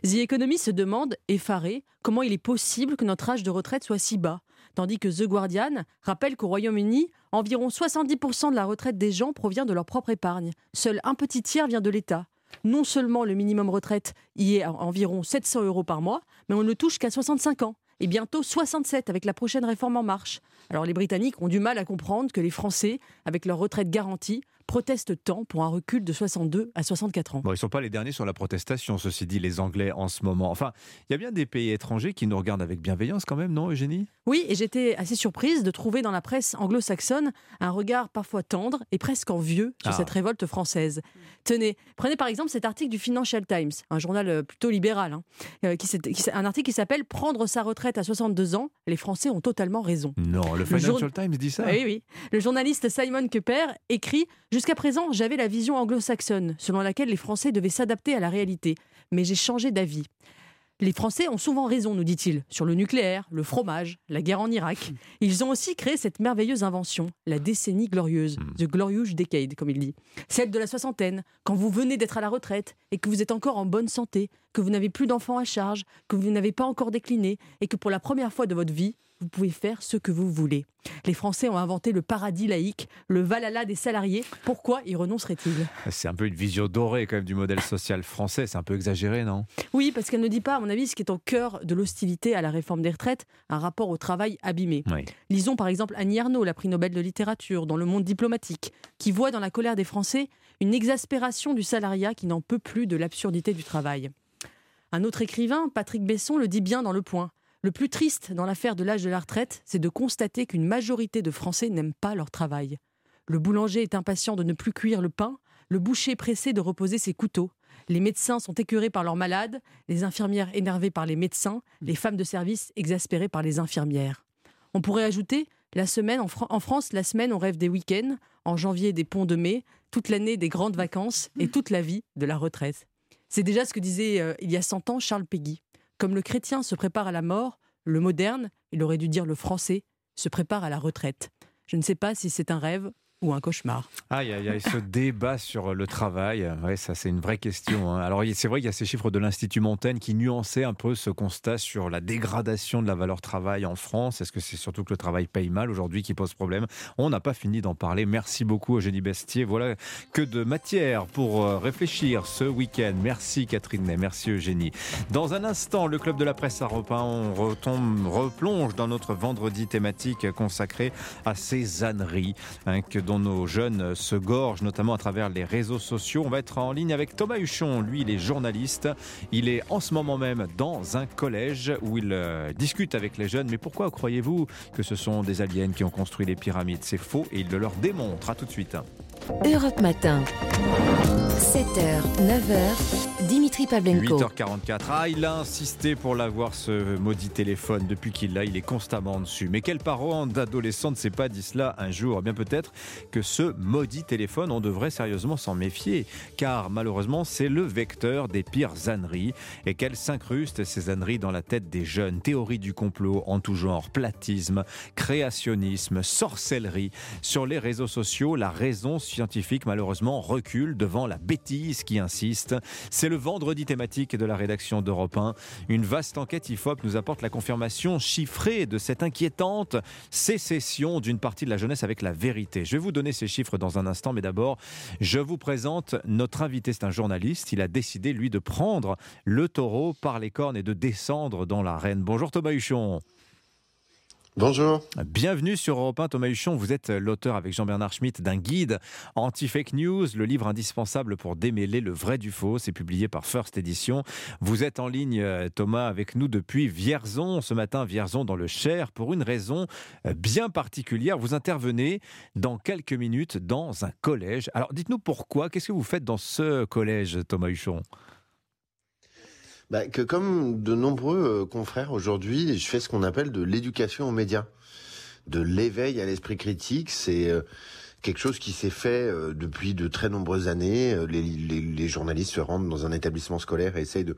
The Economist se demande, effaré, comment il est possible que notre âge de retraite soit si bas tandis que The Guardian rappelle qu'au Royaume-Uni, environ 70% de la retraite des gens provient de leur propre épargne. Seul un petit tiers vient de l'État non seulement le minimum retraite y est à environ 700 euros par mois, mais on ne touche qu'à 65 ans et bientôt 67 avec la prochaine réforme en marche. Alors les Britanniques ont du mal à comprendre que les Français, avec leur retraite garantie, protestent tant pour un recul de 62 à 64 ans. Bon, ils ne sont pas les derniers sur la protestation, ceci dit, les Anglais en ce moment. Enfin, il y a bien des pays étrangers qui nous regardent avec bienveillance quand même, non, Eugénie? Oui, et j'étais assez surprise de trouver dans la presse anglo-saxonne un regard parfois tendre et presque envieux sur ah. cette révolte française. Tenez, prenez par exemple cet article du Financial Times, un journal euh, plutôt libéral, hein, euh, qui, un article qui s'appelle Prendre sa retraite à 62 ans, les Français ont totalement raison. Non, le Financial Times dit ça? Oui, oui. Le journaliste Simon Cooper écrit Jusqu'à présent, j'avais la vision anglo-saxonne, selon laquelle les Français devaient s'adapter à la réalité. Mais j'ai changé d'avis. Les Français ont souvent raison, nous dit-il, sur le nucléaire, le fromage, la guerre en Irak. Ils ont aussi créé cette merveilleuse invention, la décennie glorieuse, hmm. The Glorious Decade, comme il dit. Celle de la soixantaine, quand vous venez d'être à la retraite et que vous êtes encore en bonne santé, que vous n'avez plus d'enfants à charge, que vous n'avez pas encore décliné et que pour la première fois de votre vie, vous pouvez faire ce que vous voulez. Les Français ont inventé le paradis laïque, le Valhalla des salariés. Pourquoi y renonceraient-ils C'est un peu une vision dorée quand même du modèle social français. C'est un peu exagéré, non? Oui, parce qu'elle ne dit pas, à mon avis, ce qui est au cœur de l'hostilité à la réforme des retraites, un rapport au travail abîmé. Lisons par exemple Annie Ernaux, la prix Nobel de littérature, dans le monde diplomatique, qui voit dans la colère des Français une exaspération du salariat qui n'en peut plus de l'absurdité du travail. Un autre écrivain, Patrick Besson, le dit bien dans Le Point. Le plus triste dans l'affaire de l'âge de la retraite, c'est de constater qu'une majorité de Français n'aiment pas leur travail. Le boulanger est impatient de ne plus cuire le pain, le boucher pressé de reposer ses couteaux. Les médecins sont écœurés par leurs malades, les infirmières énervées par les médecins, les femmes de service exaspérées par les infirmières. On pourrait ajouter la semaine en, France, la semaine on rêve des week-ends, en janvier des ponts de mai, toute l'année des grandes vacances et toute la vie de la retraite. C'est déjà ce que disait euh, il y a 100 ans Charles Péguy. Comme le chrétien se prépare à la mort, le moderne, il aurait dû dire le français, se prépare à la retraite. Je ne sais pas si c'est un rêve ou un cauchemar. Aïe, aïe, aïe, ce débat sur le travail, ouais, ça c'est une vraie question. Hein. Alors c'est vrai qu'il y a ces chiffres de l'Institut Montaigne qui nuançaient un peu ce constat sur la dégradation de la valeur travail en France. Est-ce que c'est surtout que le travail paye mal aujourd'hui qui pose problème? On n'a pas fini d'en parler. Merci beaucoup Eugénie Bestier. Voilà que de matière pour euh, réfléchir ce week-end. Merci Catherine Ney, merci Eugénie. Dans un instant, le Club de la Presse à repas, on retombe, replonge dans notre vendredi thématique consacré à ces âneries hein, que dont nos jeunes se gorgent, notamment à travers les réseaux sociaux. On va être en ligne avec Thomas Huchon. Lui, il est journaliste. Il est en ce moment même dans un collège où il euh, discute avec les jeunes. Mais pourquoi croyez-vous que ce sont des aliens qui ont construit les pyramides? C'est faux et il le leur démontre. À tout de suite. Europe Matin. 7h, 9h, Dimitri Pavlenko. 8h44. Ah, il a insisté pour l'avoir ce maudit téléphone. Depuis qu'il l'a, il est constamment dessus. Mais quel parent d'adolescent ne s'est pas dit cela un jour eh Bien peut-être que ce maudit téléphone, on devrait sérieusement s'en méfier. Car malheureusement, c'est le vecteur des pires âneries. Et qu'elles s'incrustent, ces âneries, dans la tête des jeunes. Théorie du complot en tout genre, platisme, créationnisme, sorcellerie. Sur les réseaux sociaux, la raison scientifique, malheureusement, recule devant la bêtise qui insiste. C'est le vendredi thématique de la rédaction d'Europe 1. Une vaste enquête IFOP nous apporte la confirmation chiffrée de cette inquiétante sécession d'une partie de la jeunesse avec la vérité. Je vais vous donner ces chiffres dans un instant, mais d'abord, je vous présente notre invité. C'est un journaliste. Il a décidé, lui, de prendre le taureau par les cornes et de descendre dans l'arène. Bonjour Thomas Huchon. Bonjour. Bienvenue sur Europe 1, Thomas Huchon. Vous êtes l'auteur avec Jean-Bernard Schmitt d'un guide anti-fake news, le livre indispensable pour démêler le vrai du faux. C'est publié par First Edition. Vous êtes en ligne, euh, Thomas, avec nous depuis Vierzon, ce matin, Vierzon dans le Cher, pour une raison euh, bien particulière. Vous intervenez dans quelques minutes dans un collège. Alors dites-nous pourquoi, qu'est-ce que vous faites dans ce collège, Thomas Huchon? Bah, que comme de nombreux euh, confrères aujourd'hui, je fais ce qu'on appelle de l'éducation aux médias, de l'éveil à l'esprit critique. C'est euh, quelque chose qui s'est fait euh, depuis de très nombreuses années. Les, les, les, journalistes se rendent dans un établissement scolaire et essayent de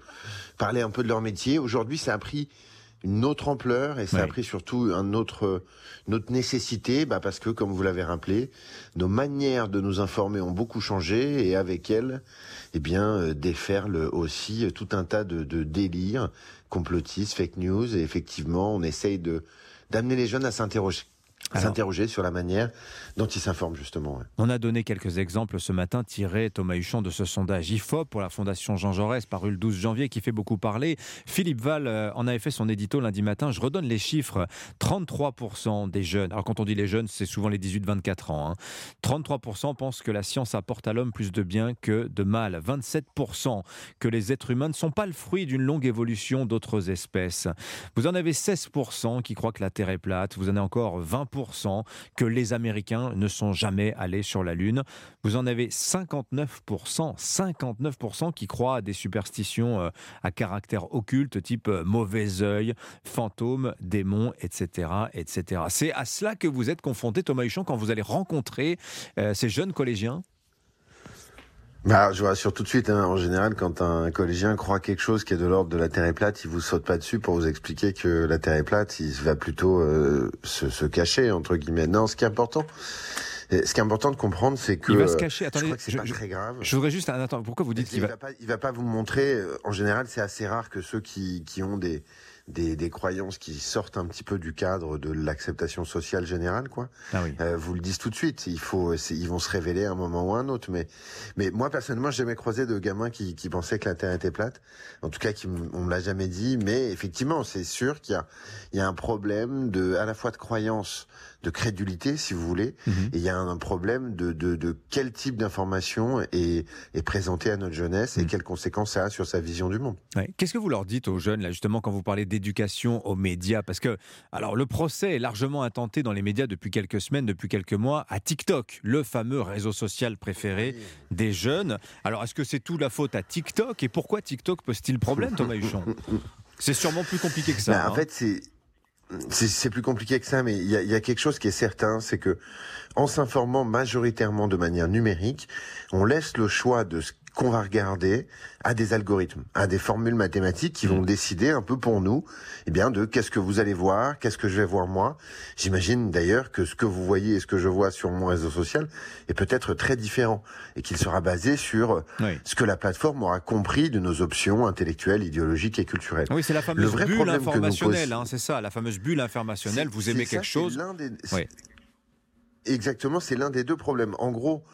parler un peu de leur métier. Aujourd'hui, ça a pris une autre ampleur et ça a pris surtout un autre, une autre nécessité, bah parce que, comme vous l'avez rappelé, nos manières de nous informer ont beaucoup changé et avec elles, eh bien, euh, déferle aussi tout un tas de, de délires complotistes, fake news. Et effectivement, on essaye de d'amener les jeunes à s'interroger s'interroger sur la manière dont ils s'informent justement. On a donné quelques exemples ce matin tirés, Thomas Huchon, de ce sondage IFOP pour la Fondation Jean Jaurès paru le 12 janvier qui fait beaucoup parler. Philippe Val euh, en avait fait son édito lundi matin. Je redonne les chiffres. 33% des jeunes, alors quand on dit les jeunes, c'est souvent les 18-24 ans, 33% hein. pensent que la science apporte à l'homme plus de bien que de mal. 27% que les êtres humains ne sont pas le fruit d'une longue évolution d'autres espèces. Vous en avez 16% qui croient que la Terre est plate. Vous en avez encore 20% que les Américains ne sont jamais allés sur la Lune. Vous en avez 59%, 59% qui croient à des superstitions euh, à caractère occulte, type euh, mauvais œil, fantômes, démons, etc. etc. C'est à cela que vous êtes confronté, Thomas Huchon, quand vous allez rencontrer euh, ces jeunes collégiens? Bah, je vous rassure tout de suite, hein, en général, quand un collégien croit quelque chose qui est de l'ordre de la Terre est plate, il vous saute pas dessus pour vous expliquer que la Terre est plate, il va plutôt euh, se, se, cacher, entre guillemets. Non, ce qui est important, ce qui est important de comprendre, c'est que... Il va se cacher, attendez, je, je, pas très grave. je voudrais juste... Attends, pourquoi vous dites qu'il va... va... pas, il va pas vous montrer, euh, en général, c'est assez rare que ceux qui, qui ont des des, des, croyances qui sortent un petit peu du cadre de l'acceptation sociale générale, quoi. Ah oui. euh, vous le dites tout de suite. Il faut, ils vont se révéler à un moment ou à un autre. Mais, mais moi personnellement, j'ai jamais croisé de gamins qui, qui pensaient que la Terre était plate. En tout cas, qui on me l'a jamais dit. Mais effectivement, c'est sûr qu'il y a, il y a un problème de, à la fois de croyance de crédulité, si vous voulez. Mm -hmm. Et il y a un problème de, de, de quel type d'information est, est présenté à notre jeunesse et mm. quelles conséquences ça a sur sa vision du monde. Ouais. Qu'est-ce que vous leur dites aux jeunes, là, justement, quand vous parlez d'éducation aux médias? Parce que, alors, le procès est largement intenté dans les médias depuis quelques semaines, depuis quelques mois, à TikTok, le fameux réseau social préféré oui. des jeunes. Alors, est-ce que c'est tout la faute à TikTok? Et pourquoi TikTok pose-t-il problème, Thomas Huchon? <laughs> C'est sûrement plus compliqué que ça. Ben, hein. En fait, c'est c'est plus compliqué que ça, mais il y a, y a, quelque chose qui est certain, c'est que en s'informant majoritairement de manière numérique, on laisse le choix de ce qu'on va regarder à des algorithmes, à des formules mathématiques qui vont décider un peu pour nous, eh bien, de qu'est-ce que vous allez voir, qu'est-ce que je vais voir moi. J'imagine d'ailleurs que ce que vous voyez et ce que je vois sur mon réseau social est peut-être très différent et qu'il sera basé sur ce que la plateforme aura compris de nos options intellectuelles, idéologiques et culturelles. Oui, c'est la fameuse bulle informationnelle, hein, c'est ça, la fameuse bulle informationnelle. Vous aimez quelque chose Exactement, c'est l'un des deux problèmes. En gros,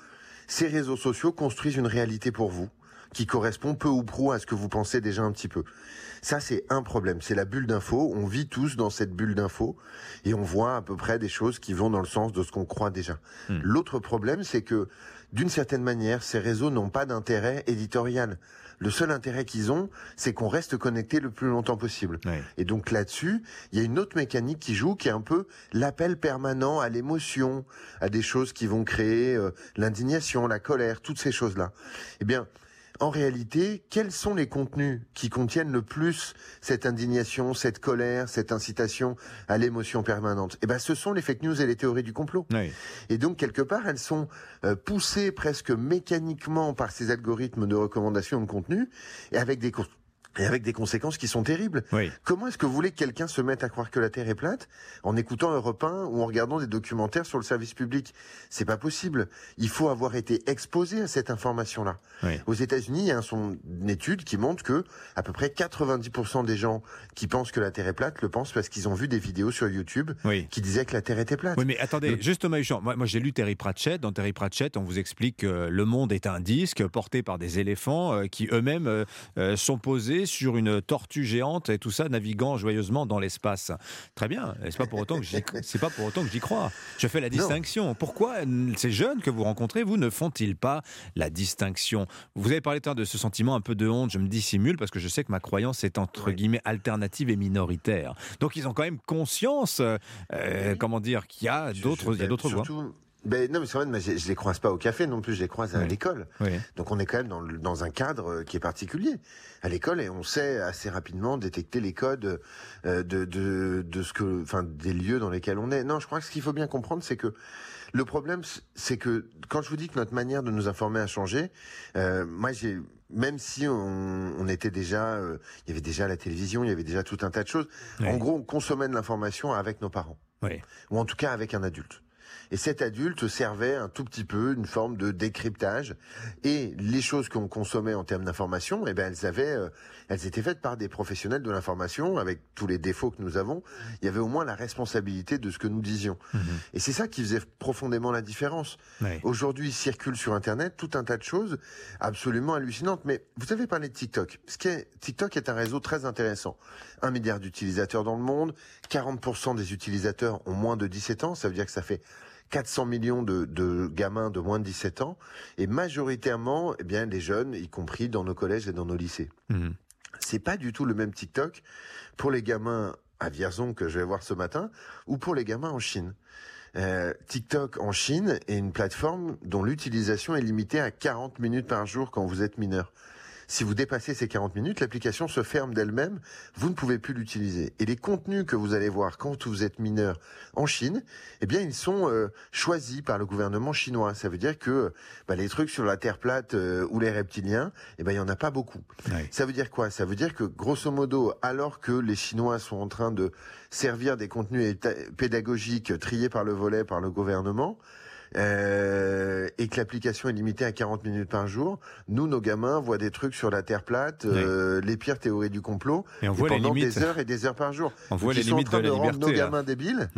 ces réseaux sociaux construisent une réalité pour vous qui correspond peu ou prou à ce que vous pensez déjà un petit peu. Ça, c'est un problème. C'est la bulle d'info. On vit tous dans cette bulle d'info et on voit à peu près des choses qui vont dans le sens de ce qu'on croit déjà. Hmm. L'autre problème, c'est que d'une certaine manière, ces réseaux n'ont pas d'intérêt éditorial. Le seul intérêt qu'ils ont, c'est qu'on reste connecté le plus longtemps possible. Et donc là-dessus, il y a une autre mécanique qui joue, qui est un peu l'appel permanent à l'émotion, à des choses qui vont créer euh, l'indignation, la colère, toutes ces choses-là. Eh bien, en réalité, quels sont les contenus qui contiennent le plus cette indignation, cette colère, cette incitation à l'émotion permanente? Eh ben, ce sont les fake news et les théories du complot. Et donc, quelque part, elles sont euh, poussées presque mécaniquement par ces algorithmes de recommandation de contenu et avec des et avec des conséquences qui sont terribles. Comment est-ce que vous voulez que quelqu'un se mette à croire que la Terre est plate en écoutant Europe 1 ou en regardant des documentaires sur le service public? C'est pas possible. Il faut avoir été exposé à cette information-là. Aux États-Unis, il y a une étude qui montre que à peu près 90% des gens qui pensent que la Terre est plate le pensent parce qu'ils ont vu des vidéos sur YouTube qui disaient que la Terre était plate. Oui, mais attendez, juste Thomas Huchon, moi, moi j'ai lu Terry Pratchett. Dans Terry Pratchett, on vous explique que le monde est un disque porté par des éléphants euh, qui eux-mêmes euh, euh, sont posés sur une tortue géante et tout ça naviguant joyeusement dans l'espace. Très bien, c'est pas pour autant que c'est pas pour autant que j'y crois. Je fais la distinction. Pourquoi ces jeunes que vous rencontrez, vous ne font-ils pas la distinction? Vous avez parlé de ce sentiment un peu de honte. Je me dissimule parce que je sais que ma croyance est entre guillemets alternative et minoritaire. Donc ils ont quand même conscience, euh, comment dire, qu'il y a d'autres, il y a d'autres voies. Ben, non, mais c'est vrai, mais je, je les croise pas au café non plus, je les croise à l'école. Donc on est quand même dans, dans un cadre euh, qui est particulier à l'école et on sait assez rapidement détecter les codes euh, de, de, de ce que, enfin, des lieux dans lesquels on est. Non, je crois que ce qu'il faut bien comprendre, c'est que le problème, c'est que quand je vous dis que notre manière de nous informer a changé, euh, moi j'ai même si on, on était déjà, euh, il y avait déjà la télévision, il y avait déjà tout un tas de choses. En gros, on consommait de l'information avec nos parents, ou en tout cas avec un adulte. Et cet adulte servait un tout petit peu une forme de décryptage. Et les choses qu'on consommait en termes d'information, eh ben elles avaient, euh, elles étaient faites par des professionnels de l'information, avec tous les défauts que nous avons. Il y avait au moins la responsabilité de ce que nous disions. Mhm. Et c'est ça qui faisait profondément la différence. Aujourd'hui, il circule sur Internet tout un tas de choses absolument hallucinantes. Mais vous avez parlé de TikTok. Ce qui est, TikTok est un réseau très intéressant. Un milliard d'utilisateurs dans le monde. 40% des utilisateurs ont moins de 17 ans. Ça veut dire que ça fait 400 millions de, gamins de moins de 17 ans, et majoritairement, eh bien, les jeunes, y compris dans nos collèges et dans nos lycées. Mmh. C'est pas du tout le même TikTok pour les gamins à Vierzon que je vais voir ce matin, ou pour les gamins en Chine. Euh, TikTok en Chine est une plateforme dont l'utilisation est limitée à 40 minutes par jour quand vous êtes mineur. Si vous dépassez ces 40 minutes, l'application se ferme d'elle-même, vous ne pouvez plus l'utiliser. Et les contenus que vous allez voir quand vous êtes mineur en Chine, eh bien, ils sont euh, choisis par le gouvernement chinois. Ça veut dire que bah, les trucs sur la Terre plate euh, ou les reptiliens, eh ben, il y en a pas beaucoup. Ça veut dire quoi? Ça veut dire que, grosso modo, alors que les Chinois sont en train de servir des contenus pédagogiques triés par le volet par le gouvernement, euh, et que l'application est limitée à 40 minutes par jour, nous, nos gamins voient des trucs sur la Terre plate, euh, les pires théories du complot, et, on voit pendant les limites. des heures et des heures par jour. On voit les ils sont limites en train de la rendre liberté. nos gamins débiles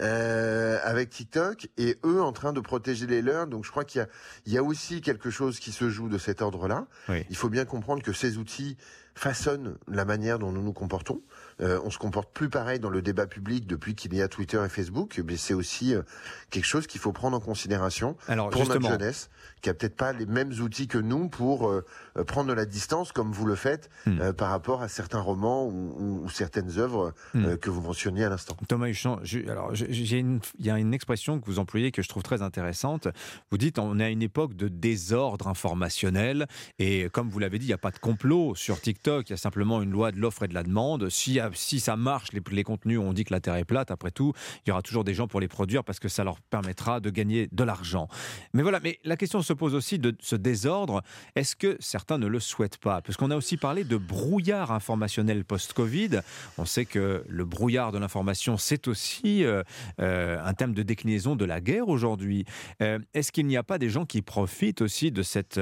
euh, avec TikTok et eux en train de protéger les leurs. Donc je crois qu'il y a, il y a aussi quelque chose qui se joue de cet ordre-là. Il faut bien comprendre que ces outils façonnent la manière dont nous nous comportons. Euh, on se comporte plus pareil dans le débat public depuis qu'il y a Twitter et Facebook. Mais c'est aussi euh, quelque chose qu'il faut prendre en considération Alors, pour justement, notre jeunesse, qui a peut-être pas les mêmes outils que nous pour euh, euh, prendre de la distance, comme vous le faites, Hmm. euh, par rapport à certains romans ou, certaines œuvres Hmm. que vous mentionniez à l'instant. Thomas Huchon, je- alors il y a une expression que vous employez que je trouve très intéressante. Vous dites on est à une époque de désordre informationnel et comme vous l'avez dit, il n'y a pas de complot sur TikTok. Il y a simplement une loi de l'offre et de la demande. Si, si ça marche, les, contenus, on dit que la Terre est plate, après tout, il y aura toujours des gens pour les produire parce que ça leur permettra de gagner de l'argent. Mais voilà, mais la question se pose aussi de ce désordre. Est-ce que certains ne le souhaitent pas? Parce qu'on a aussi parlé de brouillard informationnel post-Covid. On sait que le brouillard de l'information, c'est aussi euh, euh, un thème de déclinaison de la guerre aujourd'hui. Euh, est-ce qu'il n'y a pas des gens qui profitent aussi de cette,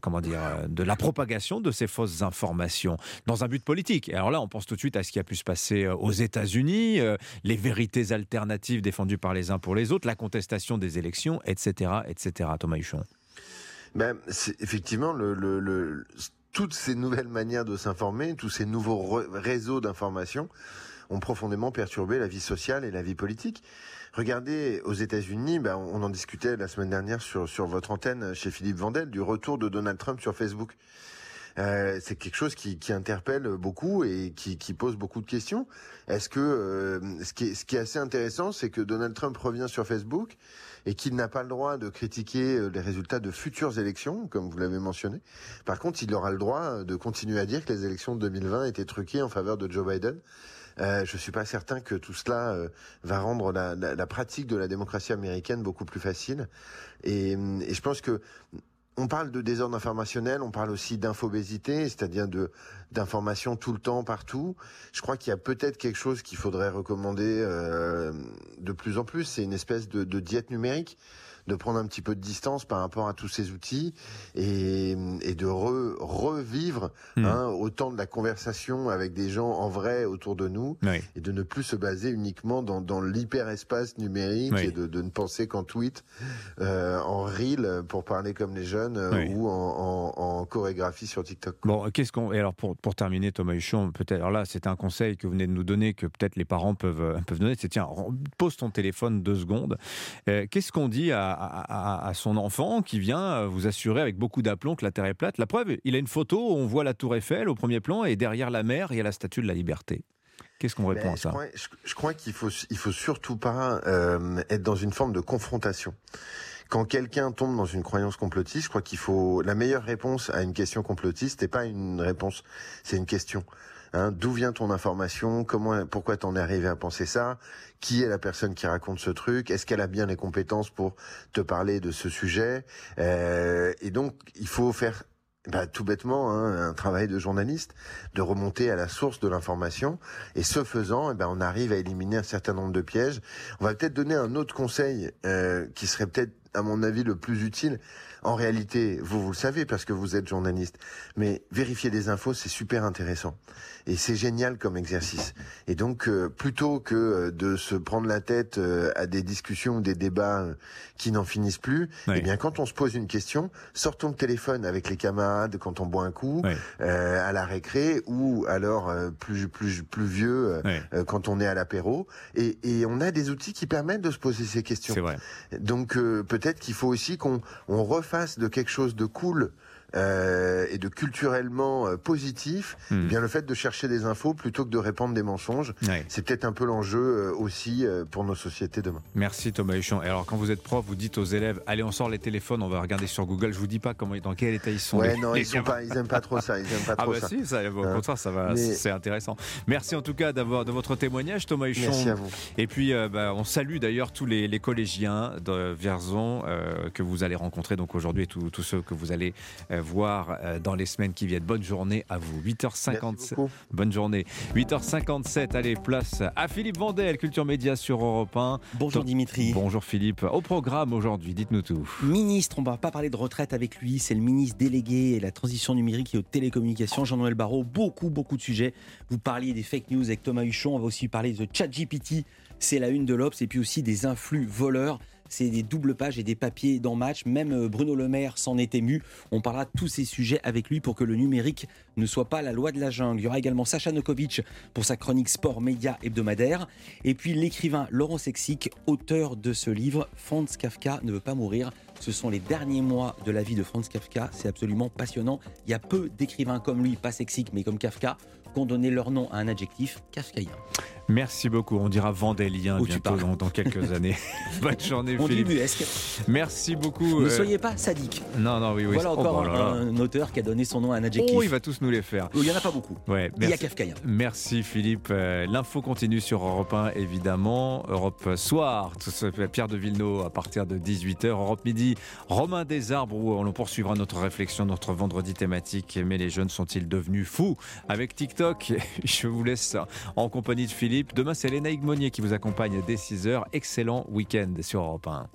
comment dire, de la propagation de ces fausses informations dans un but politique? Et alors là, on pense tout de suite à ce qui a pu se passer aux États-Unis, les vérités alternatives défendues par les uns pour les autres, la contestation des élections, etc., etc. Thomas Huchon. Ben, effectivement, toutes ces nouvelles manières de s'informer, tous ces nouveaux réseaux d'information ont profondément perturbé la vie sociale et la vie politique. Regardez, aux États-Unis, ben, on en discutait la semaine dernière sur, sur votre antenne chez Philippe Vandel, du retour de Donald Trump sur Facebook. Euh, c'est quelque chose qui, qui, interpelle beaucoup et qui, qui, pose beaucoup de questions. Est-ce que euh, ce, qui est, ce qui est assez intéressant, c'est que Donald Trump revient sur Facebook et qu'il n'a pas le droit de critiquer euh, les résultats de futures élections, comme vous l'avez mentionné. Par contre, il aura le droit de continuer à dire que les élections de 2020 étaient truquées en faveur de Joe Biden. Euh, je suis pas certain que tout cela euh, va rendre la, la, la, pratique de la démocratie américaine beaucoup plus facile. Et, et je pense que on parle de désordre informationnel, on parle aussi d'infobésité, c'est-à-dire de d'informations tout le temps, partout. Je crois qu'il y a peut-être quelque chose qu'il faudrait recommander euh, de plus en plus, c'est une espèce de, de diète numérique de prendre un petit peu de distance par rapport à tous ces outils et, et de revivre hmm. hein, autant de la conversation avec des gens en vrai autour de nous et de ne plus se baser uniquement dans, dans l'hyperespace numérique et de, de, ne penser qu'en tweet, euh, en reel pour parler comme les jeunes euh, ou en, en, en, chorégraphie sur TikTok. Bon, qu'est-ce qu'on et alors pour, pour terminer Thomas Huchon, peut-être alors là c'est un conseil que vous venez de nous donner que peut-être les parents peuvent euh, peuvent donner, c'est tiens pose ton téléphone deux secondes. Euh, qu'est-ce qu'on dit à, à, son enfant qui vient euh, vous assurer avec beaucoup d'aplomb que la Terre est plate. La preuve, il a une photo où on voit la tour Eiffel au premier plan et derrière la mer, il y a la statue de la liberté. Qu'est-ce qu'on répond à ça Je crois, qu'il faut, il faut surtout pas euh, être dans une forme de confrontation. Quand quelqu'un tombe dans une croyance complotiste, je crois qu'il faut la meilleure réponse à une question complotiste n'est pas une réponse, c'est une question. Hein, D'où vient ton information Comment, pourquoi t'en es arrivé à penser ça Qui est la personne qui raconte ce truc Est-ce qu'elle a bien les compétences pour te parler de ce sujet euh, Et donc, il faut faire bah, tout bêtement hein, un travail de journaliste, de remonter à la source de l'information. Et ce faisant, eh ben, on arrive à éliminer un certain nombre de pièges. On va peut-être donner un autre conseil euh, qui serait peut-être, à mon avis, le plus utile. En réalité, vous, vous le savez parce que vous êtes journaliste, mais vérifier des infos, c'est super intéressant. Et c'est génial comme exercice. Et donc, euh, plutôt que euh, de se prendre la tête euh, à des discussions ou des débats qui n'en finissent plus, eh bien, quand on se pose une question, sortons le téléphone avec les camarades quand on boit un coup, à la récré, ou alors plus plus plus vieux quand on est à l'apéro. Et, et on a des outils qui permettent de se poser ces questions. Vrai. Donc, peut-être qu'il faut aussi qu'on on refasse de quelque chose de cool euh, et de culturellement euh, positif, hmm. eh bien le fait de chercher des infos plutôt que de répandre des mensonges, c'est peut-être un peu l'enjeu euh, aussi pour nos sociétés demain. Merci Thomas Huchon. Et alors quand vous êtes prof, vous dites aux élèves allez on sort les téléphones, on va regarder sur Google. Je vous dis pas comment dans quel état ils sont. Ouais non ils sont pas, ils aiment pas trop ça, ils aiment pas ah trop bah ça. Si, ça au hein. contraire ça va, c'est intéressant. Merci en tout cas d'avoir de votre témoignage Thomas Huchon. Merci à vous. Et puis bah, on salue d'ailleurs tous les, les, collégiens de Vierzon que vous allez rencontrer donc aujourd'hui et tous ceux que vous allez voir dans les semaines qui viennent. Bonne journée à vous. 8h57. Bonne journée. 8h57. Allez, place à Philippe Vandel, Culture Média sur Europe 1. Bonjour Dimitri. Bonjour Philippe. Au programme aujourd'hui, dites-nous tout. Ministre, on ne va pas parler de retraite avec lui. C'est le ministre délégué et la transition numérique et aux télécommunications, Jean-Noël Barrot. Beaucoup, beaucoup de sujets. Vous parliez des fake news avec Thomas Huchon. On va aussi parler de ChatGPT. C'est la une de l'Obs et puis aussi des influx voleurs c'est des doubles pages et des papiers dans Match. Même euh, Bruno Le Maire s'en est ému. On parlera de tous ces sujets avec lui pour que le numérique ne soit pas la loi de la jungle. Il y aura également Sacha Nokovic pour sa chronique sport média hebdomadaire. Et puis l'écrivain Laurent Sexic, auteur de ce livre, Franz Kafka ne veut pas mourir. Ce sont les derniers mois de la vie de Franz Kafka. C'est absolument passionnant. Il y a peu d'écrivains comme lui, pas Sexic, mais comme Kafka, qui ont donné leur nom à un adjectif kafkaïen. Merci beaucoup. On dira tu bientôt dans, dans quelques années. <laughs> Bonne journée, On dit Philippe. muesque. Merci beaucoup. Ne euh, soyez pas sadique. Non, non, oui, oui. Voilà Oh, encore bah là là. un, auteur qui a donné son nom à un adjectif. Oh, il va tous nous les faire. Il n'y en a pas beaucoup. Ouais, Il y a merci. Kafkaïen. Merci Philippe. Euh, L'info continue sur Europe 1 évidemment. Europe Soir, Pierre de Villeneuve à partir de 18h. Europe Midi, Romain Desarbres où on poursuivra notre réflexion, notre vendredi thématique. Mais les jeunes sont-ils devenus fous avec TikTok? <laughs> Je vous laisse en compagnie de Philippe. Demain c'est Léna Monnier qui vous accompagne dès 6h. Excellent week-end sur Europe 1.